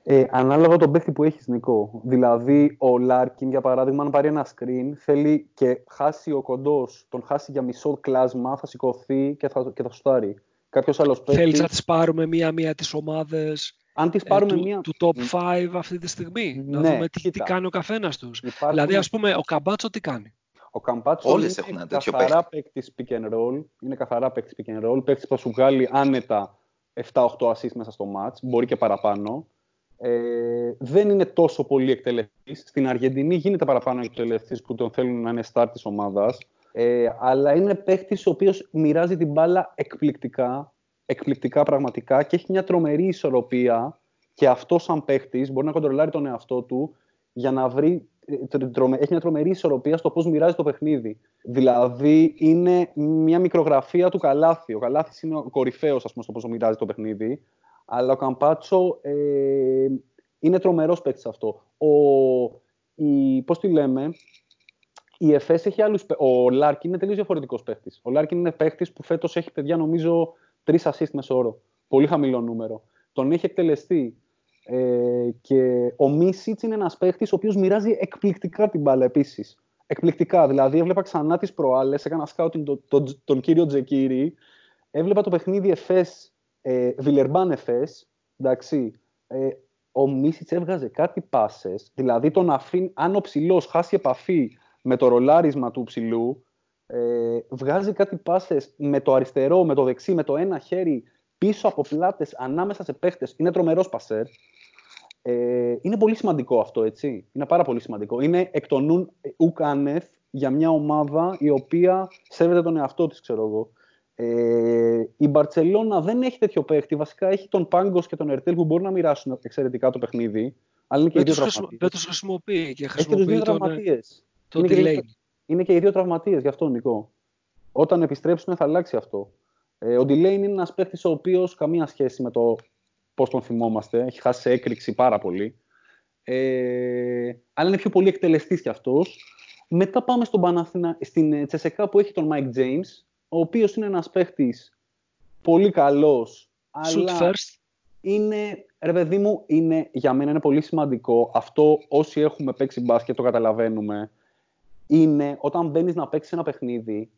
Ε, ανάλογα τον παίχτη που έχεις, Νικό. Δηλαδή, ο Λάρκιν, για παράδειγμα, αν πάρει ένα screen, θέλει και χάσει ο κοντός, τον χάσει για μισό κλάσμα, θα σηκωθεί και θα, και θα σουτάρει. Κάποιος άλλος παίχτη. Θέλεις να τι πάρουμε μία-μία τις ομάδες αν τις πάρουμε του, μία... του top 5 αυτή τη στιγμή; Ναι, να δούμε τι, τι κάνει ο καθένας τους. Δηλαδή, ας πούμε, ο Καμπάτσο τι κάνει; Ο Καμπάτσο Όλες είναι ένα καθαρά παίκτη pick and roll. Είναι καθαρά παίκτης pick and roll. Παίκτης που θα σου βγάλει άνετα 7-8 assists μέσα στο match. Μπορεί και παραπάνω. Ε, δεν είναι τόσο πολύ εκτελεστής. Στην Αργεντινή γίνεται παραπάνω εκτελεστής που τον θέλουν να είναι start της ομάδας. Ε, αλλά είναι παίκτης ο οποίος μοιράζει την μπάλα εκπληκτικά. Εκπληκτικά πραγματικά και έχει μια τρομερή ισορροπία. Και αυτό, σαν παίκτης, μπορεί να κοντρολάρει τον εαυτό του για να βρει έχει μια τρομερή ισορροπία στο πώς μοιράζει το παιχνίδι. Δηλαδή, είναι μια μικρογραφία του Καλάθη. Ο Καλάθις είναι ο κορυφαίος στο πώς μοιράζει το παιχνίδι. Αλλά ο Καμπάτσο ε, είναι τρομερός παίκτης αυτό. Ο, η, πώς τη λέμε, η ΕΦΕΣ έχει άλλους Ο Λάρκιν είναι τελείως διαφορετικός παίκτης. Ο Λάρκιν είναι παίκτης που φέτος έχει παιδιά, νομίζω, τρεις assist μεσόωρο. Πολύ χαμηλό νούμερο. Τον έχει εκτελεστεί ε, και ο Μίσιτς είναι ένας παίχτη ο οποίος μοιράζει εκπληκτικά την μπάλα επίσης. Εκπληκτικά. Δηλαδή, έβλεπα ξανά τις προάλλες, έκανα σκάουτινγκ τον, τον, τον κύριο Τζεκίρι. Έβλεπα το παιχνίδι Εφές, ε, Βιλερμπάν Εφέ. Εντάξει. Ε, ο Μίσιτς έβγαζε κάτι πάσες. Δηλαδή, τον αφήνει, αν ο ψηλός χάσει επαφή με το ρολάρισμα του ψηλού, ε, βγάζει κάτι πάσες με το αριστερό, με το δεξί, με το ένα χέρι πίσω από πλάτες ανάμεσα σε παίχτες. Είναι τρομερός πασέρ. Ε, είναι πολύ σημαντικό αυτό, έτσι. Είναι πάρα πολύ σημαντικό. Είναι εκ των νουν ουκανεφ για μια ομάδα η οποία σέβεται τον εαυτό της, ξέρω εγώ. Ε, η Μπαρτσελώνα δεν έχει τέτοιο παίχτη. Βασικά έχει τον Πάγκος και τον Ερτέλ που μπορούν να μοιράσουν εξαιρετικά το παιχνίδι. Αλλά είναι και οι δύο τραυματίες. Δεν τους χρησιμοποιεί και χρησιμοποιεί έχει και τραυματίες. Είναι, και, είναι και οι δύο τραυματίες, γι' αυτό Νικό. Όταν επιστρέψουν θα αλλάξει αυτό. Ε, ο Ντιλέιν είναι ένας παίχτης ο οποίος καμία σχέση με το Πώς τον θυμόμαστε. Έχει χάσει σε έκρηξη πάρα πολύ. Ε, αλλά είναι πιο πολύ εκτελεστής κι αυτός. Μετά πάμε στον Παναθήνα, στην ε, Τσεσεκά που έχει τον Mike James, ο οποίος είναι ένας παίχτης πολύ καλός, αλλά first. είναι, ρε παιδί μου, είναι, για μένα είναι πολύ σημαντικό. Αυτό όσοι έχουμε παίξει μπάσκετ το καταλαβαίνουμε. Είναι όταν μπαίνεις να παίξεις ένα παιχνίδι,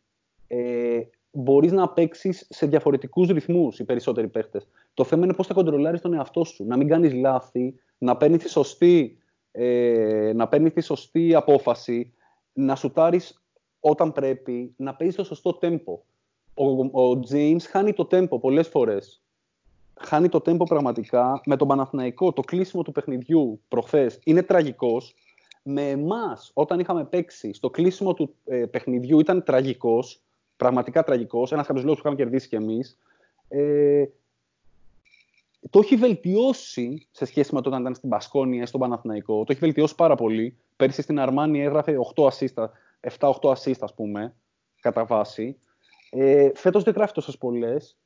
ε, μπορείς να παίξεις σε διαφορετικούς ρυθμούς οι περισσότεροι παίχτες. Το θέμα είναι πώς θα κοντρολάρεις τον εαυτό σου, να μην κάνεις λάθη, να παίρνεις τη σωστή, ε, να παίρνεις τη σωστή απόφαση, να σουτάρεις όταν πρέπει, να παίζεις το σωστό τέμπο. Ο, ο James χάνει το τέμπο πολλές φορές. Χάνει το τέμπο πραγματικά με τον Παναθηναϊκό. Το κλείσιμο του παιχνιδιού προχθές είναι τραγικός. Με εμάς, όταν είχαμε παίξει στο κλείσιμο του ε, παιχνιδιού, ήταν τραγικός πραγματικά τραγικός. Ένας από τους λόγους που είχαμε κερδίσει κι εμείς. Ε, το έχει βελτιώσει σε σχέση με το όταν ήταν στην Πασκόνια ή στον Παναθηναϊκό. Το έχει βελτιώσει πάρα πολύ. Πέρυσι στην Αρμάνη έγραφε 8 ασίστα, 7-8 ασίστα, ας πούμε, κατά βάση. Ε, Φέτος δεν γράφει τόσες πολλές.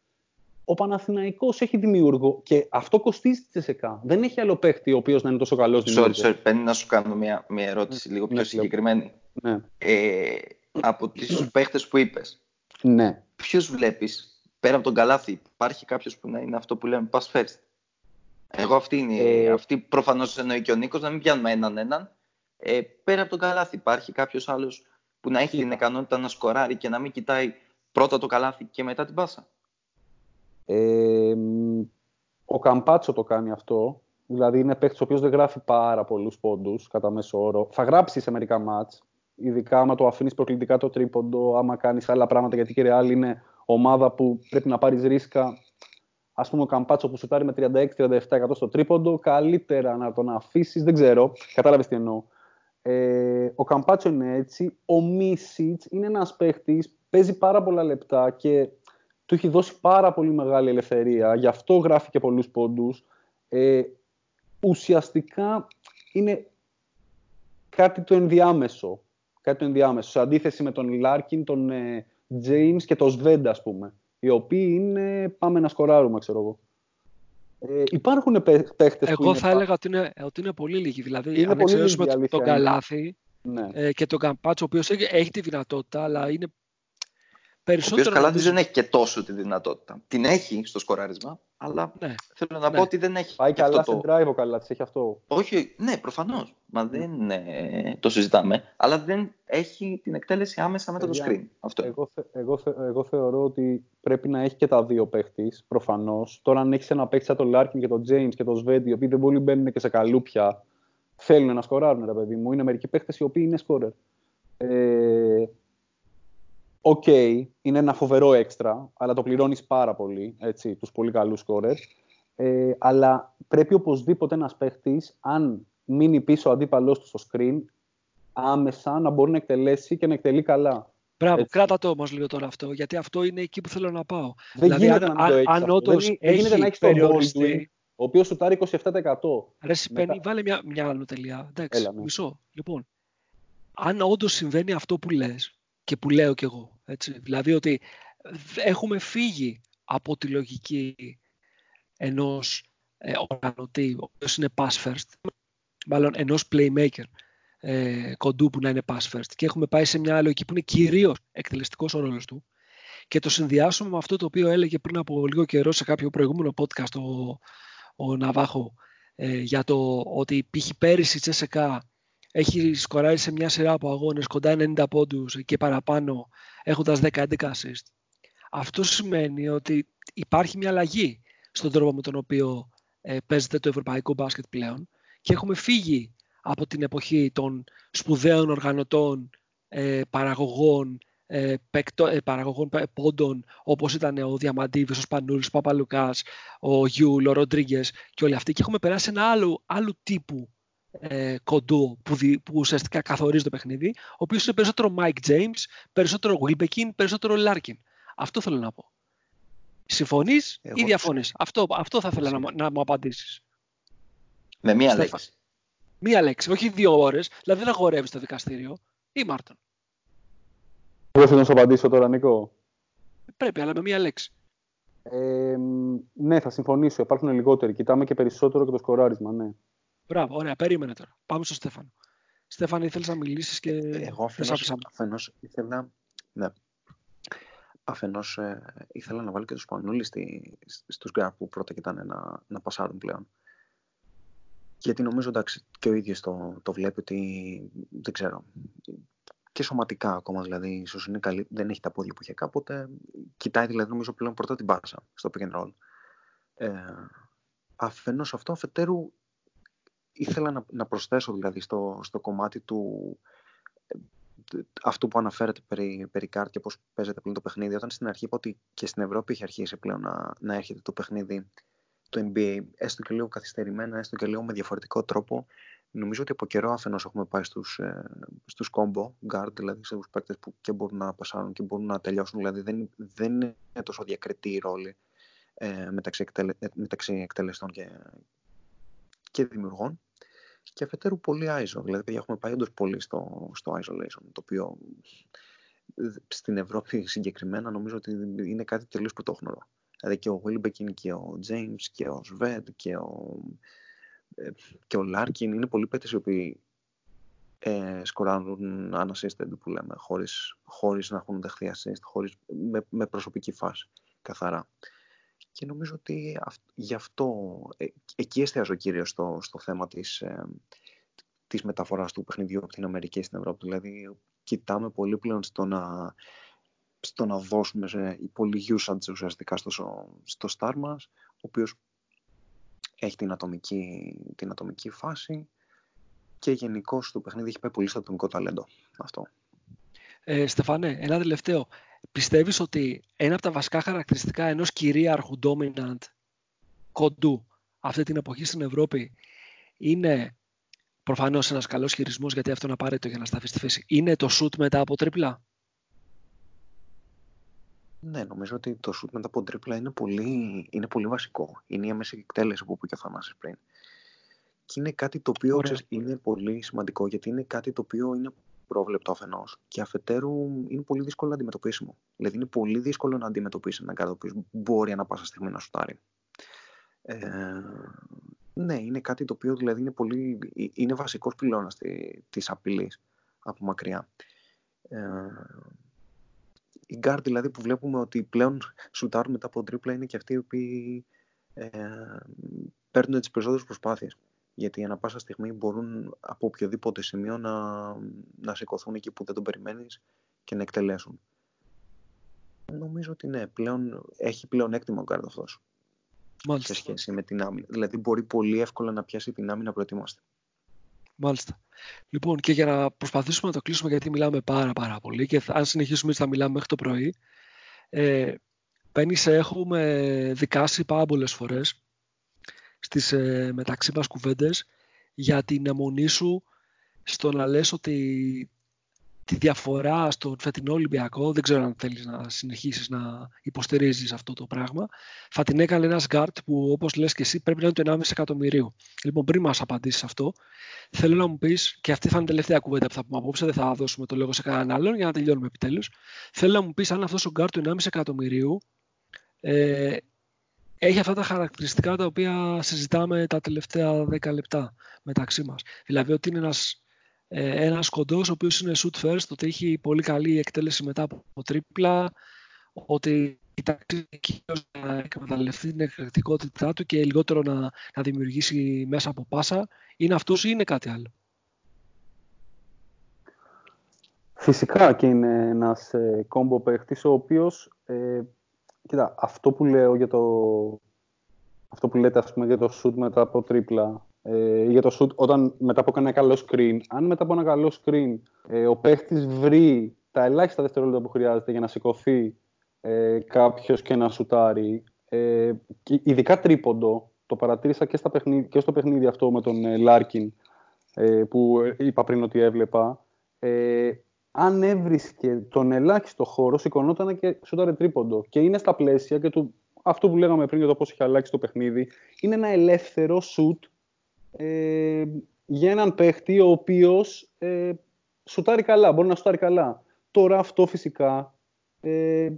Ο Παναθηναϊκός έχει δημιούργο και αυτό κοστίζει τη ΣΕΚΑ. Δεν έχει άλλο παίχτη ο οποίος να είναι τόσο καλός δημιούργο. Sorry, sorry, παίρνει να σου κάνω μια, μια ερώτηση ναι, λίγο πιο ναι, συγκεκριμένη. Ναι. Ε, από τις παίχτες που είπες. Ναι. Ποιους βλέπεις, πέρα από τον Καλάθι, υπάρχει κάποιος που να είναι αυτό που λέμε pass first; Εγώ αυτή είναι, ε... αυτή προφανώς εννοεί και ο Νίκος, να μην πιάνουμε έναν έναν. Ε, πέρα από τον Καλάθι υπάρχει κάποιος άλλος που να έχει την ικανότητα να σκοράρει και να μην κοιτάει πρώτα το Καλάθι και μετά την πάσα; Ε, ο Καμπάτσο το κάνει αυτό. Δηλαδή είναι παίκτης ο οποίος δεν γράφει πάρα πολλούς πόντους κατά μέσο όρο. Θα γράψει σε μερικά μάτς. Ειδικά άμα το αφήνεις προκλητικά το τρίποντο, άμα κάνεις άλλα πράγματα. Γιατί η Real είναι ομάδα που πρέπει να πάρεις ρίσκα. Α πούμε, ο Καμπάτσο που σουτάρει με 36-37% στο τρίποντο, καλύτερα να τον αφήσεις. Δεν ξέρω. Κατάλαβες τι εννοώ. Ε, ο Καμπάτσο είναι έτσι. Ο Μίσιτς είναι ένας παίχτης, παίζει πάρα πολλά λεπτά και του έχει δώσει πάρα πολύ μεγάλη ελευθερία. Γι' αυτό γράφει και πολλούς πόντους. Ε, ουσιαστικά είναι κάτι το ενδιάμεσο. Κάτι το ενδιάμεσο. Σε αντίθεση με τον Λάρκιν, τον ε, James και τον Σβέντα, ας πούμε. Οι οποίοι είναι πάμε να σκοράρουμε, ξέρω εγώ. Ε, υπάρχουν παίχτες Εγώ που θα έλεγα ότι είναι, ότι είναι πολύ λίγοι. Δηλαδή, είναι αν εξαιρέσουμε τον, τον Καλάθι ναι. ε, και τον Καμπάτσο, ο οποίος έχει, έχει τη δυνατότητα, αλλά είναι περισσότερο. Ο οποίος δεν έχει και τόσο τη δυνατότητα. Την έχει στο σκοράρισμα, αλλά ναι. θέλω να ναι. πω ότι δεν έχει. Πάει καλά το... drive ο Καλάθι, έχει αυτό. Όχι, ναι, προφανώς. Μα δεν το συζητάμε. Αλλά δεν έχει την εκτέλεση άμεσα με το screen. Αυτό. Εγώ, εγώ, εγώ θεωρώ ότι πρέπει να έχει και τα δύο παίχτης, προφανώς. Τώρα, αν έχεις ένα παίχτη σαν τον Λάρκιν και τον James και τον Σβέντι, οι οποίοι δεν πολύ μπαίνουν και σε καλούπια, θέλουν να σκοράρουν, ρε παιδί μου. Είναι μερικοί παίχτες οι οποίοι είναι σκόρερ. Ε, OK, okay, είναι ένα φοβερό έξτρα, αλλά το πληρώνεις πάρα πολύ, έτσι, τους πολύ καλούς σκόρερ. Ε, αλλά πρέπει οπωσδήποτε ένας παίχτης, αν μείνει πίσω ο αντίπαλός του στο screen, άμεσα να μπορεί να εκτελέσει και να εκτελεί καλά. Μπράβο, έτσι. κράτα το όμως λίγο τώρα αυτό, γιατί αυτό είναι εκεί που θέλω να πάω. Δεν δηλαδή, γίνεται αν, να το αν όντως δεν, έχει γίνεται να έχεις περιφερειακό, ο οποίος σουτάρει 27%. Ρε Σιπένι, βάλε μια, μια άλλη τελεία. Εντάξει, Έλα, ναι. μισό. Λοιπόν, αν όντως συμβαίνει αυτό που λες, και που λέω κι εγώ. Έτσι. Δηλαδή ότι έχουμε φύγει από τη λογική ενός ε, οργανωτή, ο οποίος είναι pass first, μάλλον ενός playmaker ε, κοντού που να είναι pass first και έχουμε πάει σε μια άλλη λογική που είναι κυρίως εκτελεστικός ο ρόλος του και το συνδυάσουμε με αυτό το οποίο έλεγε πριν από λίγο καιρό σε κάποιο προηγούμενο podcast ο, ο Ναβάχο ε, για το ότι π.χ. πέρυσι η Τσέσεκα έχει σκοράρει σε μια σειρά από αγώνες κοντά 90 πόντους και παραπάνω έχοντας 10-11 assist. Αυτό σημαίνει ότι υπάρχει μια αλλαγή στον τρόπο με τον οποίο ε, παίζεται το ευρωπαϊκό μπάσκετ πλέον και έχουμε φύγει από την εποχή των σπουδαίων οργανωτών, ε, παραγωγών, ε, παικτο, ε, παραγωγών πόντων όπως ήταν ο Διαμαντίβης, ο Σπανούλης, ο Παπαλουκάς, ο Γιουλ, ο Ροντρίγκες και όλοι αυτοί και έχουμε περάσει ένα άλλο, άλλο τύπου ε, κοντού που, που ουσιαστικά καθορίζει το παιχνίδι, ο οποίος είναι περισσότερο Mike James, περισσότερο Wilbekin, περισσότερο Larkin. Αυτό θέλω να πω. Συμφωνείς ή διαφωνείς; Αυτό, αυτό θα ήθελα να, να μου απαντήσεις. Με μία λέξη. Μία λέξη, όχι δύο ώρες. Δηλαδή δεν αγορεύεις στο δικαστήριο. Ήμαρτον. Πώς θα να σου απαντήσω τώρα, Νίκο. Πρέπει, αλλά με μία λέξη. Ε, ναι, θα συμφωνήσω. Υπάρχουν λιγότεροι. Κοιτάμε και περισσότερο και το σκοράρισμα, ναι. Μπράβο, ωραία, περίμενε τώρα. Πάμε στο Στέφανο. Στέφανο, ήθελες να μιλήσεις και Εγώ αφενός, αφενός ήθελα... Ναι. Αφενός ε, ήθελα να βάλω και το Σπανούλη στη, στους γκραπ που πρώτα κοιτάνε να, να πασάρουν πλέον. Γιατί νομίζω εντάξει και ο ίδιος το, το βλέπει ότι δεν ξέρω και σωματικά ακόμα δηλαδή ίσως είναι καλή, δεν έχει τα πόδια που είχε κάποτε κοιτάει δηλαδή νομίζω πλέον πρώτα την πάσα στο pick and roll ε, αφενός αυτό αφετέρου ήθελα να, να προσθέσω δηλαδή στο, στο κομμάτι του ε, αυτού που αναφέρεται περί, περί κάρτ και πώς παίζεται πλέον το παιχνίδι. Όταν στην αρχή είπα ότι και στην Ευρώπη έχει αρχίσει πλέον να, να έρχεται το παιχνίδι το NBA, έστω και λίγο καθυστερημένα, έστω και λίγο με διαφορετικό τρόπο. Νομίζω ότι από καιρό αφενός έχουμε πάει στους, ε, στους combo guard, δηλαδή σε παίκτες που και μπορούν να πασάρουν και μπορούν να τελειώσουν. Δηλαδή δεν, δεν είναι τόσο διακριτή η ρόλη ε, μεταξύ, εκτελε, ε, μεταξύ εκτελεστών και, και δημιουργών. Και αφετέρου πολύ ISO. Δηλαδή, έχουμε πάει όντως πολύ στο, στο isolation, το οποίο στην Ευρώπη συγκεκριμένα νομίζω ότι είναι κάτι τελείως πρωτόχνορο. Δηλαδή και ο Wilbekin και ο James και ο Σβέντ και ο, ε, και ο Λάρκιν είναι πολλοί παίκτες οι οποίοι ε, σκοράρουν unassisted που λέμε, χωρίς, χωρίς να έχουν δεχθεί assist, χωρίς, με, με προσωπική φάση καθαρά. Και νομίζω ότι γι' αυτό, ε, εκεί εστιάζω κυρίως στο, στο θέμα της, ε, της μεταφοράς του παιχνιδιού από την Αμερική στην Ευρώπη. Δηλαδή, κοιτάμε πολύ πλέον στο να, στο να δώσουμε σε πολύ usage ουσιαστικά στο, στο star μας, ο οποίος έχει την ατομική, την ατομική φάση και γενικώς το παιχνίδι έχει πάει πολύ στο ατομικό ταλέντο. Αυτό. Ε, Στεφανέ, ένα τελευταίο. Πιστεύεις ότι ένα από τα βασικά χαρακτηριστικά ενός κυρίαρχου dominant κοντού αυτή την εποχή στην Ευρώπη είναι προφανώς ένας καλός χειρισμός γιατί αυτό είναι απαραίτητο για να σταθεί στη θέση. Είναι το shoot μετά από τρίπλα; Ναι, νομίζω ότι το shoot μετά από τρίπλα είναι πολύ, είναι πολύ βασικό. Είναι η άμεση εκτέλεση που είπε και ο Θανάσης πριν. Και είναι κάτι το οποίο είναι πολύ σημαντικό γιατί είναι κάτι το οποίο είναι πρόβλεπτο αφενός και αφετέρου είναι πολύ δύσκολο να αντιμετωπίσιμο. Δηλαδή είναι πολύ δύσκολο να αντιμετωπίσει έναν κάτι ο οποίος μπορεί ανά πάσα στιγμή να σουτάρει. Ε, ναι, είναι κάτι το οποίο δηλαδή είναι, πολύ, ε, είναι βασικός πυλώνας της απειλής από μακριά. Ε, οι γκαρντ δηλαδή που βλέπουμε ότι πλέον σουτάρουν μετά από τρίπλα είναι και αυτοί οι οποίοι ε, παίρνουν τις περισσότερες προσπάθειες. Γιατί ανά πάσα στιγμή μπορούν από οποιοδήποτε σημείο να, να σηκωθούν εκεί που δεν τον περιμένεις και να εκτελέσουν. Νομίζω ότι ναι, πλέον, έχει πλεονέκτημα ο γκαρντ αυτός. Μάλιστα. Σε σχέση με την άμυνα. Δηλαδή μπορεί πολύ εύκολα να πιάσει την άμυνα προετοίμαστε. Μάλιστα. Λοιπόν, και για να προσπαθήσουμε να το κλείσουμε, γιατί μιλάμε πάρα πάρα πολύ και αν συνεχίσουμε έτσι θα μιλάμε μέχρι το πρωί, ε, σε έχουμε δικάσει πάρα πολλές φορές στις ε, μεταξύ μας κουβέντες για την αιμονή σου στο να λες ότι τη διαφορά στον φετινό Ολυμπιακό, δεν ξέρω αν θέλεις να συνεχίσεις να υποστηρίζεις αυτό το πράγμα, θα την έκανε ένας γκαρντ που όπως λες και εσύ πρέπει να είναι το 1,5 εκατομμυρίου. Λοιπόν, πριν μας απαντήσεις αυτό, θέλω να μου πεις, και αυτή θα είναι η τελευταία κουβέντα που θα πούμε απόψε, δεν θα δώσουμε το λόγο σε κανέναν άλλον για να τελειώνουμε επιτέλους. Θέλω να μου πεις αν αυτός ο γκαρντ του 1,5 εκατομμυρίου ε, έχει αυτά τα χαρακτηριστικά τα οποία συζητάμε τα τελευταία 10 λεπτά μεταξύ μας. Δηλαδή ότι είναι ένας ε, ένας κοντός ο οποίος είναι shoot first, ότι έχει πολύ καλή εκτέλεση μετά από τρίπλα, ότι κοιτάξει κυρίως να εκμεταλλευτεί την εκρηκτικότητά του και λιγότερο να, να δημιουργήσει μέσα από πάσα. Είναι αυτός ή είναι κάτι άλλο; Φυσικά και είναι ένας ε, κόμπο παίχτης ο οποίος ε, κοίτα, αυτό που λέω για το αυτό που λέτε ας πούμε για το shoot μετά από τρίπλα ε, για το shoot όταν μετά από ένα καλό screen. Αν μετά από ένα καλό screen ε, ο παίχτης βρει τα ελάχιστα δευτερόλεπτα που χρειάζεται για να σηκωθεί ε, κάποιος και να σουτάρει, ε, ειδικά τρίποντο, το παρατήρησα και, στα παιχνίδι, και στο παιχνίδι αυτό με τον ε, Λάρκιν ε, που είπα πριν ότι έβλεπα, ε, αν έβρισκε τον ελάχιστο χώρο, σηκωνόταν και σουτάρε τρίποντο. Και είναι στα πλαίσια και του, αυτό που λέγαμε πριν για το πώς έχει αλλάξει το παιχνίδι, είναι ένα ελεύθερο σουτ ε, για έναν παίχτη ο οποίος ε, σουτάρει καλά, μπορεί να σουτάρει καλά. Τώρα αυτό φυσικά ε,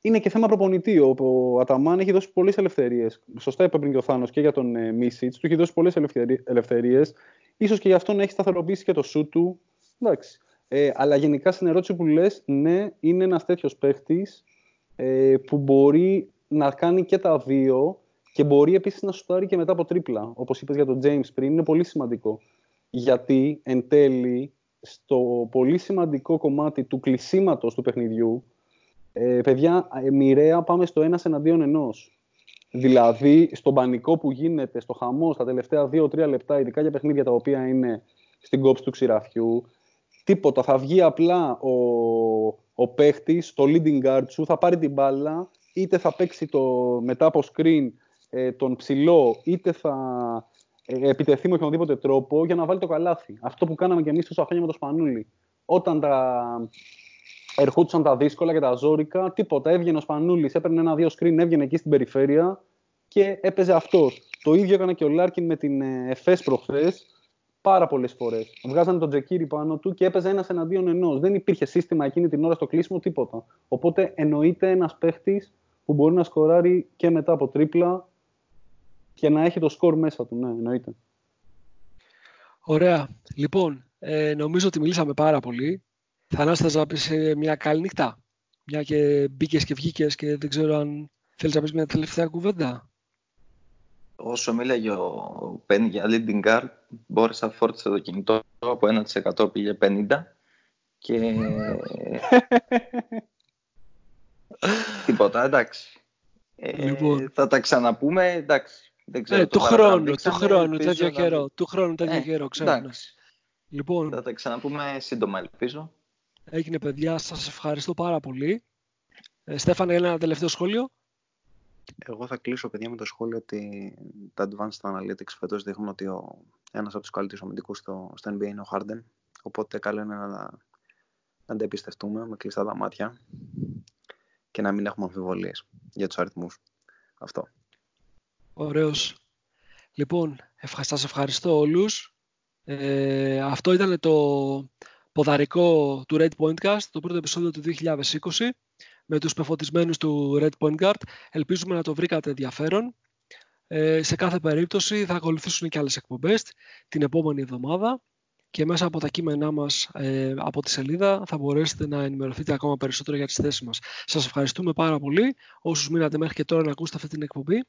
είναι και θέμα προπονητή. Ο, ο Αταμάν έχει δώσει πολλές ελευθερίες. Σωστά είπε πριν και ο Θάνος και για τον ε, Μίσιτς. Του έχει δώσει πολλές ελευθερίες. Ίσως και γι' αυτό να έχει σταθεροποιήσει και το σου του. Εντάξει. Ε, αλλά γενικά στην ερώτηση που λες, ναι, είναι ένας τέτοιος παίχτης ε, που μπορεί να κάνει και τα δύο και μπορεί επίσης να σουτάρει και μετά από τρίπλα. Όπως είπες για τον James πριν, είναι πολύ σημαντικό. Γιατί εν τέλει, στο πολύ σημαντικό κομμάτι του κλεισίματος του παιχνιδιού, ε, παιδιά, ε, μοιραία πάμε στο ένας εναντίον ενός. Δηλαδή, στον πανικό που γίνεται, στο χαμό, στα τελευταία 2-3 λεπτά, ειδικά για παιχνίδια τα οποία είναι στην κόψη του ξηραφιού, τίποτα. Θα βγει απλά ο, ο παίχτης, το leading guard σου, θα πάρει την μπάλα, είτε θα παίξει το μετά από screen ε, τον ψηλό είτε θα ε, επιτεθεί με οποιονδήποτε τρόπο για να βάλει το καλάθι. Αυτό που κάναμε και εμείς τόσα χρόνια με το Σπανούλι. Όταν τα ερχόντουσαν τα δύσκολα και τα ζώρικα, τίποτα. Έβγαινε ο Σπανούλης, έπαιρνε ένα-δύο screen, έβγαινε εκεί στην περιφέρεια και έπαιζε αυτός. Το ίδιο έκανε και ο Λάρκιν με την ε, ΕΦΕΣ προχθές πάρα πολλές φορές. Βγάζανε τον Τζεκίρι πάνω του και έπαιζε ένας εναντίον ενός. Δεν υπήρχε σύστημα εκείνη την ώρα στο κλείσιμο, τίποτα. Οπότε εννοείται ένας παίχτης που μπορεί να σκοράρει και μετά από τρίπλα και να έχει το σκορ μέσα του, ναι, εννοείται. Ωραία. Λοιπόν, ε, νομίζω ότι μιλήσαμε πάρα πολύ. Θα θες να πεις ε, μια καλή νύχτα. Μια και μπήκες και βγήκες και δεν ξέρω αν θέλεις να πεις μια τελευταία κουβέντα. Όσο μίλαγε ο Πεν για leading guard, μπόρεσα φόρτισα το κινητό από 1% πήγε 50% και τίποτα, εντάξει. Ε, λοιπόν. Θα τα ξαναπούμε, εντάξει. Δεν ξέρω, ε, του χρόνου, του χρόνου, τέτοιο καιρό. Του χρόνου, τέτοιο ε, καιρό, ξέρω. Λοιπόν, θα τα ξαναπούμε σύντομα, ελπίζω. Έγινε, παιδιά. Σας ευχαριστώ πάρα πολύ. Ε, Στέφανε, ένα τελευταίο σχόλιο. Εγώ θα κλείσω, παιδιά, με το σχόλιο ότι τα Advanced Analytics φέτος δείχνουν ότι ο, ένας από τους καλύτερους αμυντικούς στο, στο NBA είναι ο Harden. Οπότε καλό είναι να, να τα εμπιστευτούμε με κλειστά τα μάτια και να μην έχουμε αμφιβολίες για τους αριθμούς. Αυτό. Ωραίος. Λοιπόν, σας ευχαριστώ όλους. Ε, αυτό ήταν το ποδαρικό του Red Point Cast, το πρώτο επεισόδιο του 2020 με τους πεφωτισμένους του Red Point Guard. Ελπίζουμε να το βρήκατε ενδιαφέρον. Ε, σε κάθε περίπτωση θα ακολουθήσουν και άλλες εκπομπές την επόμενη εβδομάδα και μέσα από τα κείμενά μας ε, από τη σελίδα θα μπορέσετε να ενημερωθείτε ακόμα περισσότερο για τις θέσεις μας. Σας ευχαριστούμε πάρα πολύ όσους μείνατε μέχρι και τώρα να ακούσετε αυτή την εκπομπή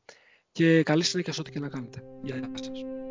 και καλή συνέχεια σε ό,τι και να κάνετε. Γεια σας.